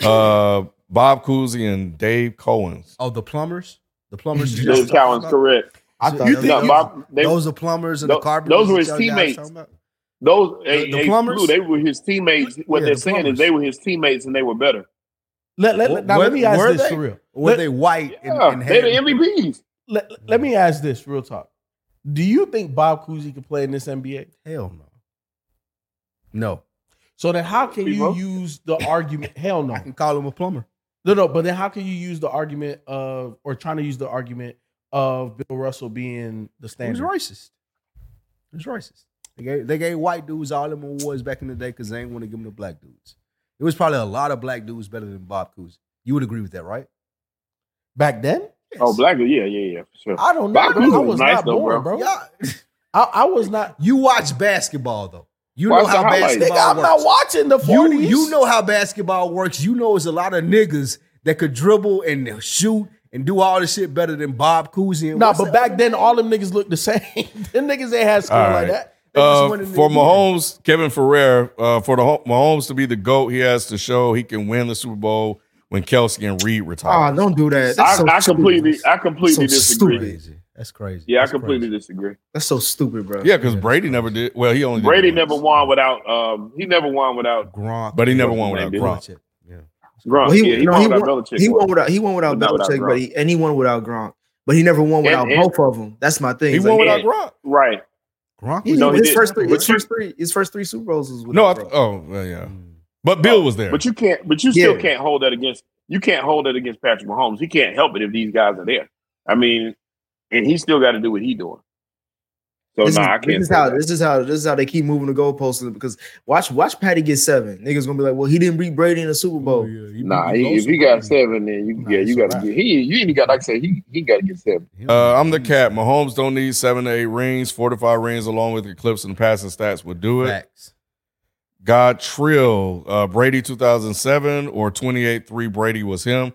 Uh, Bob Cousy and Dave Cowens. Oh, the plumbers? The plumbers. Dave Cowens correct. I thought You that think No, those- Bob, they, those are plumbers and the carpenters? those were his teammates. talking about? those hey, the hey, plumbers? They were his teammates. What Yeah, they're the saying plumbers. is they were his teammates and they were better. Let, let, Were- now let me ask were this they? for real. Or Were Let- they white and, Yeah, and they're the MVPs. Let, let me ask this real talk. Do you think Bob Cousy could play in this NBA? Hell no. No. So then how can you People? use the argument? Hell no. I can call him a plumber. No, no, but then how can you use the argument of or trying to use the argument of Bill Russell being the He was standard? racist. He was racist. They gave, they gave white dudes all them awards back in the day because they ain't want to give them to black dudes. It was probably a lot of black dudes better than Bob Cousy. You would agree with that, right? Back then? Oh, Black, yeah, yeah, yeah, for sure. I don't know. Bob. Cousy I was was nice not though, born, bro. bro. Yeah. I, I was not. You watch basketball though. You Watch know how the highlights. Nigga, basketball I'm not works. watching the 40s. You you know how basketball works. You know it's a lot of niggas that could dribble and shoot and do all this shit better than Bob Cousy. And Nah, but that back then, all them niggas looked the same. them niggas ain't had skill All like that. They just Uh, for to- Mahomes, Kevin Ferrer, uh, for the Ho- Mahomes to be the GOAT, he has to show he can win the Super Bowl when Kelce and Reid retire. Oh, don't do that. That's I, so I stupid. completely, I completely So disagree. stupid. That's crazy. Yeah, I completely crazy. disagree. That's so stupid, bro. yeah, because Brady never did. Well, he only Brady once. never won without. Um, he never won without Gronk, but he never won without Gronk. Belichick. Yeah. Gronk. Well, he, yeah, he no, won he, without won, Belichick. he won without he won without But without Belichick, Gronk. but he and he won without Gronk. But he never won without And- and- both of them. That's my thing. He It's won without Gronk. Right. Gronk he- was No, he his first three, his you- first three, his first three Super Bowls was with No, I th- oh well, yeah, hmm. but Bill oh. was there. But you can't. But you still Yeah. can't hold that against. You can't hold it against Patrick Mahomes. He can't help it if these guys are there. I mean, and he still got to do what he doing. So this, no, is, I this can't. is how that. this is how this is how they keep moving the goalposts because watch watch Patty get seven. Niggas gonna be like, well, he didn't beat Brady in the Super Bowl. Nah, he, if he got seven, then you yeah, you got to get he. You even got like I said, he he got to get seven. Uh, I'm the cat. Mahomes don't need seven to eight rings. Four to five rings along with Eclipse and passing stats would do it. Facts. God Trill, uh, Brady 2007 or 28 3 Brady was him.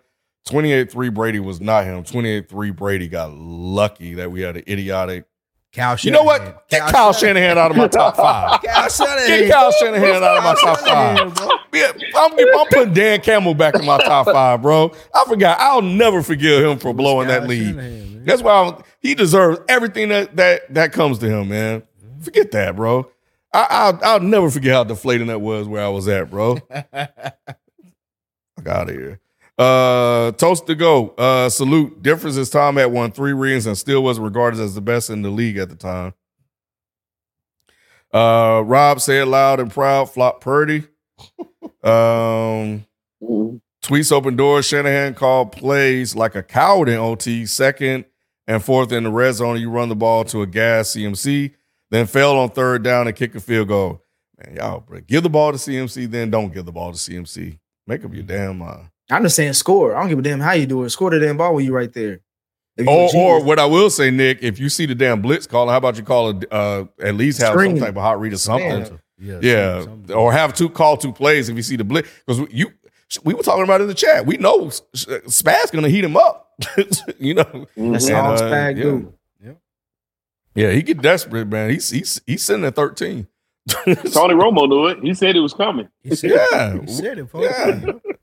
28 3 Brady was not him. 28 3 Brady got lucky that we had an idiotic. Kyle You know what? Get Kyle Shanahan out of my top five. Shanahan. Get Kyle Shanahan out of my top five. Yeah, I'm, I'm putting Dan Campbell back in my top five, bro. I forgot. I'll never forgive him for blowing that lead. That's why I'm, he deserves everything that that that comes to him, man. Forget that, bro. I, I'll I'll never forget how deflating that was where I was at, bro. Fuck out of here. Uh, toast to go. Uh, salute. Difference is Tom had won three rings and still was regarded as the best in the league at the time. Uh, Rob said loud and proud. Flop Purdy. Um, tweets open doors. Shanahan called plays like a coward in OT. Second and fourth in the red zone. You run the ball to a gas CMC, then fail on third down and kick a field goal. Man, y'all, bro, give the ball to CMC, then don't give the ball to CMC. Make up your damn mind. I'm just saying score. I don't give a damn how you do it. Score the damn ball when you right there. You Or, or what I will say, Nick, if you see the damn blitz call, how about you call it? Uh, at least have Screen. some type of hot read or something. Yeah. Yeah, Yeah, some- something. or have two call two plays if you see the blitz because you we were talking about it in the chat. We know S- S- Spags gonna heat him up. you know, That's And, all uh, Spag yeah. do. Yeah, he get desperate, man. He's he's he's sitting at thirteen. Tony Romo knew it. He said it was coming. He said, Yeah. He said it. folks. Yeah.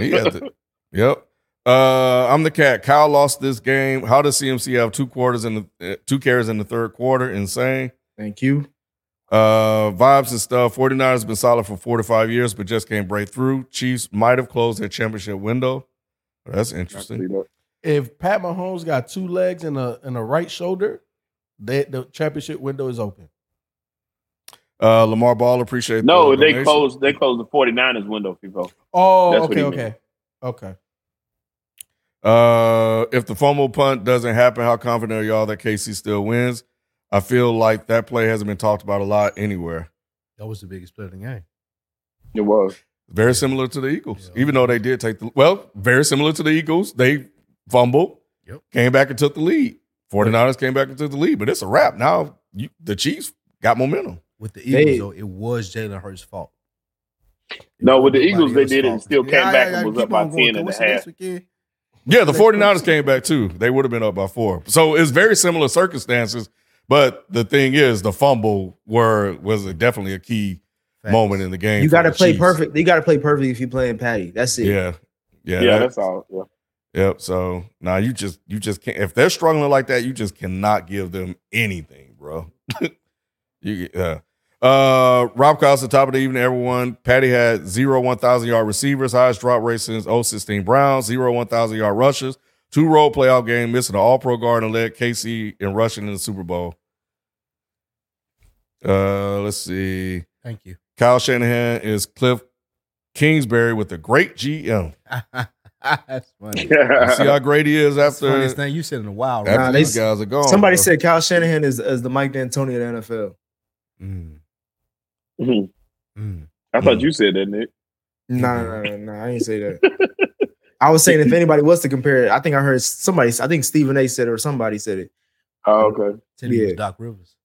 He had to- yep. Uh, I'm the cat. Kyle lost this game. How does CMC have two quarters in the uh, two carries in the third quarter? Insane. Thank you. Uh, vibes and stuff. 49ers has been solid for four to five years, but just can't break through. Chiefs might have closed their championship window. That's interesting. If Pat Mahomes got two legs and a and a right shoulder, they, the championship window is open. Uh, Lamar Ball, appreciate that. No, the they donation. closed. They closed the 49ers window. People. Oh, That's okay, okay, meant. okay. Uh, if the fumble punt doesn't happen, how confident are y'all that KC still wins? I feel like that play hasn't been talked about a lot anywhere. That was the biggest play of the game. It was. Very similar to the Eagles, even though they did take the well, very similar to the Eagles. They fumbled, Yep. came back and took the lead. 49ers came back and took the lead, but it's a wrap. Now you, the Chiefs got momentum. With the Eagles, They- though, it was Jalen Hurts' fault. No, with the Eagles, they else's did it and fault. still came Yeah, back yeah, and was up by on going. 10 and a What's the next half. Yeah, the They 49ers came back too. They would have been up by four. So it's very similar circumstances. But the thing is, the fumble were was a, definitely a key Facts. moment in the game. You got to play Chiefs. perfect. You got to play perfect if you're playing Patty. That's it. Yeah, yeah, Yeah, that- that's all. Yeah. Yep. So now you just you just can't if they're struggling like that, you just cannot give them anything, bro. you uh uh Rob the top of the evening, everyone. Patty had zero zero one thousand yard receivers, highest drop rate since 016 Browns, zero one thousand yard rushes, two role playoff game, missing an all pro guard and led KC in rushing in the Super Bowl. Uh let's see. Thank you. Kyle Shanahan is Cliff Kingsbury with the great GM. That's funny. You see how great he is That's after funniest thing you said in a while. After Right? Nah, these guys are gone. Somebody bro. said Kyle Shanahan is, is the Mike D'Antoni of the NFL. Mm, Mhm. mm. I thought you said that, Nick. No, no, no, no, I didn't say that. I was saying if anybody was to compare it, I think I heard somebody. I think Stephen A. said it or somebody said it. Oh, okay. Said Yeah. Doc Rivers.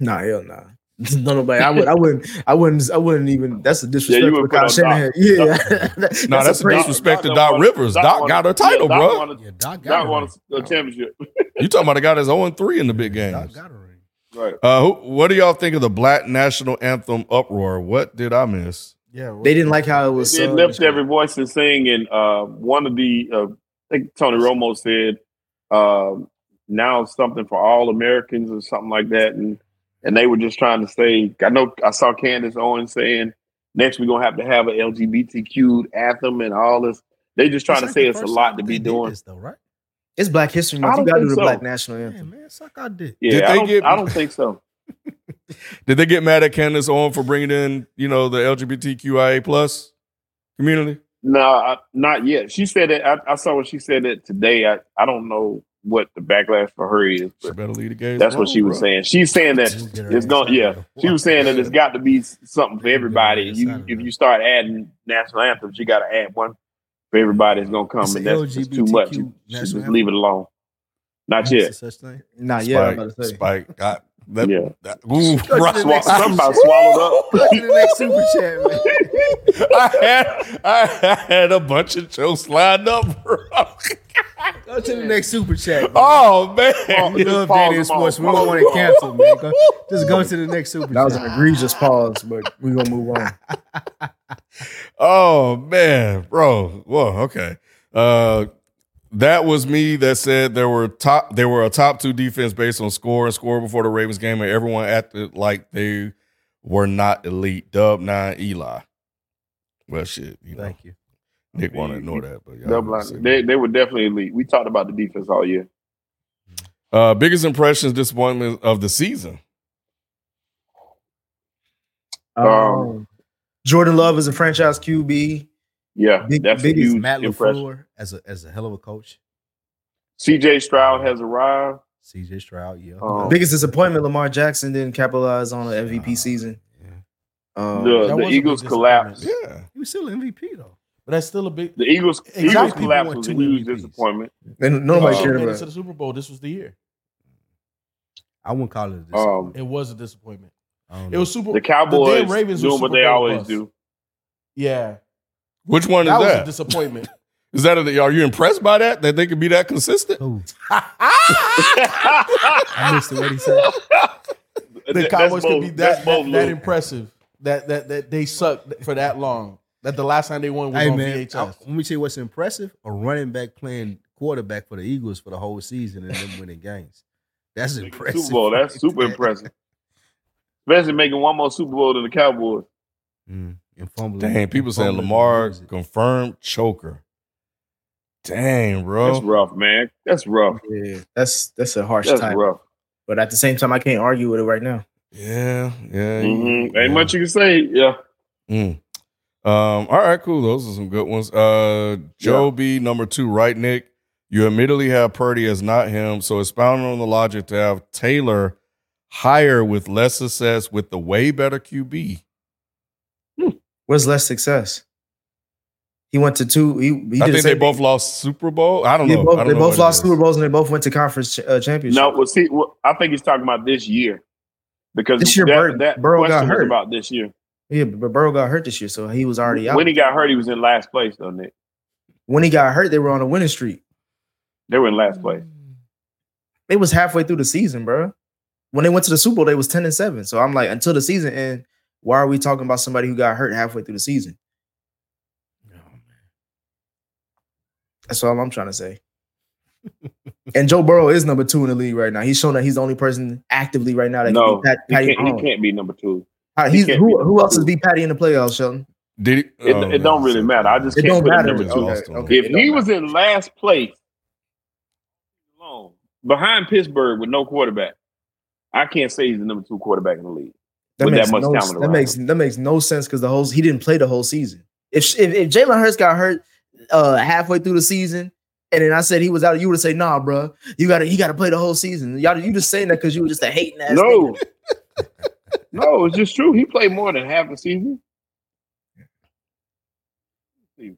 Nah, hell nah. No, nobody. I would. I wouldn't. I wouldn't. I wouldn't even. That's a disrespect you for would Kyle put Shanahan. Doc. Yeah, No, that's, a crazy- disrespect to Doc Doc Rivers. Doc, won- got a title, yeah, bro. Doc won a- Yeah, Doc got Doc a won a, a championship. You talking about the guy that's 0 3 in the big Doc games. got a ring. Right. Uh, who, what do y'all think of the Black National Anthem uproar? What did I miss? Yeah, They didn't like how it was. They sung. lift every voice and sing, and uh, one of the, uh, I think Tony Romo said, um, now something for all Americans or something like that, and and they were just trying to say. I know I saw Candace Owens saying next we're gonna have to have an LGBTQ anthem and all this. They just trying It's to like say it's a lot to be doing. this, though, right? It's Black History I Month. You don't got to do think the so. Black National Anthem. Yeah, man, suck our dick. Yeah, Did I they don't, get- I don't think so. Did they get mad at Candace Owens for bringing in, you know, the LGBTQIA plus community? No, I, not yet. She said that. I, I saw what she said that today. I, I don't know what the backlash for her is, She better lead the game. that's what she was saying. She's saying that it's going. Yeah, she was saying that it's got to be something for everybody. You, if you start adding national anthems, you got to add one for everybody. that's gonna come, It's and a that's just too much. LGBTQ You just leave it alone. Not yet. Such thing. Not Spike, yet. I'm about to say. Spike got that. Yeah. that ooh, to the right. next- Something about swallowed up. The next super chat, man. I had I had a bunch of jokes lined up, bro. Go to the next super chat. Man. Oh man, we love pause Danny them Sports. all. We don't want to cancel, man. Go, just go to the next super That was an egregious pause, but we're gonna move on. Oh man, bro. Whoa, okay. Uh that was me that said there were top there were a top two defense based on score and score before the Ravens game, and everyone acted like they were not elite. Dub nine Eli. Well shit, you know. Thank you. Nick wanna ignore that, but y'all Double line. They they were definitely elite. We talked about the defense all year. Uh biggest impressions, disappointment of the season. Um, Jordan Love is a franchise QB. Yeah, Big- that's a biggest huge Matt impression. LaFleur as a as a hell of a coach. CJ Stroud has arrived. CJ Stroud, yeah. Um, Biggest disappointment: Lamar Jackson didn't capitalize on an MVP season. Um, the the Eagles collapsed. Yeah. he was still MVP though. But that's still a big. The Eagles Exactly. Eagles collapse want was a two huge MVPs. disappointment. and nobody Uh, cared made it to the Super Bowl. This was the year. I wouldn't call it a Um. It was a disappointment. I don't It was super. the Cowboys damn Ravens were doing what they Bowl always bust. do. Yeah, Which one is that was a disappointment. Is that a, are you impressed by that? That they could be that consistent? I missed it. What he said. the Cowboys could be that that, that impressive. That that that they suck for that long. That the last time they won was Hey on man, I, let me tell you what's impressive: a running back playing quarterback for the Eagles for the whole season and them winning games. That's impressive. Super Bowl. That's super impressive. Especially making one more Super Bowl than the Cowboys. Mm, and fumbling. Dang, people saying fumbling Lamar the music. confirmed choker. Dang, bro. That's rough, man. That's rough. Yeah, that's that's a harsh That's time. rough. But at the same time, I can't argue with it right now. Yeah, yeah. Mhm. yeah. Ain't much you can say. Yeah. Mm. Um, all right, cool. Those are some good ones. Uh Joe B, number two, right, Nick? You immediately have Purdy as not him, so expound on the logic to have Taylor higher with less success with the way better QB. Where's less success? He went to two. He, he I did the think they same both lost Super Bowl. I don't They know. both, I don't they know both lost. Super Bowls and they both went to conference ch- uh, championship. No, well, see, well, I think he's talking about this year because This year, that, Bur- that Burrow got question was hurt. about this year. Yeah, but Burrow got hurt this year, so he was already out. When he got hurt, he was in last place, though, Nick. when he got hurt, they were on a winning streak. They were in last place. They was halfway through the season, bro. When they went to the Super Bowl, they was ten and seven. So I'm like, until the season end, why are we talking about somebody who got hurt halfway through the season? Oh, That's all I'm trying to say. and Joe Burrow is number two in the league right now. He's shown that he's the only person actively right now that No, can beat Pat, he can't, he can't be number two. How- he he's- can't who, who else is two. beat Patty in the playoffs, Shelton? Did he? It, oh, it don't really matter. I just It can't don't put matter. number two. Okay, okay. If It don't he was matter. in last place, alone, behind Pittsburgh with no quarterback, I can't say he's the number two quarterback in the league. That with makes that much no, talent that around makes that makes no sense because the whole he didn't play the whole season. If if, if Jalen Hurts got hurt uh, halfway through the season, and then I said he was out, you would say, "Nah, bro, you got to you got to play the whole season." Y'all, you just saying that because you were just a hating ass. No, nigga. no, it's just true. He played more than half a season.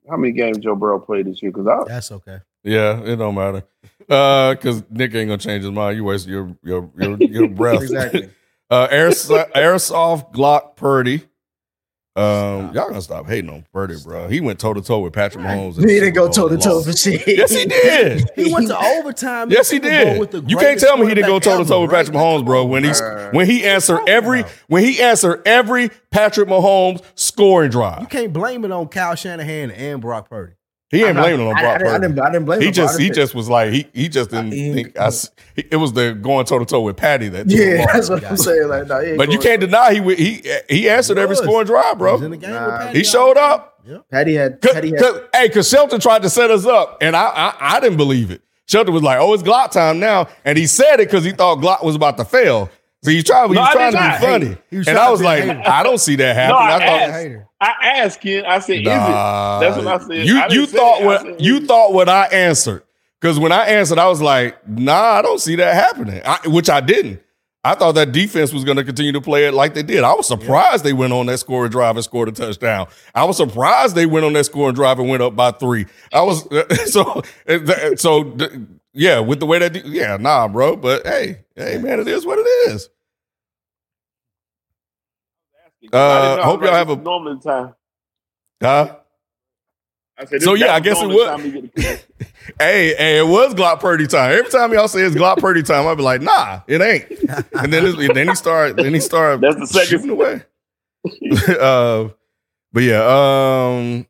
How many games Joe Burrow played this year? Because That's okay. Yeah, it don't matter. Uh, cause Nick ain't gonna change his mind. You waste your your your, your breath. Exactly. Uh, Airsoft, Airsoft Glock Purdy. Um, y'all gonna stop hating on Purdy, bro. He went toe to toe with Patrick Mahomes. in He didn't go toe to toe lost. for shit. Yes, he did. He went to overtime. Yes, he did. with the You can't tell me he didn't go toe to toe with Patrick right? Mahomes, bro. When he's when he answered every when he answered every Patrick Mahomes scoring drive. You can't blame it on Kyle Shanahan and Brock Purdy. He ain't blaming on Brock I, didn't- I, Purdy. didn't, I didn't blame He him. bro. I just he just was like he he just didn't He- think I s- it was the going toe to toe with Patty that Yeah, that's what I'm saying. Like, nah, he But you can't deny he would- he he answered every was. scoring drive, He was in bro. the game Nah, with Patty He showed up. Yeah. Patty had Cause, Patty had 'cause- hey, because Shelton tried to set us up, and I, I I didn't believe it. Shelton was like, "Oh, it's Glock time now," and he said it because he thought Glock was about to fail. So you tried, he No, was trying to be funny, and I was like, hater. I don't see that No. I I thought, asked. I asked Ken. I said, Nah, "Is it?" That's what I said. You I you thought it. What said, you thought what I answered because when I answered, I was like, Nah, I don't see that happening. I, which I didn't. I thought that defense was going to continue to play it like they did. I was surprised they went on that scoring drive and scored a touchdown. I was surprised they went on that scoring drive and went up by three. I was so so yeah with the way that yeah nah bro. But hey hey man, it is what it is. I Uh, know. hope y'all have a normal time. huh. I said, So, yeah, I guess it was. would. the time we get the- Hey, hey, it was Glock Purdy time. Every time y'all say it's Glock Purdy time, I'd be like, nah, it ain't. And then then he start then he started That's the second- away. uh, but yeah, um,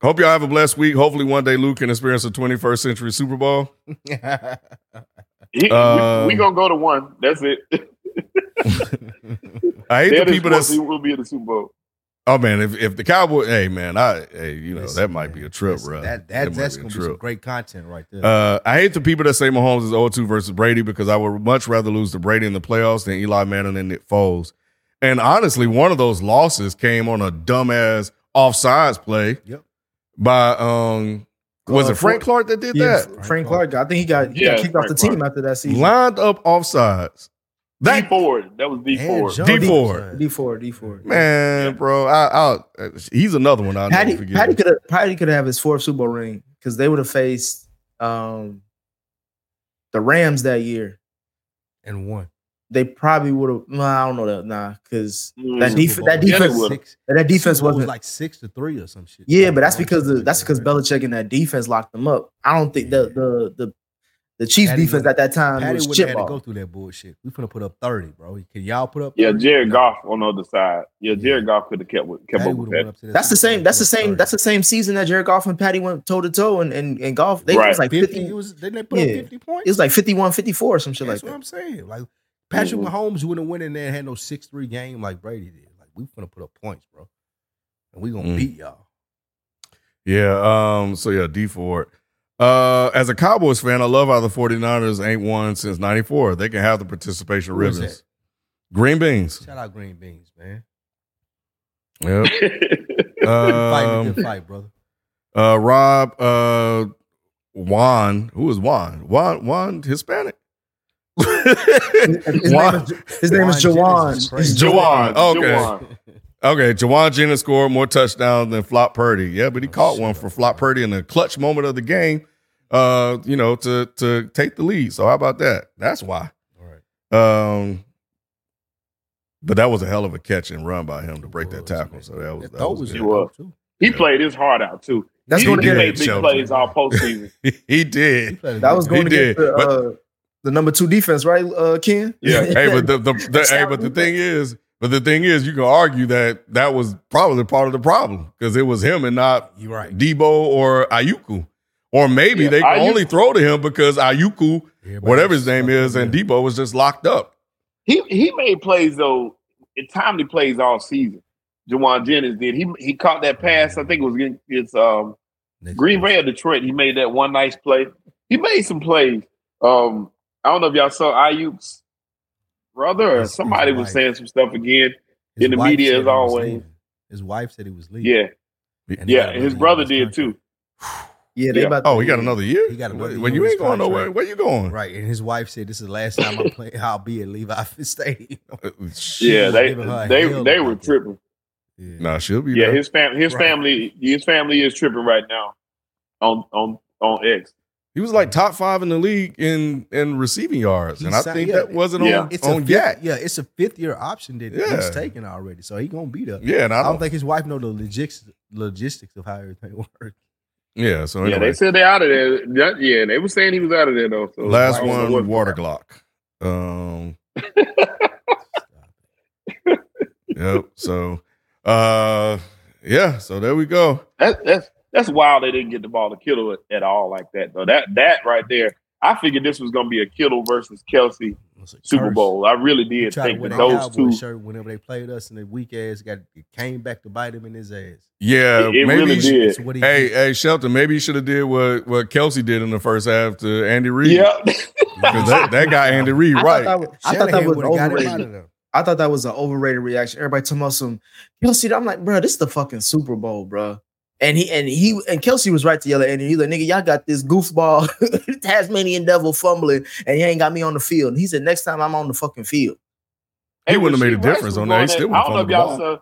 hope y'all have a blessed week. Hopefully one day Luke can experience a 21st century Super Bowl. He- Um, we, we gonna go to one. That's it. I hate That the people that will be in the Super Bowl. oh man, if if the Cowboy, hey man, I hey, you know, Listen, that might be a trip, Listen, bro. That, that, might that's gonna be some great content right there. Uh, I hate the people that say Mahomes is 0-2 versus Brady because I would much rather lose to Brady in the playoffs than Eli Manning and Nick Foles. And honestly, one of those losses came on a dumbass offsides play Yep. By um was Uh, it Frank Clark that did Yeah, that? Frank Clark. I think he got he Yeah, got kicked off the Frank team Clark. after that season. Lined up offsides. D That Ford. That was D And Ford. John D Deep Ford. was, uh, D four, D four. man, bro, I, I he's another one I Patty never forget. Patty could have Patty could have his fourth Super Bowl ring because they would have faced um the Rams that year. and one. They probably would have. No, I don't know that. Nah, because Mm. that Super def- that was Yeah, defense six- that defense Super Bowl was wasn't. like six to three or some shit. yeah, Like, but that's because the, that's because right? Belichick and that defense locked them up. I don't think the the the the Chiefs Patty defense would- at that time Patty was chip have had to go through that bullshit. We finna put up thirty, bro. Can y'all put up? Yeah, 30? Jared Goff on the other side. Yeah, Jared Goff could have kept with kept Patty up with that. up to that That's the same. That's the same. 30. That's the same season that Jared Goff and Patty went toe to toe and and and golf. They Right. was like 50, fifty. it was didn't they put up 50 points? It was like 51, 54 or some shit That's like that. That's what. I'm saying. Like Patrick Mhm. Mahomes wouldn't win in there and had no 6-3 game like Brady did. Like we gonna put up points, bro. And we gonna Mm. beat y'all. Yeah. Um. So yeah, Dee Ford. Uh, as a Cowboys fan, I love how the 49ers ain't won since '94. They can have the participation Who is ribbons. Green beans. Shout out Green Beans, man. Yep. Fighting a Um, good fight, brother. uh, Rob. Uh, Juan. Who is Juan? Juan. Juan Hispanic. His Juan. name is, his name is Juwan Jawan. Jennings. Jawan. Okay. Jawan. Okay, Jauan Jennings scored more touchdowns than Flop Purdy. Yeah, but he caught one for Flop Purdy in the clutch moment of the game. Uh, you know, to to take the lead. So how about that? That's why. All right. Um, but that was a hell of a catch and run by him to break that tackle. So that was That that was was good. He too. He played his heart out too. That's he, going he to made get big plays all postseason. he He did. played that was going He to did, get the, uh, the number two defense, right, uh, Ken? Yeah. hey, but the, the, the hey, but the thing is, but the thing is, you can argue that that was probably part of the problem because it was him and not You're right. Deebo or Ayuku. Or maybe Yeah, they can Ayuk- only throw to him because Ayuku, Everybody whatever his name is, and man. Deebo was just locked up. He he made plays though, in timely plays all season. Jauan Jennings did. He he caught that pass. I think it was against it's um Green game. Bay or Detroit. He made that one nice play. He made some plays. Um, I don't know if y'all saw Aiyuk's brother or His- his somebody was saying some stuff again. His in the media said as always. His wife said he was leaving. Yeah, And yeah. got His brother year did on his too. Yeah, they Yeah. about Oh, he got another year. He got another when you ain't his going nowhere. Where you going? Right. And his wife said this is the last time I play I'll be at Levi Stadium. Uh, Yeah, was they they they were that. tripping. Yeah. Nah, she'll be Yeah, there. his fam his Right. family his family is tripping right now on on on X. He was like top five in the league in in receiving yards, He and I signed- think yeah, that wasn't yeah. on It's on fifth, Yak. yeah, it's a fifth year option that Yeah. he's taken already. So he gonna be there. Yeah, and I I don't, don't think his wife know the logistics logistics of how everything works. Yeah, so Yeah, they said they out of there. That- yeah, they were saying he was out of there though. So last I don't know one, what- water Glock. Um, yep. So, uh, yeah. So there we go. That, that's that's wild. They didn't get the ball to Kittle at, at all like that though. That that right there. I figured this was gonna be a Kittle versus Kelce Super curse. Bowl. I really He did tried to think wear that that those Cowboy two. shirt whenever they played us, and the weak ass got it came back to bite him in his ass. Yeah, It- it maybe. really should- did. That's what he Hey, did. hey, Shelton. Maybe you should have did what what Kelce did in the first half to Andy Reid. Yeah, Because that, that guy Andy Reid, I right? thought that was, I thought that was would've got him out of overrated. there. I thought that was an overrated reaction. Everybody talking about some Kelce. I'm like, bro, this is the fucking Super Bowl, bro. And he and he and Kelce was right to yell at Andy. He's like, nigga, y'all got this goofball Tasmanian devil fumbling, and he ain't got me on the field. And he said, next time I'm on the fucking field. He wouldn't have made a difference on that. He still at- would I don't know if the y'all ball. saw.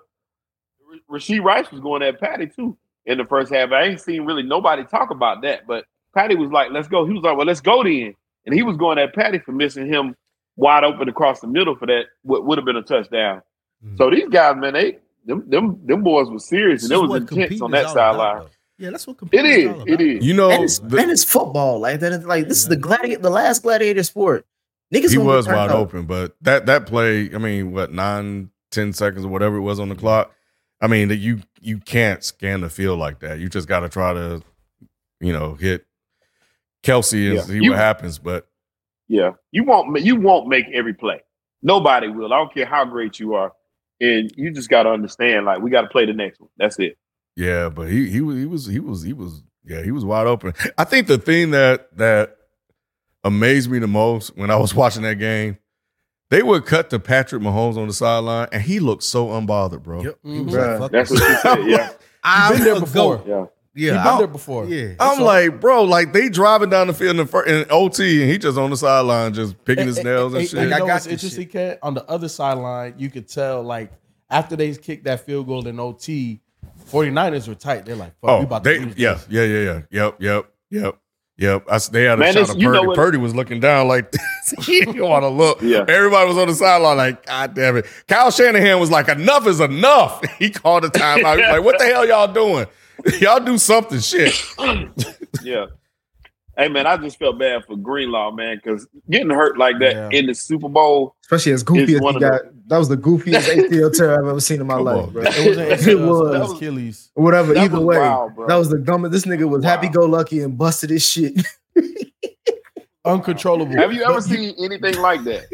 Rashee Rice was going at Patty too in the first half. I ain't seen really nobody talk about that, but Patty was like, "Let's go." He was like, "Well, let's go then," and he was going at Patty for missing him wide open across the middle for that what would have been a touchdown. Mm-hmm. So these guys, man, they them them them boys were serious and This it is was intense on that sideline. Yeah, that's what It competing is. all about. It is. You know, and it's, the- and it's football. Like that. It's like this is the gladiator, the last gladiator sport. Niggas he was get wide up. open, but that that play, I mean, what nine, ten seconds or whatever it was on the clock. I mean, that you you can't scan the field like that. You just got to try to, you know, hit Kelce and Yeah. see You- what happens. But Yeah, you won't you won't make every play. Nobody will. I don't care how great you are, and you just got to understand. Like we got to play the next one. That's it. yeah, but he he was he was he was he was yeah he was wide open. I think the thing that that amazed me the most when I was watching that game, they would cut to Patrick Mahomes on the sideline, and he looked so unbothered, bro. Yep. He was Bruh. like, That's what you said. Yeah, I've been there before. yeah. Yeah, He been I'll- there before. Yeah, I'm like, bro, like they driving down the field in, the fir- in OT, and he just on the sideline, just picking his nails and Hey, shit. You I know got what's interesting, Cat? On the other sideline, you could tell, like, after they kicked that field goal in OT, 49ers were tight. They're like, fuck, we Oh, about to they, lose yeah, yeah, yeah, yeah, yep, yep, yep, yep. I, s- they had a Man, shot of you Purdy. Purdy was looking down like this. he didn't want to look. Yeah. Everybody was on the sideline like, God damn it. Kyle Shanahan was like, enough is enough. He called a timeout. He was like, what the hell y'all doing? y'all do something, shit. Yeah. Hey man, I just felt bad for Greenlaw, man, because getting hurt like that Yeah. in the Super Bowl. Especially as goofy as he of got. That was the goofiest ACL tear I've ever seen in my Come life, on, bro. It wasn't It ACL, was. that was Achilles. Whatever. That either was way, wild, that was the dumbest. This nigga was Wow. happy go lucky and busted his shit. Uncontrollable. Have you ever But seen anything like that?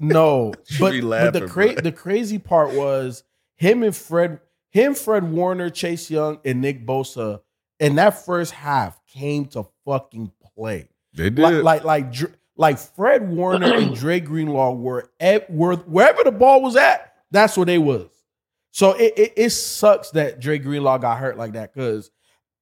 No, but, be but the cra- the crazy part was him and Fred, him, Fred Warner, Chase Young, and Nick Bosa in that first half came to fucking play. They did. Like like like like Fred Warner and Dre Greenlaw were at were wherever the ball was at. That's where they was. So it, it it sucks that Dre Greenlaw got hurt like that because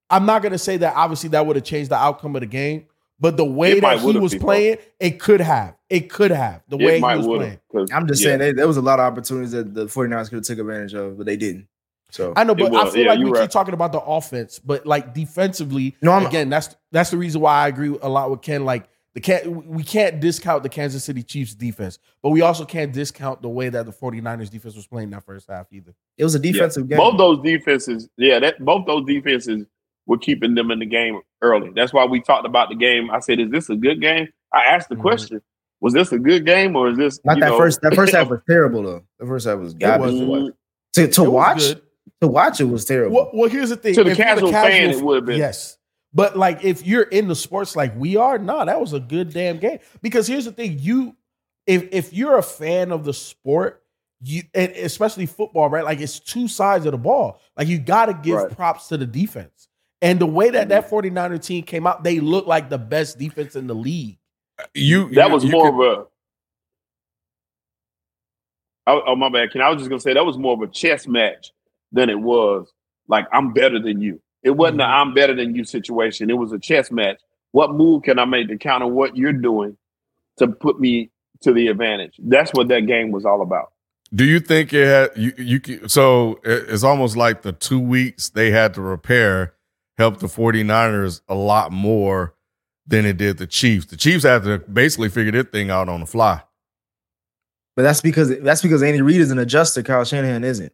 I'm not gonna say that obviously that would have changed the outcome of the game, but the way It that he was people. playing, it could have. It could have. The way it he was would playing. I'm just saying, there, there was a lot of opportunities that the 49ers could have took advantage of, but they didn't. So I know, but I feel yeah, like we you keep talking about the offense, but like defensively, No, I'm- again, that's that's the reason why I agree a lot with Ken. Like the can we can't discount the Kansas City Chiefs defense, but we also can't discount the way that the 49ers defense was playing that first half either. it was a Yeah. defensive game. Both those defenses, yeah, that both those defenses were keeping them in the game early. That's why we talked about the game. I said, "Is this a good game?" I asked the Mhm. question: Was this a good game or is this Not you that know- first. That first half was terrible though. The first half was garbage to watch. To, to It watch, good. To watch it was terrible. Well, well, here's the thing: To the If you're casual fan, it would've been. yes. But like, if you're in the sports like we are, nah, that was a good damn game. Because here's the thing: you, if if you're a fan of the sport, you and especially football, right? Like it's two sides of the ball. Like you got to give Right. props to the defense. And the way that that mm-hmm. 49er team came out, they look like the best defense in the league. Uh, you That you- was you more could- of a. Oh, oh, my bad. Can I was just gonna say that was more of a chess match than it was like I'm better than you. It wasn't Mm-hmm. a I'm better than you situation. It was a chess match. What move can I make to counter what you're doing to put me to the advantage? That's what that game was all about. Do you think it had you? You can- so it's almost like the two weeks they had to repair helped the 49ers a lot more than it did the Chiefs. The Chiefs had to basically figure their thing out on the fly. but that's because that's because Andy Reid is an adjuster. Kyle Shanahan isn't.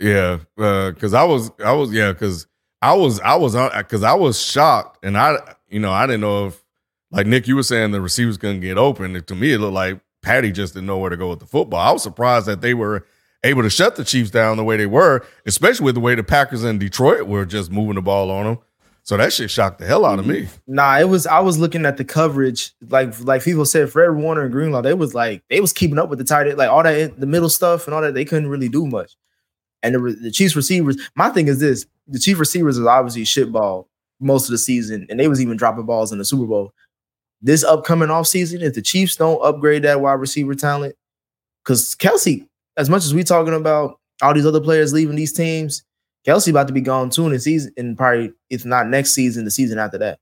Yeah, uh, because I was, I was, yeah, because I was, I was, because I was shocked, and I, you know, I didn't know if, like Nick, you were saying the receivers couldn't get open. To me, it looked like Patty just didn't know where to go with the football. I was surprised that they were able to shut the Chiefs down the way they were, especially with the way the Packers and Detroit were just moving the ball on them. So that shit shocked the hell out of me. Mm-hmm. Nah, it was. I was looking at the coverage, like like people said, Fred Warner and Greenlaw. They was like they was keeping up with the tight end, like all that the middle stuff and all that. They couldn't really do much. And the, the Chiefs receivers. My thing is this: the Chiefs receivers is obviously shitball most of the season, and they was even dropping balls in the Super Bowl. this upcoming offseason, if the Chiefs don't upgrade that wide receiver talent, because Kelce, as much as we talking about all these other players leaving these teams, Kelce about to be gone too in the season, and probably if not next season, the season after that.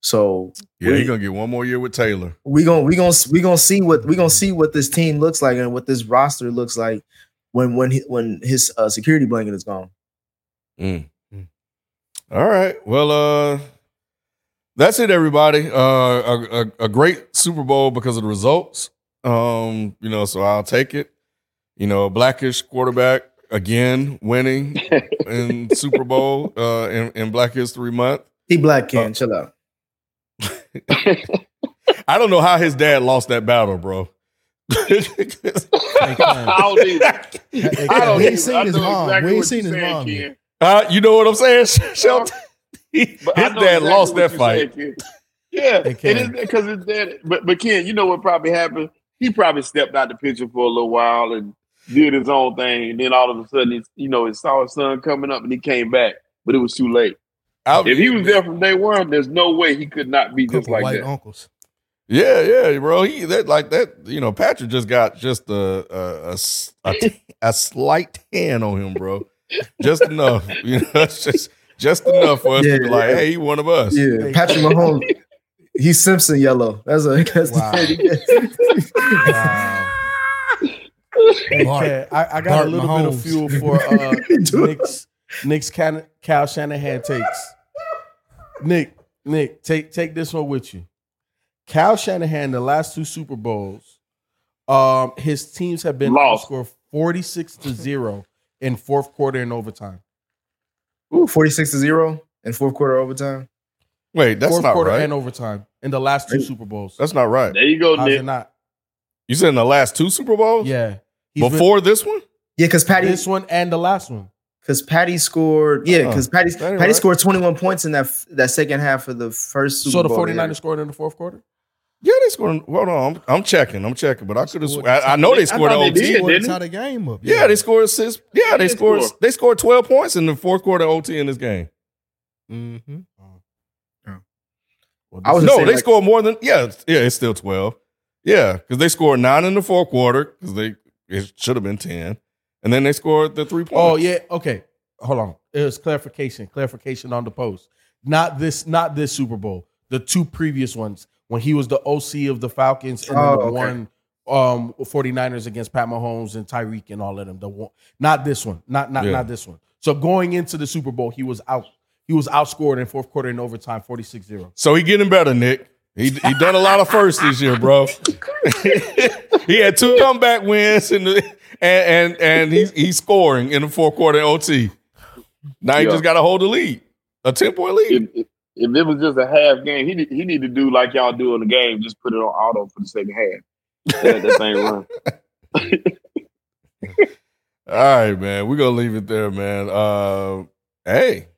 So Yeah, we, he's gonna get one more year with Taylor. we gonna we gonna we gonna see what we gonna see what this team looks like and what this roster looks like when when he, when his uh, security blanket is gone. Mm. All right. Well, uh, that's it, everybody. Uh, a, a, a great Super Bowl because of the results. Um, you know, so I'll take it. You know, blackish quarterback again winning in Super Bowl uh, in, in Black History Month. He black can chill out. I don't know how his dad lost that battle, bro. I don't either. Hey, I don't we ain't seen his mom. exactly We ain't seen his mom Ken. yet. Uh, you know what I'm saying, Shelton? His But I dad know exactly lost that fight. saying, Ken. Yeah, Hey, it Ken. because it's dead. But but Ken, you know what probably happened? He probably stepped out the picture for a little while and did his own thing, and then all of a sudden, he's, you know, he saw his son coming up, and he came back, but it was too late. I'll- If he was there from day one, there's no way he could not be just like white that. uncles. Yeah, yeah, bro. He that like that. You know, Patrick just got just a a a slight tan on him, bro. Just enough. You know, it's just just enough for us to be Yeah, like, yeah. hey, he one of us. Yeah, Patrick Mahomes. He's Simpson yellow. That's a that's Wow. the Hey, Bart- Ken, I, I got Bart a little bit of fuel for uh, Nick's Nick's Can- Cal Shanahan takes. Nick, Nick, take take this one with you. Cal Shanahan, the last two Super Bowls, um, his teams have been Lost. outscored forty six to zero in fourth quarter and overtime. Ooh, 46 to 0 in fourth quarter overtime. Wait, that's fourth not quarter right. and overtime in the last two Super Bowls. That's not right. There you go, How's Nick. it not? You said in the last two Super Bowls? Yeah. He's been- Before this one? Yeah, because Patty this one and the last one. because Patty scored. Yeah, because Patty that ain't Patty right. scored 21 points in that that second half of the first Super so the Bowl. 49ers scored in the fourth quarter? Yeah, they scored. Hold on, I'm, I'm checking. I'm checking, but I could have. Scored I, I know they scored thought they OT. did. Scored to didn't tie the game up. Yeah, they scored six. Yeah, they they scored. score? They scored 12 points in the fourth quarter OT in this game. Mm-hmm. Well, I was No, they like- scored more than yeah, yeah. It's still twelve. Yeah, because they scored nine in the fourth quarter because they it should have been ten, and then they scored the three points. Oh yeah, okay. Hold on. It was clarification. Clarification on the post. Not this. Not this Super Bowl. The two previous ones when he was the OC of the Falcons and then Oh, the okay. one um 49ers against Pat Mahomes and Tyreek and all of them. The one, not this one. Not not Yeah. not this one. So going into the Super Bowl, he was out. He was outscored in fourth quarter in overtime, 46-0. So he getting better, Nick. He he done a lot of firsts this year, bro. he had two comeback wins in the and and and he's he's scoring in the fourth quarter OT. Now he Yeah. just got to hold the lead, a ten point lead. If, if, if it was just a half game, he need, he need to do like y'all do in the game. Just put it on auto for the second half. Let that thing run. All right, man. We're gonna leave it there, man. Uh, hey,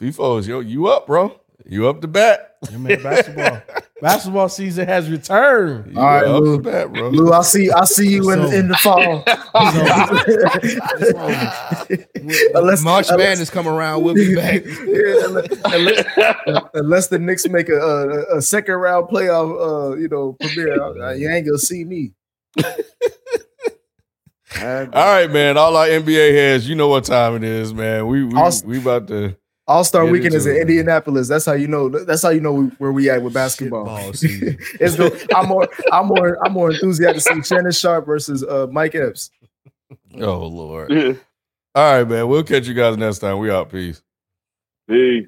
FIFO's yo, you up, bro? You up to bat? Yeah, man, basketball. basketball season has returned. All right, up Lou. to bat, bro? Lou, I'll see. I'll see you in, in the fall. unless March unless- Madness come around, we'll be back. Yeah, unless, unless- unless the Knicks make a, a, a second round playoff, uh, you know, premiere, uh, you ain't gonna see me. All right, man. All our NBA heads, you know what time it is, man. We we, Awesome. we about to. All Star Get Weekend is in it, man. Indianapolis. That's how you know. That's how you know where we at with basketball. It's the, I'm more. I'm more. I'm more enthusiastic to see Shannon Sharpe versus uh, Mike Epps. Oh Lord. All right, man. We'll catch you guys next time. We out. Peace. Peace.